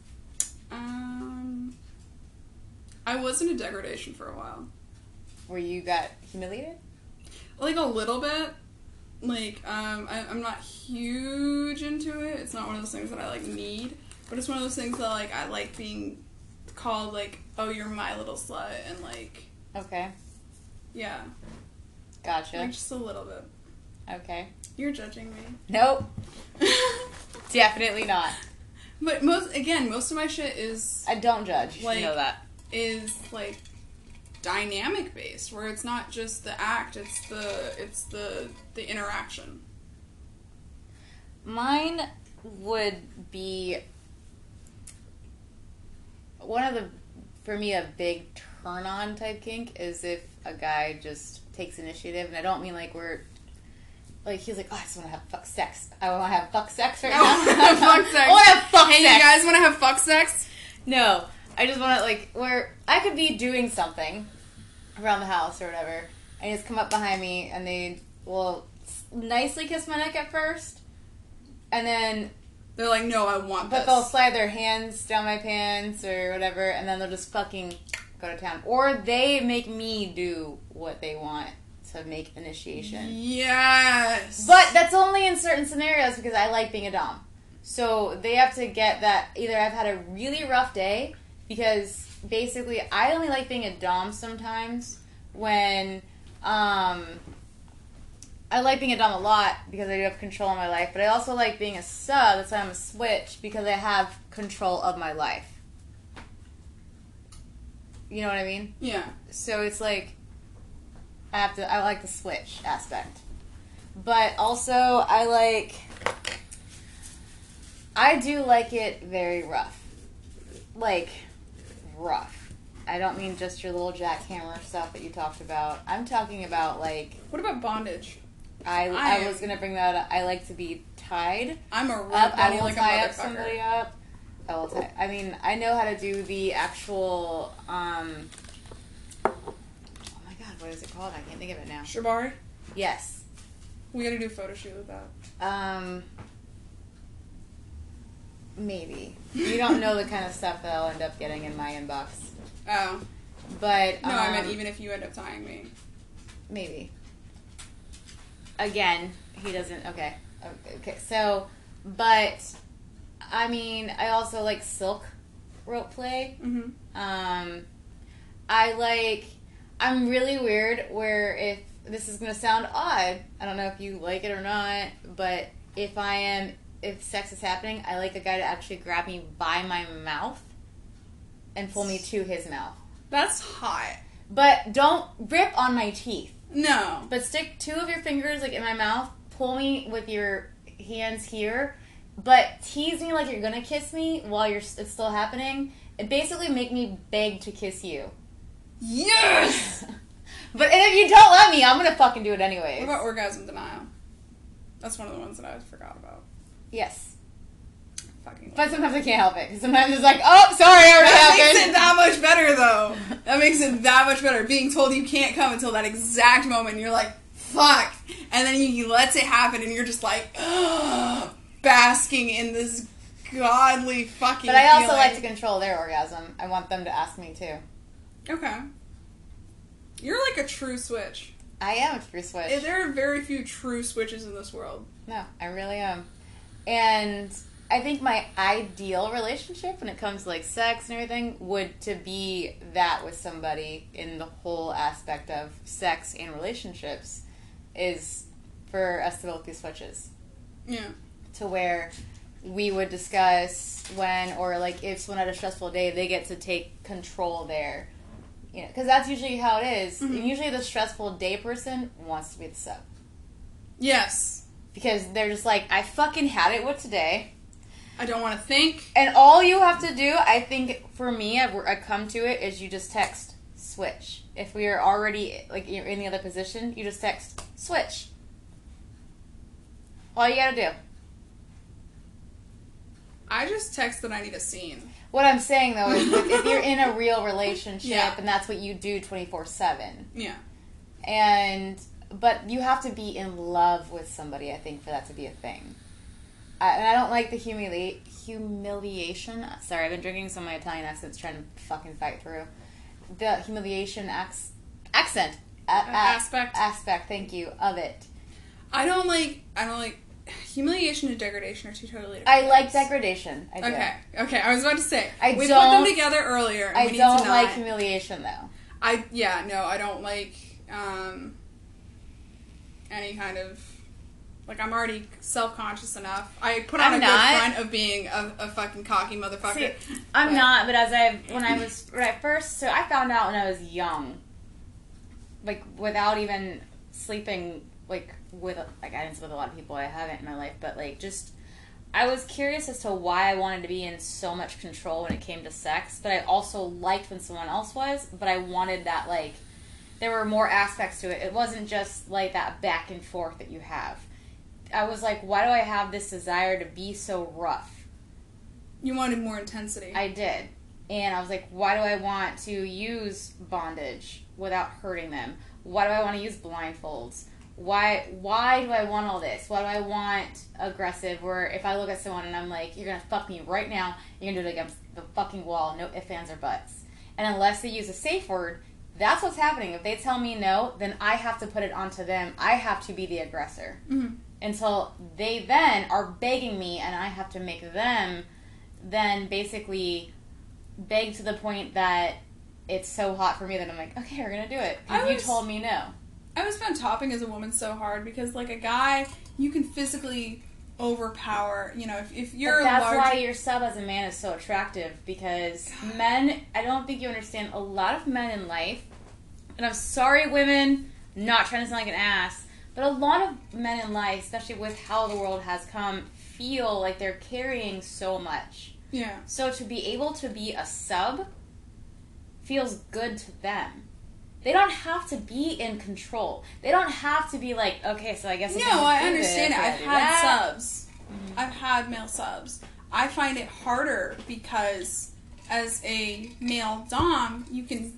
um, I was in a degradation for a while. Where you got humiliated? like a little bit. Like, um, I, I'm not huge into it. It's not one of those things that I like need, but it's one of those things that like I like being called like, oh, you're my little slut, and like, Okay, yeah, gotcha. like just a little bit. Okay, You're judging me, nope, definitely not. but most again, most of my shit is I don't judge. Like- you know that. is like dynamic based, where it's not just the act; it's the it's the the interaction. Mine would be one of the, for me, a big turn on type kink is if a guy just takes initiative, and I don't mean like we're. Like he's like, oh, I just want to have fuck sex. I want to have fuck sex right now. fuck sex. I want to have fuck Hey, sex. you guys want to have fuck sex? No, I just want to like where I could be doing something around the house or whatever, and just come up behind me and they will nicely kiss my neck at first, and then They're like, no, I want but this. they'll slide their hands down my pants or whatever, and then they'll just fucking go to town, or they make me do what they want to make initiation. Yes. But that's only in certain scenarios because I like being a dom. So they have to get that either I've had a really rough day because basically I only like being a dom sometimes when um I like being a dom a lot because I do have control of my life, but I also like being a sub, that's why I'm a switch because I have control of my life. You know what I mean? yeah. So it's like I have to I like the switch aspect. But also I like I do like it very rough. Like rough. I don't mean just your little jackhammer stuff that you talked about. I'm talking about like What about bondage? I I I, was gonna bring that up. I like to be tied I'm a real. I will like tie up somebody up. I will tie. I mean, I know how to do the actual. um Oh my god, what is it called? I can't think of it now. Shibari? Yes. We gotta do a photo shoot with that. Um. Maybe you don't know the kind of stuff that I'll end up getting in my inbox, Oh. but No, I meant um, even if you end up tying me. maybe. Again, he doesn't. Okay, okay. So, but I mean, I also like silk rope play. Mm-hmm. Um, I like. I'm really weird. Where if this is gonna sound odd, I don't know if you like it or not, but if I am, if sex is happening, I like a guy to actually grab me by my mouth and pull me to his mouth. That's hot. But don't rip on my teeth. No. But stick two of your fingers like in my mouth. Pull me with your hands here, but tease me like you're gonna kiss me while you're it's still happening. And basically make me beg to kiss you. Yes! But if you don't let me, I'm gonna fucking do it anyways. What about orgasm denial? That's one of the ones that I forgot about. Yes, Fucking. but sometimes I can't help it. Sometimes it's like, oh, sorry, I already that makes it that much better, though. That makes it that much better. Being told you can't come until that exact moment, and you're like, fuck. And then you, let it happen, and you're just like, basking in this godly fucking But I also feeling. like to control their orgasm. I want them to ask me too. Okay. You're like a true switch. I am a true switch. There are very few true switches in this world. No, I really am. And I think my ideal relationship when it comes to like sex and everything would to be that with somebody in the whole aspect of sex and relationships is for us to both be switches. Yeah. To where we would discuss when or like if someone had a stressful day, they get to take control there. You know, because that's usually how it is. Mhm. Usually the stressful day person wants to be the sub Yes. Because they're just like, I fucking had it with today. I don't want to think. And all you have to do, I think, for me, I've, I come to it is you just text switch. If we are already like you're in the other position, you just text switch. All you gotta do. I just text that I need a scene. What I'm saying though is, if, if you're in a real relationship Yeah. and that's what you do 24 seven, Yeah. and but you have to be in love with somebody, I think, for that to be a thing. I, and I don't like the humili- humiliation. Sorry, I've been drinking some of my Italian accents trying to fucking fight through the humiliation ac- accent a- a- aspect. aspect. Thank you of it. I don't like. I don't like. Humiliation and degradation are two totally different. I like degradation. I do. Okay. Okay. I was about to say. I we put them together earlier. And I don't like not- humiliation though. I yeah no I don't like um any kind of like I'm already self conscious enough. I put on I'm a not. good front of being a, a fucking cocky motherfucker. See, I'm But- not, but as I when I was when I first so I found out when I was young like without even sleeping like with like I didn't sleep with a lot of people I haven't in my life, but like just I was curious as to why I wanted to be in so much control when it came to sex, but I also liked when someone else was, but I wanted that like there were more aspects to it. It wasn't just like that back and forth that you have. I was like, why do I have this desire to be so rough? You wanted more intensity. I did. And I was like, why do I want to use bondage without hurting them? Why do I want to use blindfolds? Why why do I want all this? Why do I want aggressive where if I look at someone and I'm like, You're gonna fuck me right now, you're gonna do it against the fucking wall, no ifs, ands, or buts. And unless they use a safe word, that's what's happening. If they tell me no, then I have to put it onto them. I have to be the aggressor. Mhm. Until they then are begging me and I have to make them then basically beg to the point that it's so hot for me that I'm like, okay, we're gonna do it. Because you told me no. I always found topping as a woman so hard because, like, a guy, you can physically overpower. You know, if, if you're but that's large, why your sub as a man is so attractive because men. I don't think you understand. A lot of men in life, and I'm sorry, women, not trying to sound like an ass, but a lot of men in life, especially with how the world has come, feel like they're carrying so much. yeah, So to be able to be a sub feels good to them. They don't have to be in control. They don't have to be like, okay, so I guess I'm no, gonna I understand it. I I've had that. subs. Mm-hmm. I've had male subs. I find it harder because as a male dom, you can.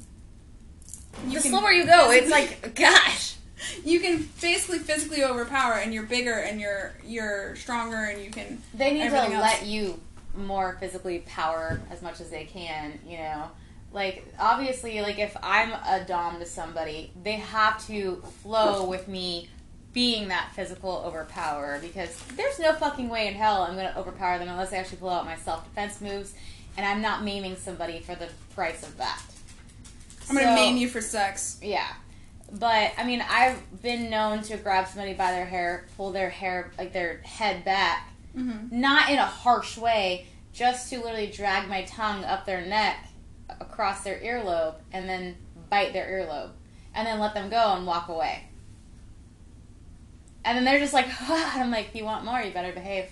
You the can slower you go, it's like, gosh. you can basically physically overpower, and you're bigger, and you're you're stronger, and you can. They need to else. let you more physically power as much as they can, you know. Like obviously, like if I'm a dom to somebody, they have to flow with me being that physical overpower because there's no fucking way in hell I'm going to overpower them unless I actually pull out my self defense moves, and I'm not maiming somebody for the price of that. I'm gonna So- maim you for sex. Yeah. But I mean, I've been known to grab somebody by their hair, pull their hair, like their head back, Mm-hmm. not in a harsh way, just to literally drag my tongue up their neck, across their earlobe, and then bite their earlobe, and then let them go and walk away. And then they're just like, and I'm like, if you want more, you better behave.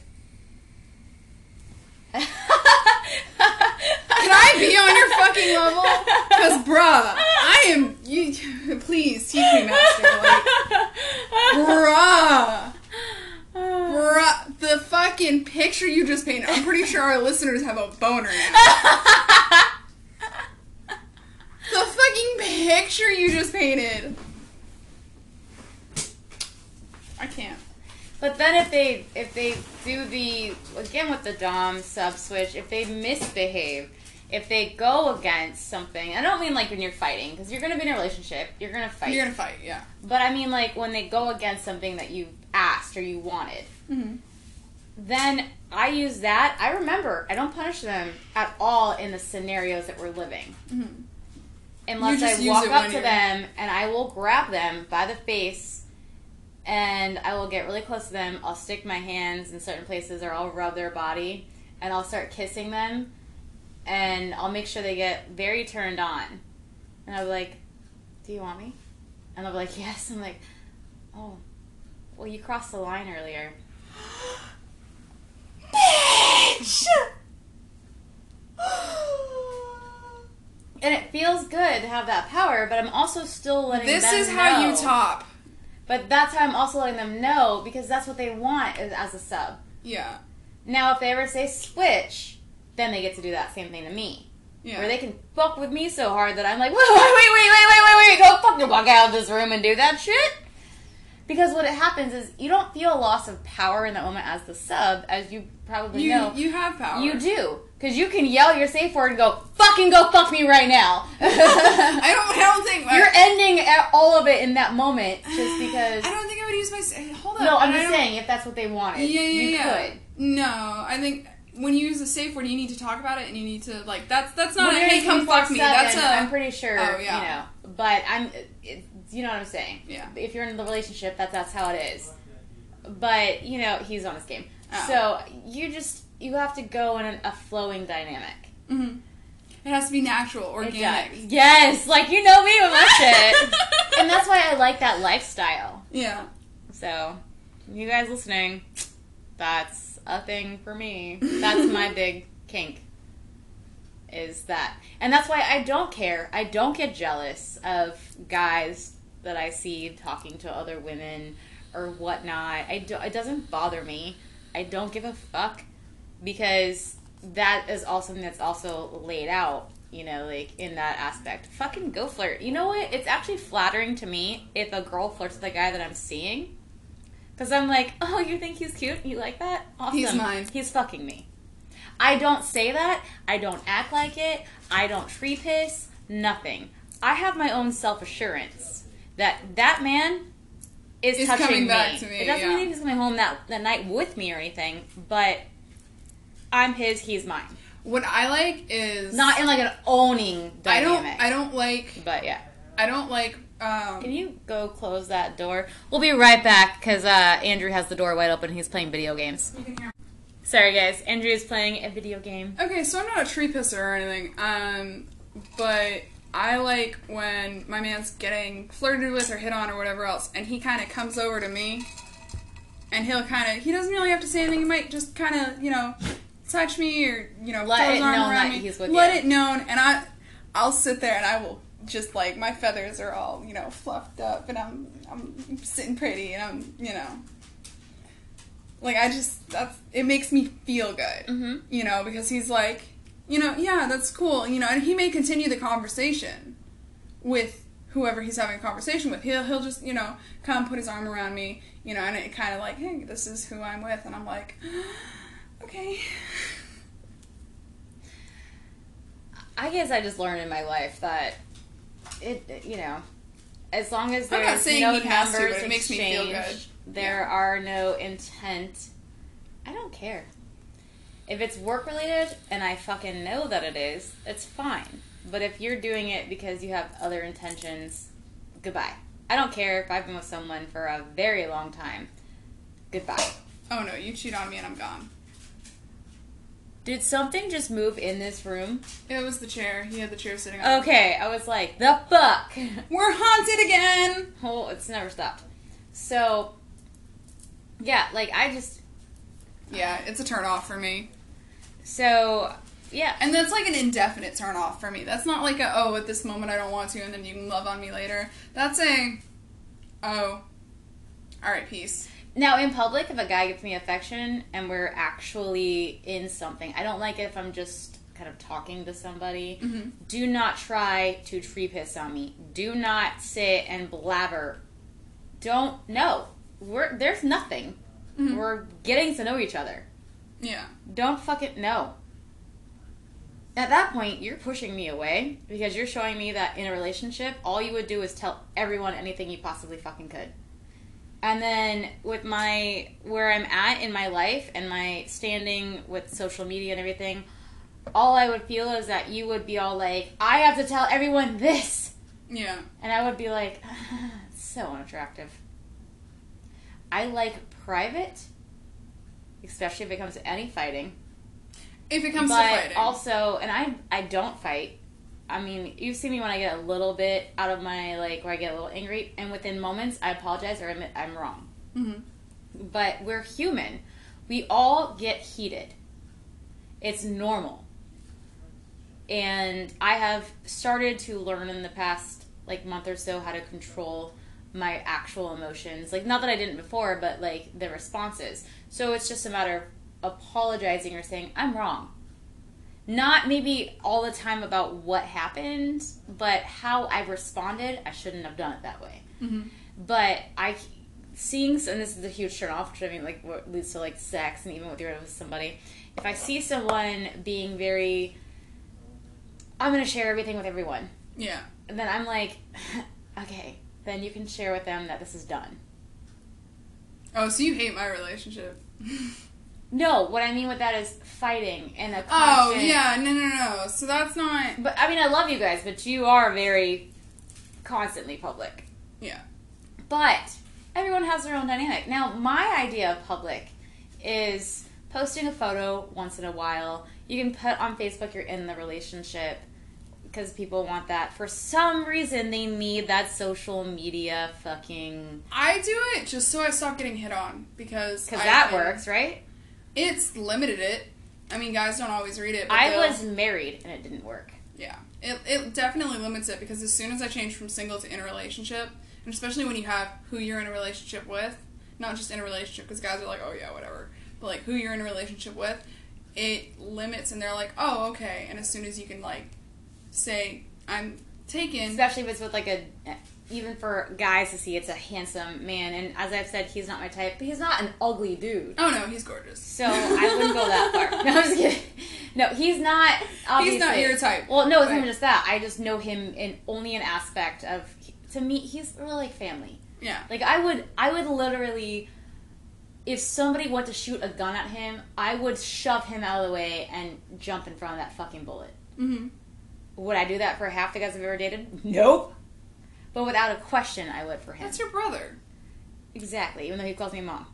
Can I be on your fucking level? Cause bruh, I am you. Please teach me, master. Like, bruh, bruh, the fucking picture you just painted. I'm pretty sure our listeners have a boner now. The fucking picture you just painted. I can't. But then if they if they do the again with the dom sub switch, if they misbehave, if they go against something, I don't mean like when you're fighting because you're gonna be in a relationship, you're gonna fight. You're gonna fight, yeah. but I mean like when they go against something that you asked or you wanted, Mm-hmm. then I use that. I remember I don't punish them at all in the scenarios that we're living. Mm-hmm. Unless I walk up to them and I will grab them by the face and I will get really close to them. I'll stick my hands in certain places or I'll rub their body and I'll start kissing them and I'll make sure they get very turned on. And I'll be like, Do you want me? And they'll be like, Yes. I'm like, Oh, well, you crossed the line earlier. Bitch! And it feels good to have that power, but I'm also still letting this is how know. you top. But that's how I'm also letting them know because that's what they want is as a sub. Yeah. Now, if they ever say switch, then they get to do that same thing to me. Yeah. Where they can fuck with me so hard that I'm like, wait, wait, wait, wait, wait, wait, wait, go fucking walk out of this room and do that shit. Because what it happens is you don't feel a loss of power in that moment as the sub, as you probably you, know. You have power. You do. Because you can yell your safe word and go, fucking go fuck me right now. I don't. I don't think. You're ending all of it in that moment just because. I don't think I would use my. Hold up. No, I'm I just saying if that's what they wanted, Yeah, yeah, you yeah. could. No, I think when you use a safe word, you need to talk about it, and you need to like that's that's not When a hey come fuck me. That's a I'm pretty sure. Oh, yeah. You know, but I'm. It, you know what I'm saying? Yeah. If you're in the relationship, that's that's how it is. But you know, he's on his game, Oh. so you just you have to go in a, a flowing dynamic. Mhm. It has to be natural, organic. Yes, like you know me with my shit. and that's why I like that lifestyle. Yeah. So, you guys listening, that's a thing for me. That's my big kink. Is that. And that's why I don't care. I don't get jealous of guys that I see talking to other women or whatnot. I do, it doesn't bother me. I don't give a fuck because that is also something that's also laid out, you know, like in that aspect. Fucking go flirt. You know what? It's actually flattering to me if a girl flirts with a guy that I'm seeing. Because I'm like, oh, you think he's cute? You like that? Awesome. He's mine. He's fucking me. I don't say that. I don't act like it. I don't tree piss. Nothing. I have my own self assurance that that man is Is touching coming me. back to me, It doesn't yeah. mean he's coming home that, that night with me or anything, but I'm his, he's mine. What I like is Not in like an owning dynamic. I don't. I don't like. But yeah. I don't like. Um, Can you go close that door? We'll be right back because uh, Andrew has the door wide open. He's playing video games. you can hear- Sorry, guys. Andrew is playing a video game. Okay, so I'm not a tree pisser or anything, um, but I like when my man's getting flirted with or hit on or whatever else, and he kind of comes over to me, and he'll kind of he doesn't really have to say anything. He might just kind of you know touch me or you know Let it known that me. he's with Let you. it known, and I I'll sit there and I will just like my feathers are all you know fluffed up, and I'm I'm sitting pretty, and I'm you know. Like I just that's it makes me feel good Mm-hmm. you know, because he's like, you know, yeah, that's cool, you know, and he may continue the conversation with whoever he's having a conversation with. He'll he'll just, you know, come put his arm around me, you know, and it kind of like, hey, this is who I'm with, and I'm like, okay, I guess I just learned in my life that it, you know, as long as I'm there's not saying no he has to, but it makes me feel good. there are no intent. I don't care. If it's work related and I fucking know that it is, it's fine. But if you're doing it because you have other intentions, goodbye. I don't care if I've been with someone for a very long time. Goodbye. oh no, you cheat on me and I'm gone. Did something just move in this room? It was the chair. He had the chair sitting on. Okay, I was like, the fuck? We're haunted again. Oh, it's never stopped. So, yeah, like I just Yeah, it's a turn off for me. so yeah, And that's like an indefinite turn off for me. That's not like a oh at this moment I don't want to and then you can love on me later. That's a oh all right peace. Now in public, if a guy gives me affection and we're actually in something, I don't like it if I'm just kind of talking to somebody. Mhm. Do not try to tree piss on me. Do not sit and blabber. Don't no. We're there's nothing. Mhm. We're getting to know each other. Yeah. Don't fucking no. At that point, you're pushing me away because you're showing me that in a relationship, all you would do is tell everyone anything you possibly fucking could. And then with my where I'm at in my life and my standing with social media and everything, all I would feel is that you would be all like, "I have to tell everyone this," Yeah. and I would be like, "So unattractive." I like private, especially if it comes to any fighting If it comes but to fighting. also, and I I don't fight. I mean, you've seen me when I get a little bit out of my like where I get a little angry, and within moments I apologize or admit I'm wrong. Mhm. But we're human. We all get heated. It's normal. And I have started to learn in the past like month or so how to control my actual emotions. Like not that I didn't before, but like the responses. So it's just a matter of apologizing or saying I'm wrong. Not maybe all the time about what happened, but how I responded. I shouldn't have done it that way. Mhm. But I seeing, and this is a huge turn off, which I mean, like what leads to like sex, and even with you're with somebody. If I see someone being very, I'm gonna share everything with everyone, Yeah. and then I'm like, okay, then you can share with them that this is done. Oh, so you hate my relationship? No, what I mean with that is fighting and a Oh yeah, no, no, no. So that's not. But I mean, I love you guys, but you are very constantly public. Yeah. But everyone has their own dynamic. Now, my idea of public is posting a photo once in a while. You can put on Facebook you're in the relationship because people want that. For some reason, they need that social media fucking. I do it just so I stop getting hit on because Because that works, right? It's limited it. I mean, guys don't always read it. But I was married and it didn't work. Yeah, it, it definitely limits it because as soon as I change from single to in a relationship, and especially when you have who you're in a relationship with, not just in a relationship, because guys are like, oh yeah, whatever, but like who you're in a relationship with, it limits, and they're like, oh okay, and as soon as you can like say I'm taken, Especially if it's with like a. Even for guys to see, it's a handsome man. And as I've said, he's not my type, but he's not an ugly dude. oh no, he's gorgeous. So I wouldn't go that far. No, I'm just kidding. No, he's not. Obviously. He's not your type. Well, no, it's not just that. I just know him in only an aspect of. To me, he's really like family. Yeah, Like I would, I would literally, if somebody went to shoot a gun at him, I would shove him out of the way and jump in front of that fucking bullet. hmm Would I do that for half the guys I've ever dated? Nope. But without a question, I would for him. that's your brother. exactly. Even though he calls me mom.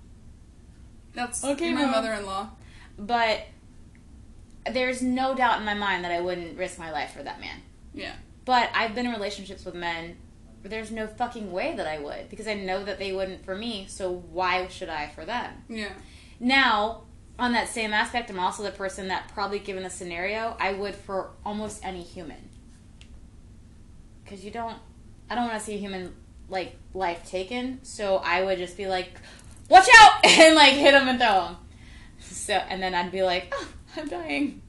That's Okay, my Mom. mother-in-law. But there's no doubt in my mind that I wouldn't risk my life for that man. Yeah. But I've been in relationships with men. where There's no fucking way that I would because I know that they wouldn't for me. So why should I for them? Yeah. Now, on that same aspect, I'm also the person that probably, given the scenario, I would for almost any human. Because you don't, I don't want to see human like life taken. So I would just be like, "Watch out!" and like hit him and throw him. So and then I'd be like, oh, "I'm dying,"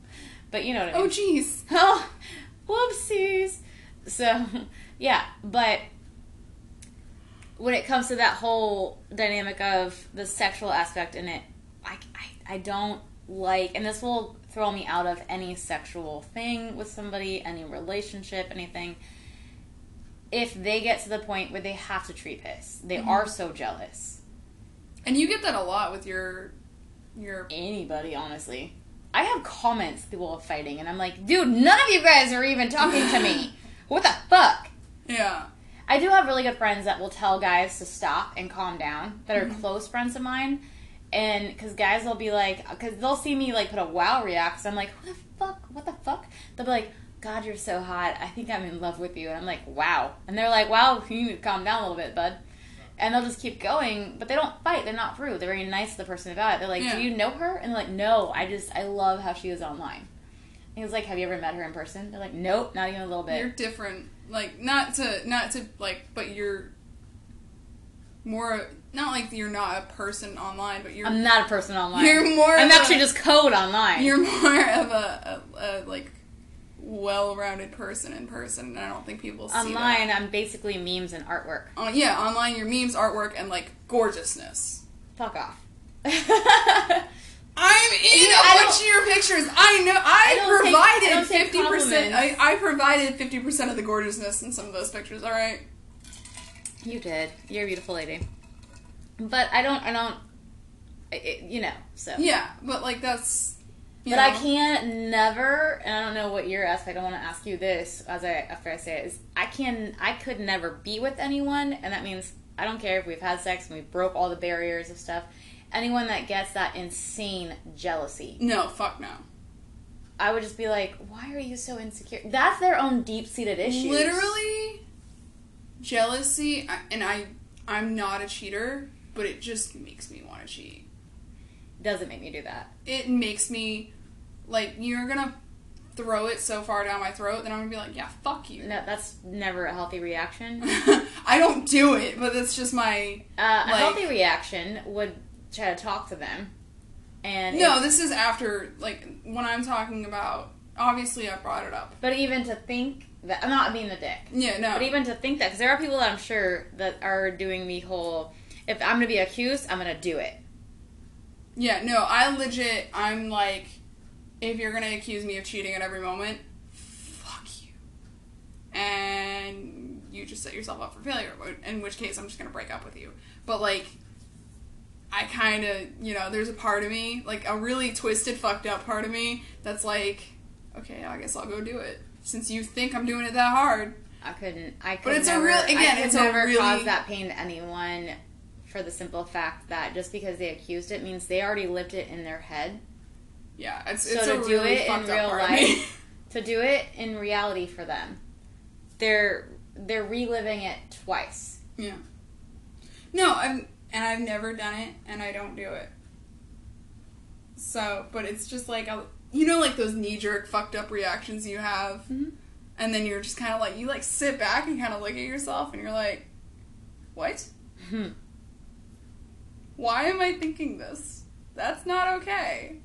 but you know what I oh, mean. Oh jeez. Oh, whoopsies. So, yeah, but when it comes to that whole dynamic of the sexual aspect in it, I, I, I don't like, and this will throw me out of any sexual thing with somebody, any relationship, anything. If they get to the point where they have to treat piss, they mm-hmm. are so jealous. And you get that a lot with your your Anybody, honestly. I have comments people are fighting, and I'm like, dude, none of you guys are even talking to me. What the fuck? yeah. I do have really good friends that will tell guys to stop and calm down that are mm-hmm. close friends of mine. And because guys will be like, because they'll see me like put a wow react, so I'm like, what the fuck? What the fuck? They'll be like, God, you're so hot. I think I'm in love with you. And I'm like, wow. And they're like, wow, you need to calm down a little bit, bud. And they'll just keep going, but they don't fight. They're not rude. They're very nice to the person about it. They're like, Yeah. do you know her? And they're like, no. I just, I love how she is online. And he was like, have you ever met her in person? They're like, nope, not even a little bit. You're different. Like not to not to like, but you're more not like you're not a person online, but you're I'm not a person online. You're more I'm of a- actually just code online. you're more of a, a, a like well-rounded person in person, and I don't think people see online. that. I'm basically memes and artwork. Uh, yeah, online your memes, artwork, and like gorgeousness. Fuck off. I'm in You know, a bunch of your pictures. I know. I, I don't take- I provided fifty percent. I. I provided fifty percent of the gorgeousness in some of those pictures. All right. you did. You're a beautiful lady. But I don't. I don't. I- it, you know. So. Yeah, but like that's. You But I can't never, and I don't know what you're aspect. I don't want to ask you this as I after I say it is I can I could never be with anyone, and that means I don't care if we've had sex and we broke all the barriers of stuff. Anyone that gets that insane jealousy, No, fuck no. I would just be like, why are you so insecure? That's their own deep seated issues. Literally, jealousy, and I, I'm not a cheater, but it just makes me want to cheat. doesn't make me do that. It makes me, like, you're gonna throw it so far down my throat, then I'm gonna be like, yeah, fuck you. No, that's never a healthy reaction. I don't do it, but that's just my. Uh, a healthy reaction would try to talk to them, and No, this is after, like, when I'm talking about. Obviously, I brought it up. but even to think that I'm not being a dick. Yeah, no. But even to think that, because there are people that I'm sure that are doing the whole, if I'm gonna be accused, I'm gonna do it. Yeah, no, I legit, I'm like, if you're gonna accuse me of cheating at every moment, fuck you. And you just set yourself up for failure, in which case I'm just gonna break up with you. But, like, I kind of, you know, there's a part of me, like a really twisted, fucked up part of me, that's like, okay, I guess I'll go do it. Since you think I'm doing it that hard. I couldn't. I could But it's a never, real- I again, it's a never really- cause that pain to anyone for the simple fact that just because they accused it means they already lived it in their head. Yeah, it's, So it's to a do really it in real part of me. life, to do it in reality for them. They're they're reliving it twice. Yeah. No, I've and I've never done it, and I don't do it. So, but it's just like a, you know, like those knee jerk fucked up reactions you have, Mhm. and then you're just kind of like you like sit back and kind of look at yourself, and you're like, what? Why am I thinking this? That's not okay.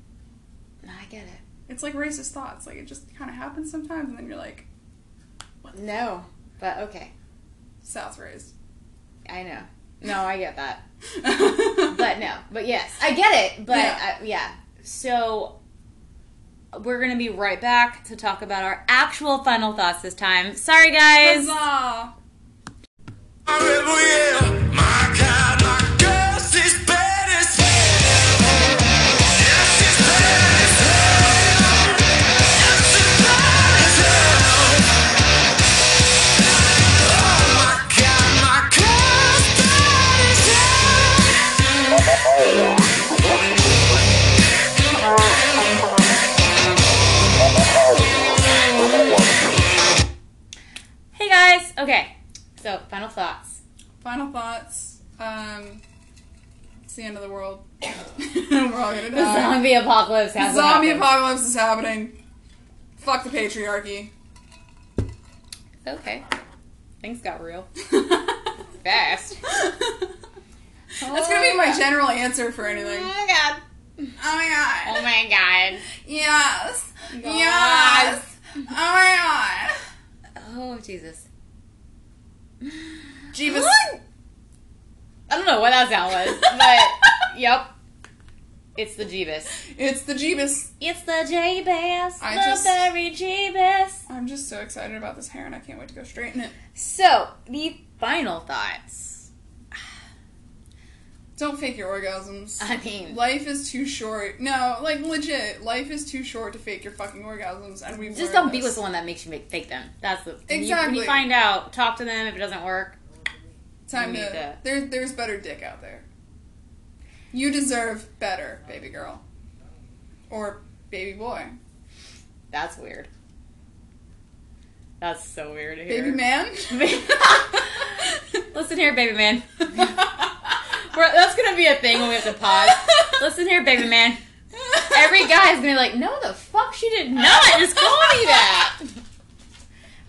I get it. It's like racist thoughts. Like it just kind of happens sometimes, and then you're like, what? No, but okay. South raised. I know. No, I get that. But no, but yes, I get it. But Yeah. yeah, yeah. So we're gonna be right back to talk about our actual final thoughts this time. Sorry, guys. Huzzah! Hallelujah. Apocalypse is happening. Fuck the patriarchy. Okay. Things got real Fast. That's gonna be oh, my general answer for anything. Oh my god. Oh my god. Oh my god. Yes. God. Yes. Oh my god. Oh Jesus. Jeebus. I don't know what that sound was, but yep. It's the Jeebus. It's the Jeebus. It's the Jeebus. I the just- very Jeebus. I'm just so excited about this hair and I can't wait to go straighten it. So, the final thoughts. Don't fake your orgasms. I mean, Life is too short. No, like legit, life is too short to fake your fucking orgasms, and we just don't be with the one that makes you make, fake them. That's the when you- When you find out, talk to them. If it doesn't work, Time to. to- There's there's better dick out there. You deserve better, baby girl, or baby boy, that's weird. That's so weird to hear. baby man. Listen here, baby man. We're, that's gonna be a thing when we have to pause. Listen here, baby man. Every guy is gonna be like, "No, the fuck, she did not just call me that."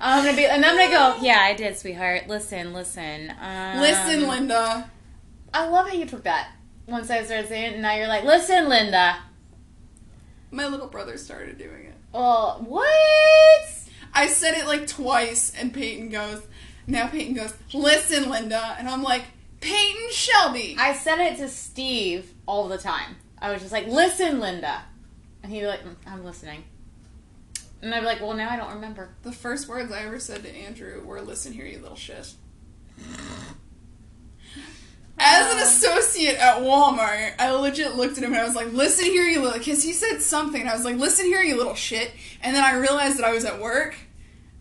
I'm gonna be, and I'm gonna go, "Yeah, I did, sweetheart. Listen, listen, um, Listen, Linda. I love how you took that. Once I started saying it, and now you're like, "Listen, Linda." My little brother started doing it. Well, what? I said it like twice, and Peyton goes. Now Peyton goes, "Listen, Linda," and I'm like, "Peyton Shelby." I said it to Steve all the time. I was just like, "Listen, Linda," and he'd be like, "Mm, "I'm listening," and I'd be like, "Well, now I don't remember." The first words I ever said to Andrew were, "Listen here, you little shit." As an associate at Walmart, I legit looked at him and I was like, "Listen here, you little," because he said something, and I was like, "Listen here, you little shit," and then I realized that I was at work,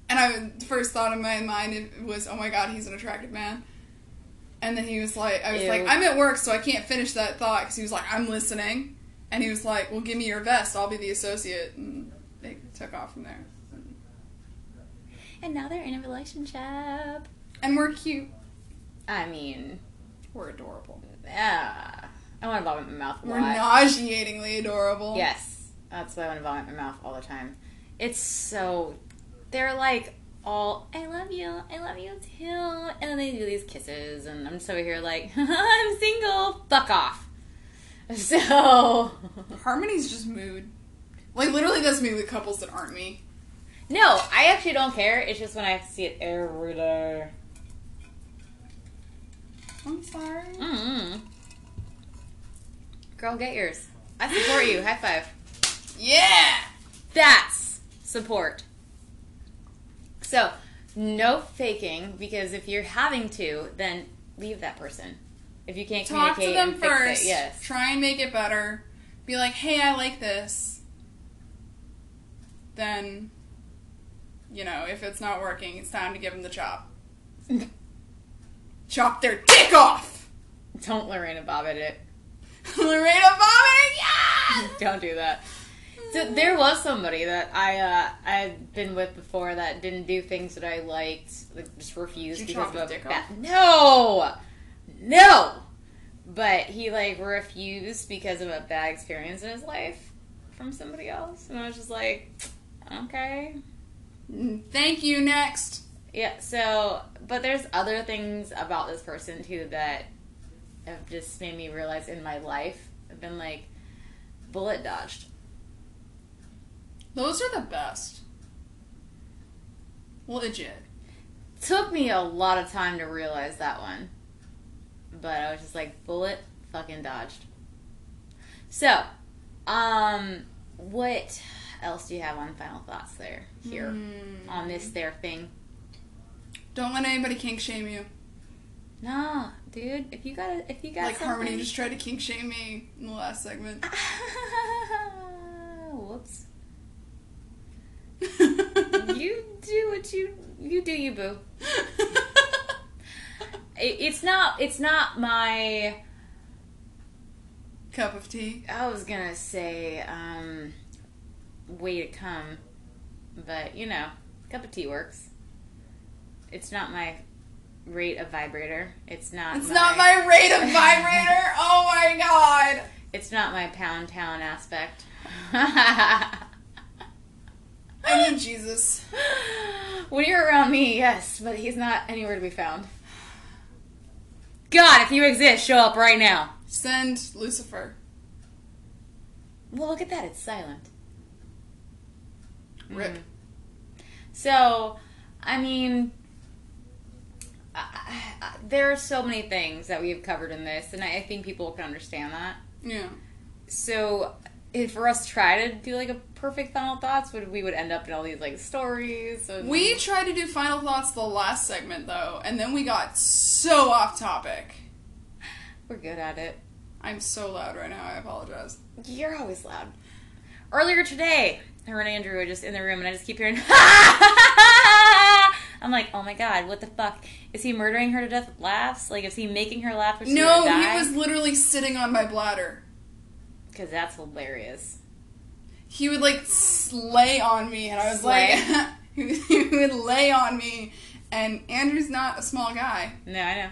and I the first thought in my mind was, "Oh my god, he's an attractive man." And then he was like, I was Ew. like, I'm at work, so I can't finish that thought because he was like, I'm listening. And he was like, Well, give me your vest. I'll be the associate. And they took off from there. And now they're in a relationship. And we're cute. I mean, We're adorable. yeah. I want to vomit my mouth a We're nauseatingly adorable. Yes, that's why I want to vomit my mouth all the time. It's so they're like all I love you, I love you too, and then they do these kisses, and I'm just over here like I'm single. Fuck off. So Harmony's just mood. Like, literally, that's me with couples that aren't me. no, I actually don't care. It's just when I have to see it every day. I'm sorry. Mm-hmm. Girl, get yours. I support you. High five. Yeah! That's support. So, no faking because if you're having to, then leave that person. If you can't Talk to them first. it, yes. Try and make it better. Be like, hey, I like this. Then, you know, if it's not working, it's time to give them the chop. chop their dick off! Don't Lorena Bobbitt it. Lorena vomiting, yeah! Don't do that. So there was somebody that I uh, I had been with before that didn't do things that I liked, like just refused because of his a dick ba- off? no, no. But he like refused because of a bad experience in his life from somebody else, and I was just like, okay, Thank you. Next. Yeah. So, but there's other things about this person too that have just made me realize in my life. I've been like bullet dodged. Those are the best. Legit. took me a lot of time to realize that one. But I was just like, bullet fucking dodged. So, um, what else do you have on final thoughts there? Here. Mm. On this there thing. Don't let anybody kink shame you. Nah, dude, if you got if you got like Harmony something- just tried to kink shame me in the last segment. Whoops. You do what you you do you boo. It, it's not it's not my Cup of tea. I was gonna say, um, way to come, but you know, cup of tea works. It's not my rate of vibrator. It's not. It's not my rate of vibrator. Oh my god. It's not my pound town aspect. I need Jesus. when you're around me, yes, but he's not anywhere to be found. God, if you exist, show up right now. Send Lucifer. Well, look at that. It's silent. Rip. Mm. So, I mean, I, I, there are so many things that we've covered in this, and I, I think people can understand that. Yeah. So, if for us to try to do like a perfect final thoughts, would we would end up in all these like stories? And, We tried to do final thoughts the last segment though, and then we got so off topic. we're good at it. I'm so loud right now. I apologize. You're always loud. Earlier today, her and Andrew were just in the room, and I just keep hearing. I'm like, oh my god, what the fuck? Is he murdering her to death with laughs? Like, is he making her laugh? No, he was literally sitting on my bladder. Because that's hilarious. He would like s- lay on me, and I was Slay? like, he would- lay on me, and Andrew's not a small guy, No, I know.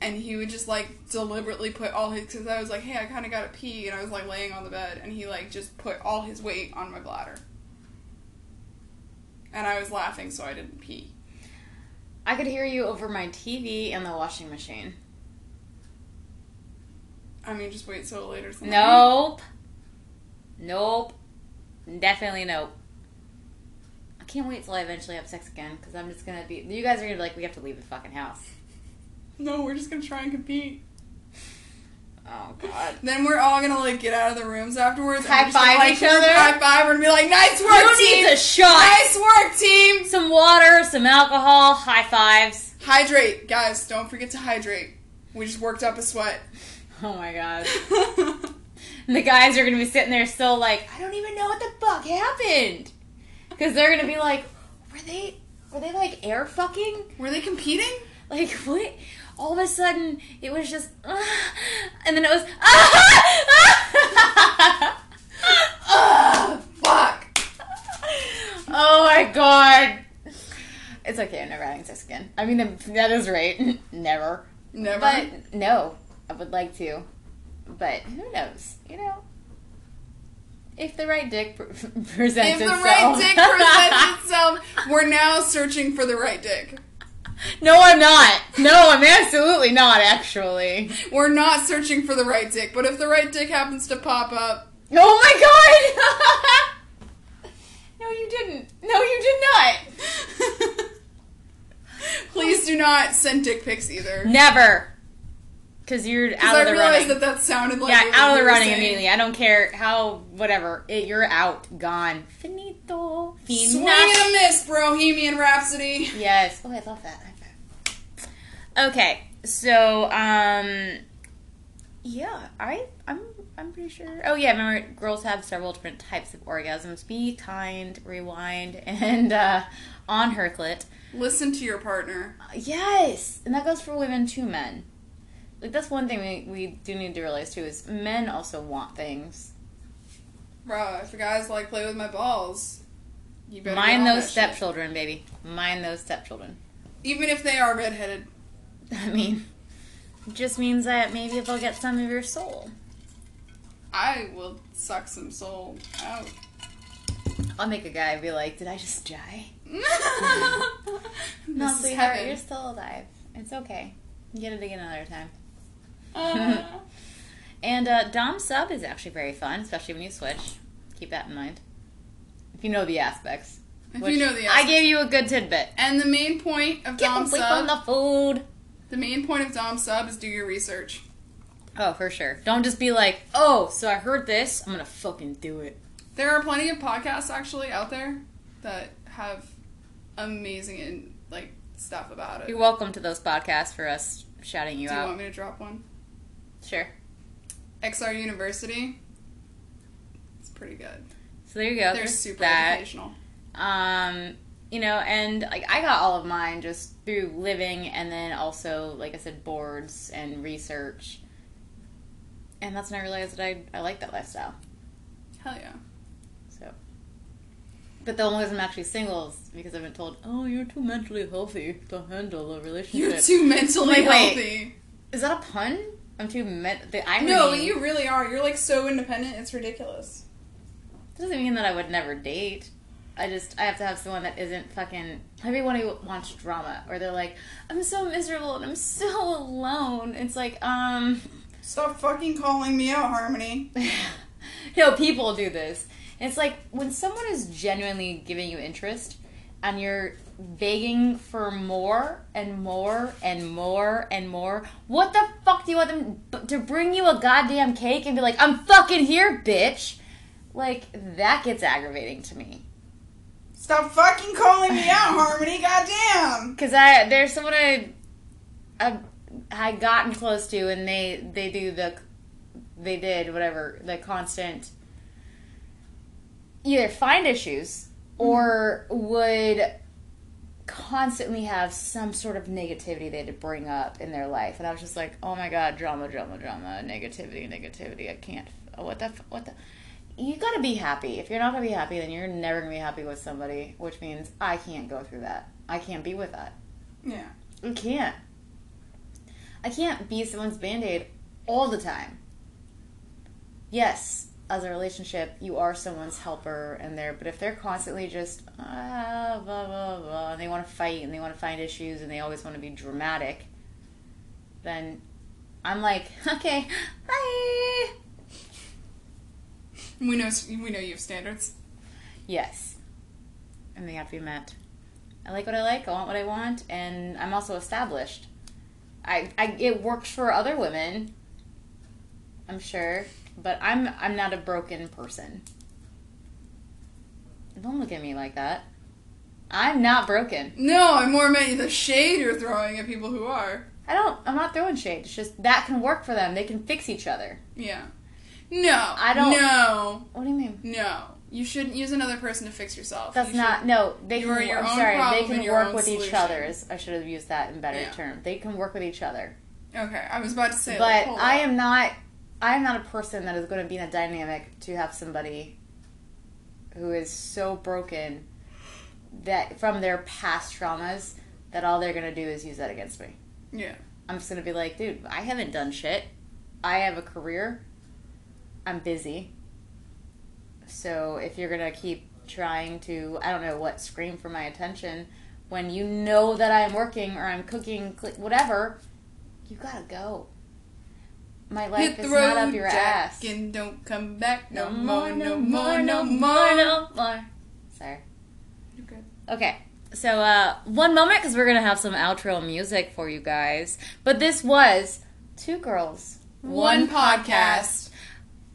and he would just like deliberately put all his. Because I was like, hey, I kind of gotta pee, and I was like laying on the bed, and he like just put all his weight on my bladder, and I was laughing, so I didn't pee. I could hear you over my TV and the washing machine. I mean, just wait till later. tonight. Nope. Nope. Definitely nope. I can't wait till I eventually have sex again because I'm just gonna be. You guys are gonna be like, we have to leave the fucking house. No, we're just gonna try and compete. Oh god. Then we're all gonna like get out of the rooms afterwards. and High we're gonna, five like, each other? High five. We're gonna be like, nice work, Who team. needs a shot? Nice work, team. Some water, some alcohol, high fives. Hydrate, guys. Don't forget to hydrate. We just worked up a sweat. Oh my god. And the guys are gonna be sitting there still like, I don't even know what the fuck happened. Because they're gonna be like, were they, were they like air fucking? Were they competing? Like what? All of a sudden, it was just, and then it was, ah, Ugh, fuck. oh my god. It's okay. I'm never having sex again. I mean, that is right. never. Never. But no, I would like to. But who knows? You know, if the right dick pr- presents if the itself. right dick presents itself, we're now searching for the right dick. No, I'm not. No, I'm absolutely not. Actually. We're not searching for the right dick, but if the right dick happens to pop up, Oh my god! no, you didn't. No, you did not. please do not send dick pics either. Never. Because you're out I of the realized that that sounded like yeah, out of the running saying. immediately. I don't care how, whatever. It, you're out. Gone. Finito. Swing and a miss, Bohemian Rhapsody. Yes. Oh, I love that. Okay, so um, yeah, I I'm I'm pretty sure. Oh yeah, remember girls have several different types of orgasms. Be kind, rewind, and uh, on her clit. Listen to your partner. Yes, and that goes for women too, men. Like that's one thing we we do need to realize too is men also want things. Bro, if a guy's like play with my balls, you better Mind those that shit. stepchildren, baby. Mind those stepchildren. Even if they are redheaded. I mean, it just means that maybe if they'll get some of your soul. I will suck some soul out. I'll make a guy be like, "Did I just die?" No, sweetheart, heaven. you're still alive. It's okay. Get it again another time. Uh, And uh, Dom sub is actually very fun, especially when you switch. Keep that in mind. If you know the aspects. if you know the I gave you a good tidbit. And the main point of Get Dom sub, the food. The main point of Dom sub is do your research. Oh, for sure. Don't just be like, oh, so I heard this. I'm gonna fucking do it. There are plenty of podcasts actually out there that have amazing and like stuff about it. You're welcome to those podcasts for us shouting you out. Do you want me to drop one? Sure. XR University. It's pretty good. So there you go. They're There's super that. educational. Um, you know, and like I got all of mine just through living, and then also, like I said, boards and research. And that's when I realized that I I like that lifestyle. Hell yeah. So, but the only reason I'm actually single is because I've been told, "Oh, you're too mentally healthy to handle a relationship." You're too mentally Wait, wait. healthy. Is that a pun? I'm too met. The irony. No, you really are. You're like so independent. It's ridiculous. doesn't mean that I would never date. I just I have to have someone that isn't fucking everyone who wants drama or they're like I'm so miserable and I'm so alone. It's like um Stop fucking calling me out, Harmony. no people do this. It's like when someone is genuinely giving you interest and you're begging for more and more and more and more. What the fuck do you want them b- to bring you a goddamn cake and be like I'm fucking here, bitch? Like that gets aggravating to me. Stop fucking calling me out, Harmony. Goddamn. Because I there's someone I I had gotten close to, and they they do the they did whatever the constant either find issues mm-hmm. or would constantly have some sort of negativity they had to bring up in their life, and I was just like, oh my god, drama, drama, drama, negativity, negativity. I can't. What the what the. You gotta be happy. If you're not gonna be happy, then you're never gonna be happy with somebody, which means I can't go through that. I can't be with that. Yeah. I can't. I can't be someone's band aid all the time. Yes, as a relationship, you are someone's helper and there, but if they're constantly just ah, blah blah blah, and they want to fight and they want to find issues and they always want to be dramatic, then I'm like, okay, bye. We know. We know you have standards. Yes, and they have to be met. I like what I like. I want what I want, and I'm also established. I, I it works for other women. I'm sure, but I'm I'm not a broken person. Don't look at me like that. I'm not broken. No, I'm more meant the shade you're throwing at people who are. I don't. I'm not throwing shade. It's just that can work for them. They can fix each other. Yeah. No. I don't- No. What do you mean? No. You shouldn't use another person to fix yourself. That's You not should- no. They can. I'm own sorry. They can work with each solution. other. I should have used that in better Yeah. term. They can work with each other. Okay, I was about to say. but like, I am not. I am not a person that is going to be in a dynamic to have somebody who is so broken that from their past traumas that all they're going to do is use that against me. Yeah. I'm just going to be like, dude, I haven't done shit. I have a career. I'm busy. So if you're going to keep trying to, I don't know what, scream for my attention when you know that I'm working or I'm cooking, whatever, you got to go. My life the is not up your ass. and don't come back no, No more, more, no more, no more. no more. Sorry. You're. Okay. So, uh, one moment because we're going to have some outro music for you guys. But this was Two Girls, One podcast.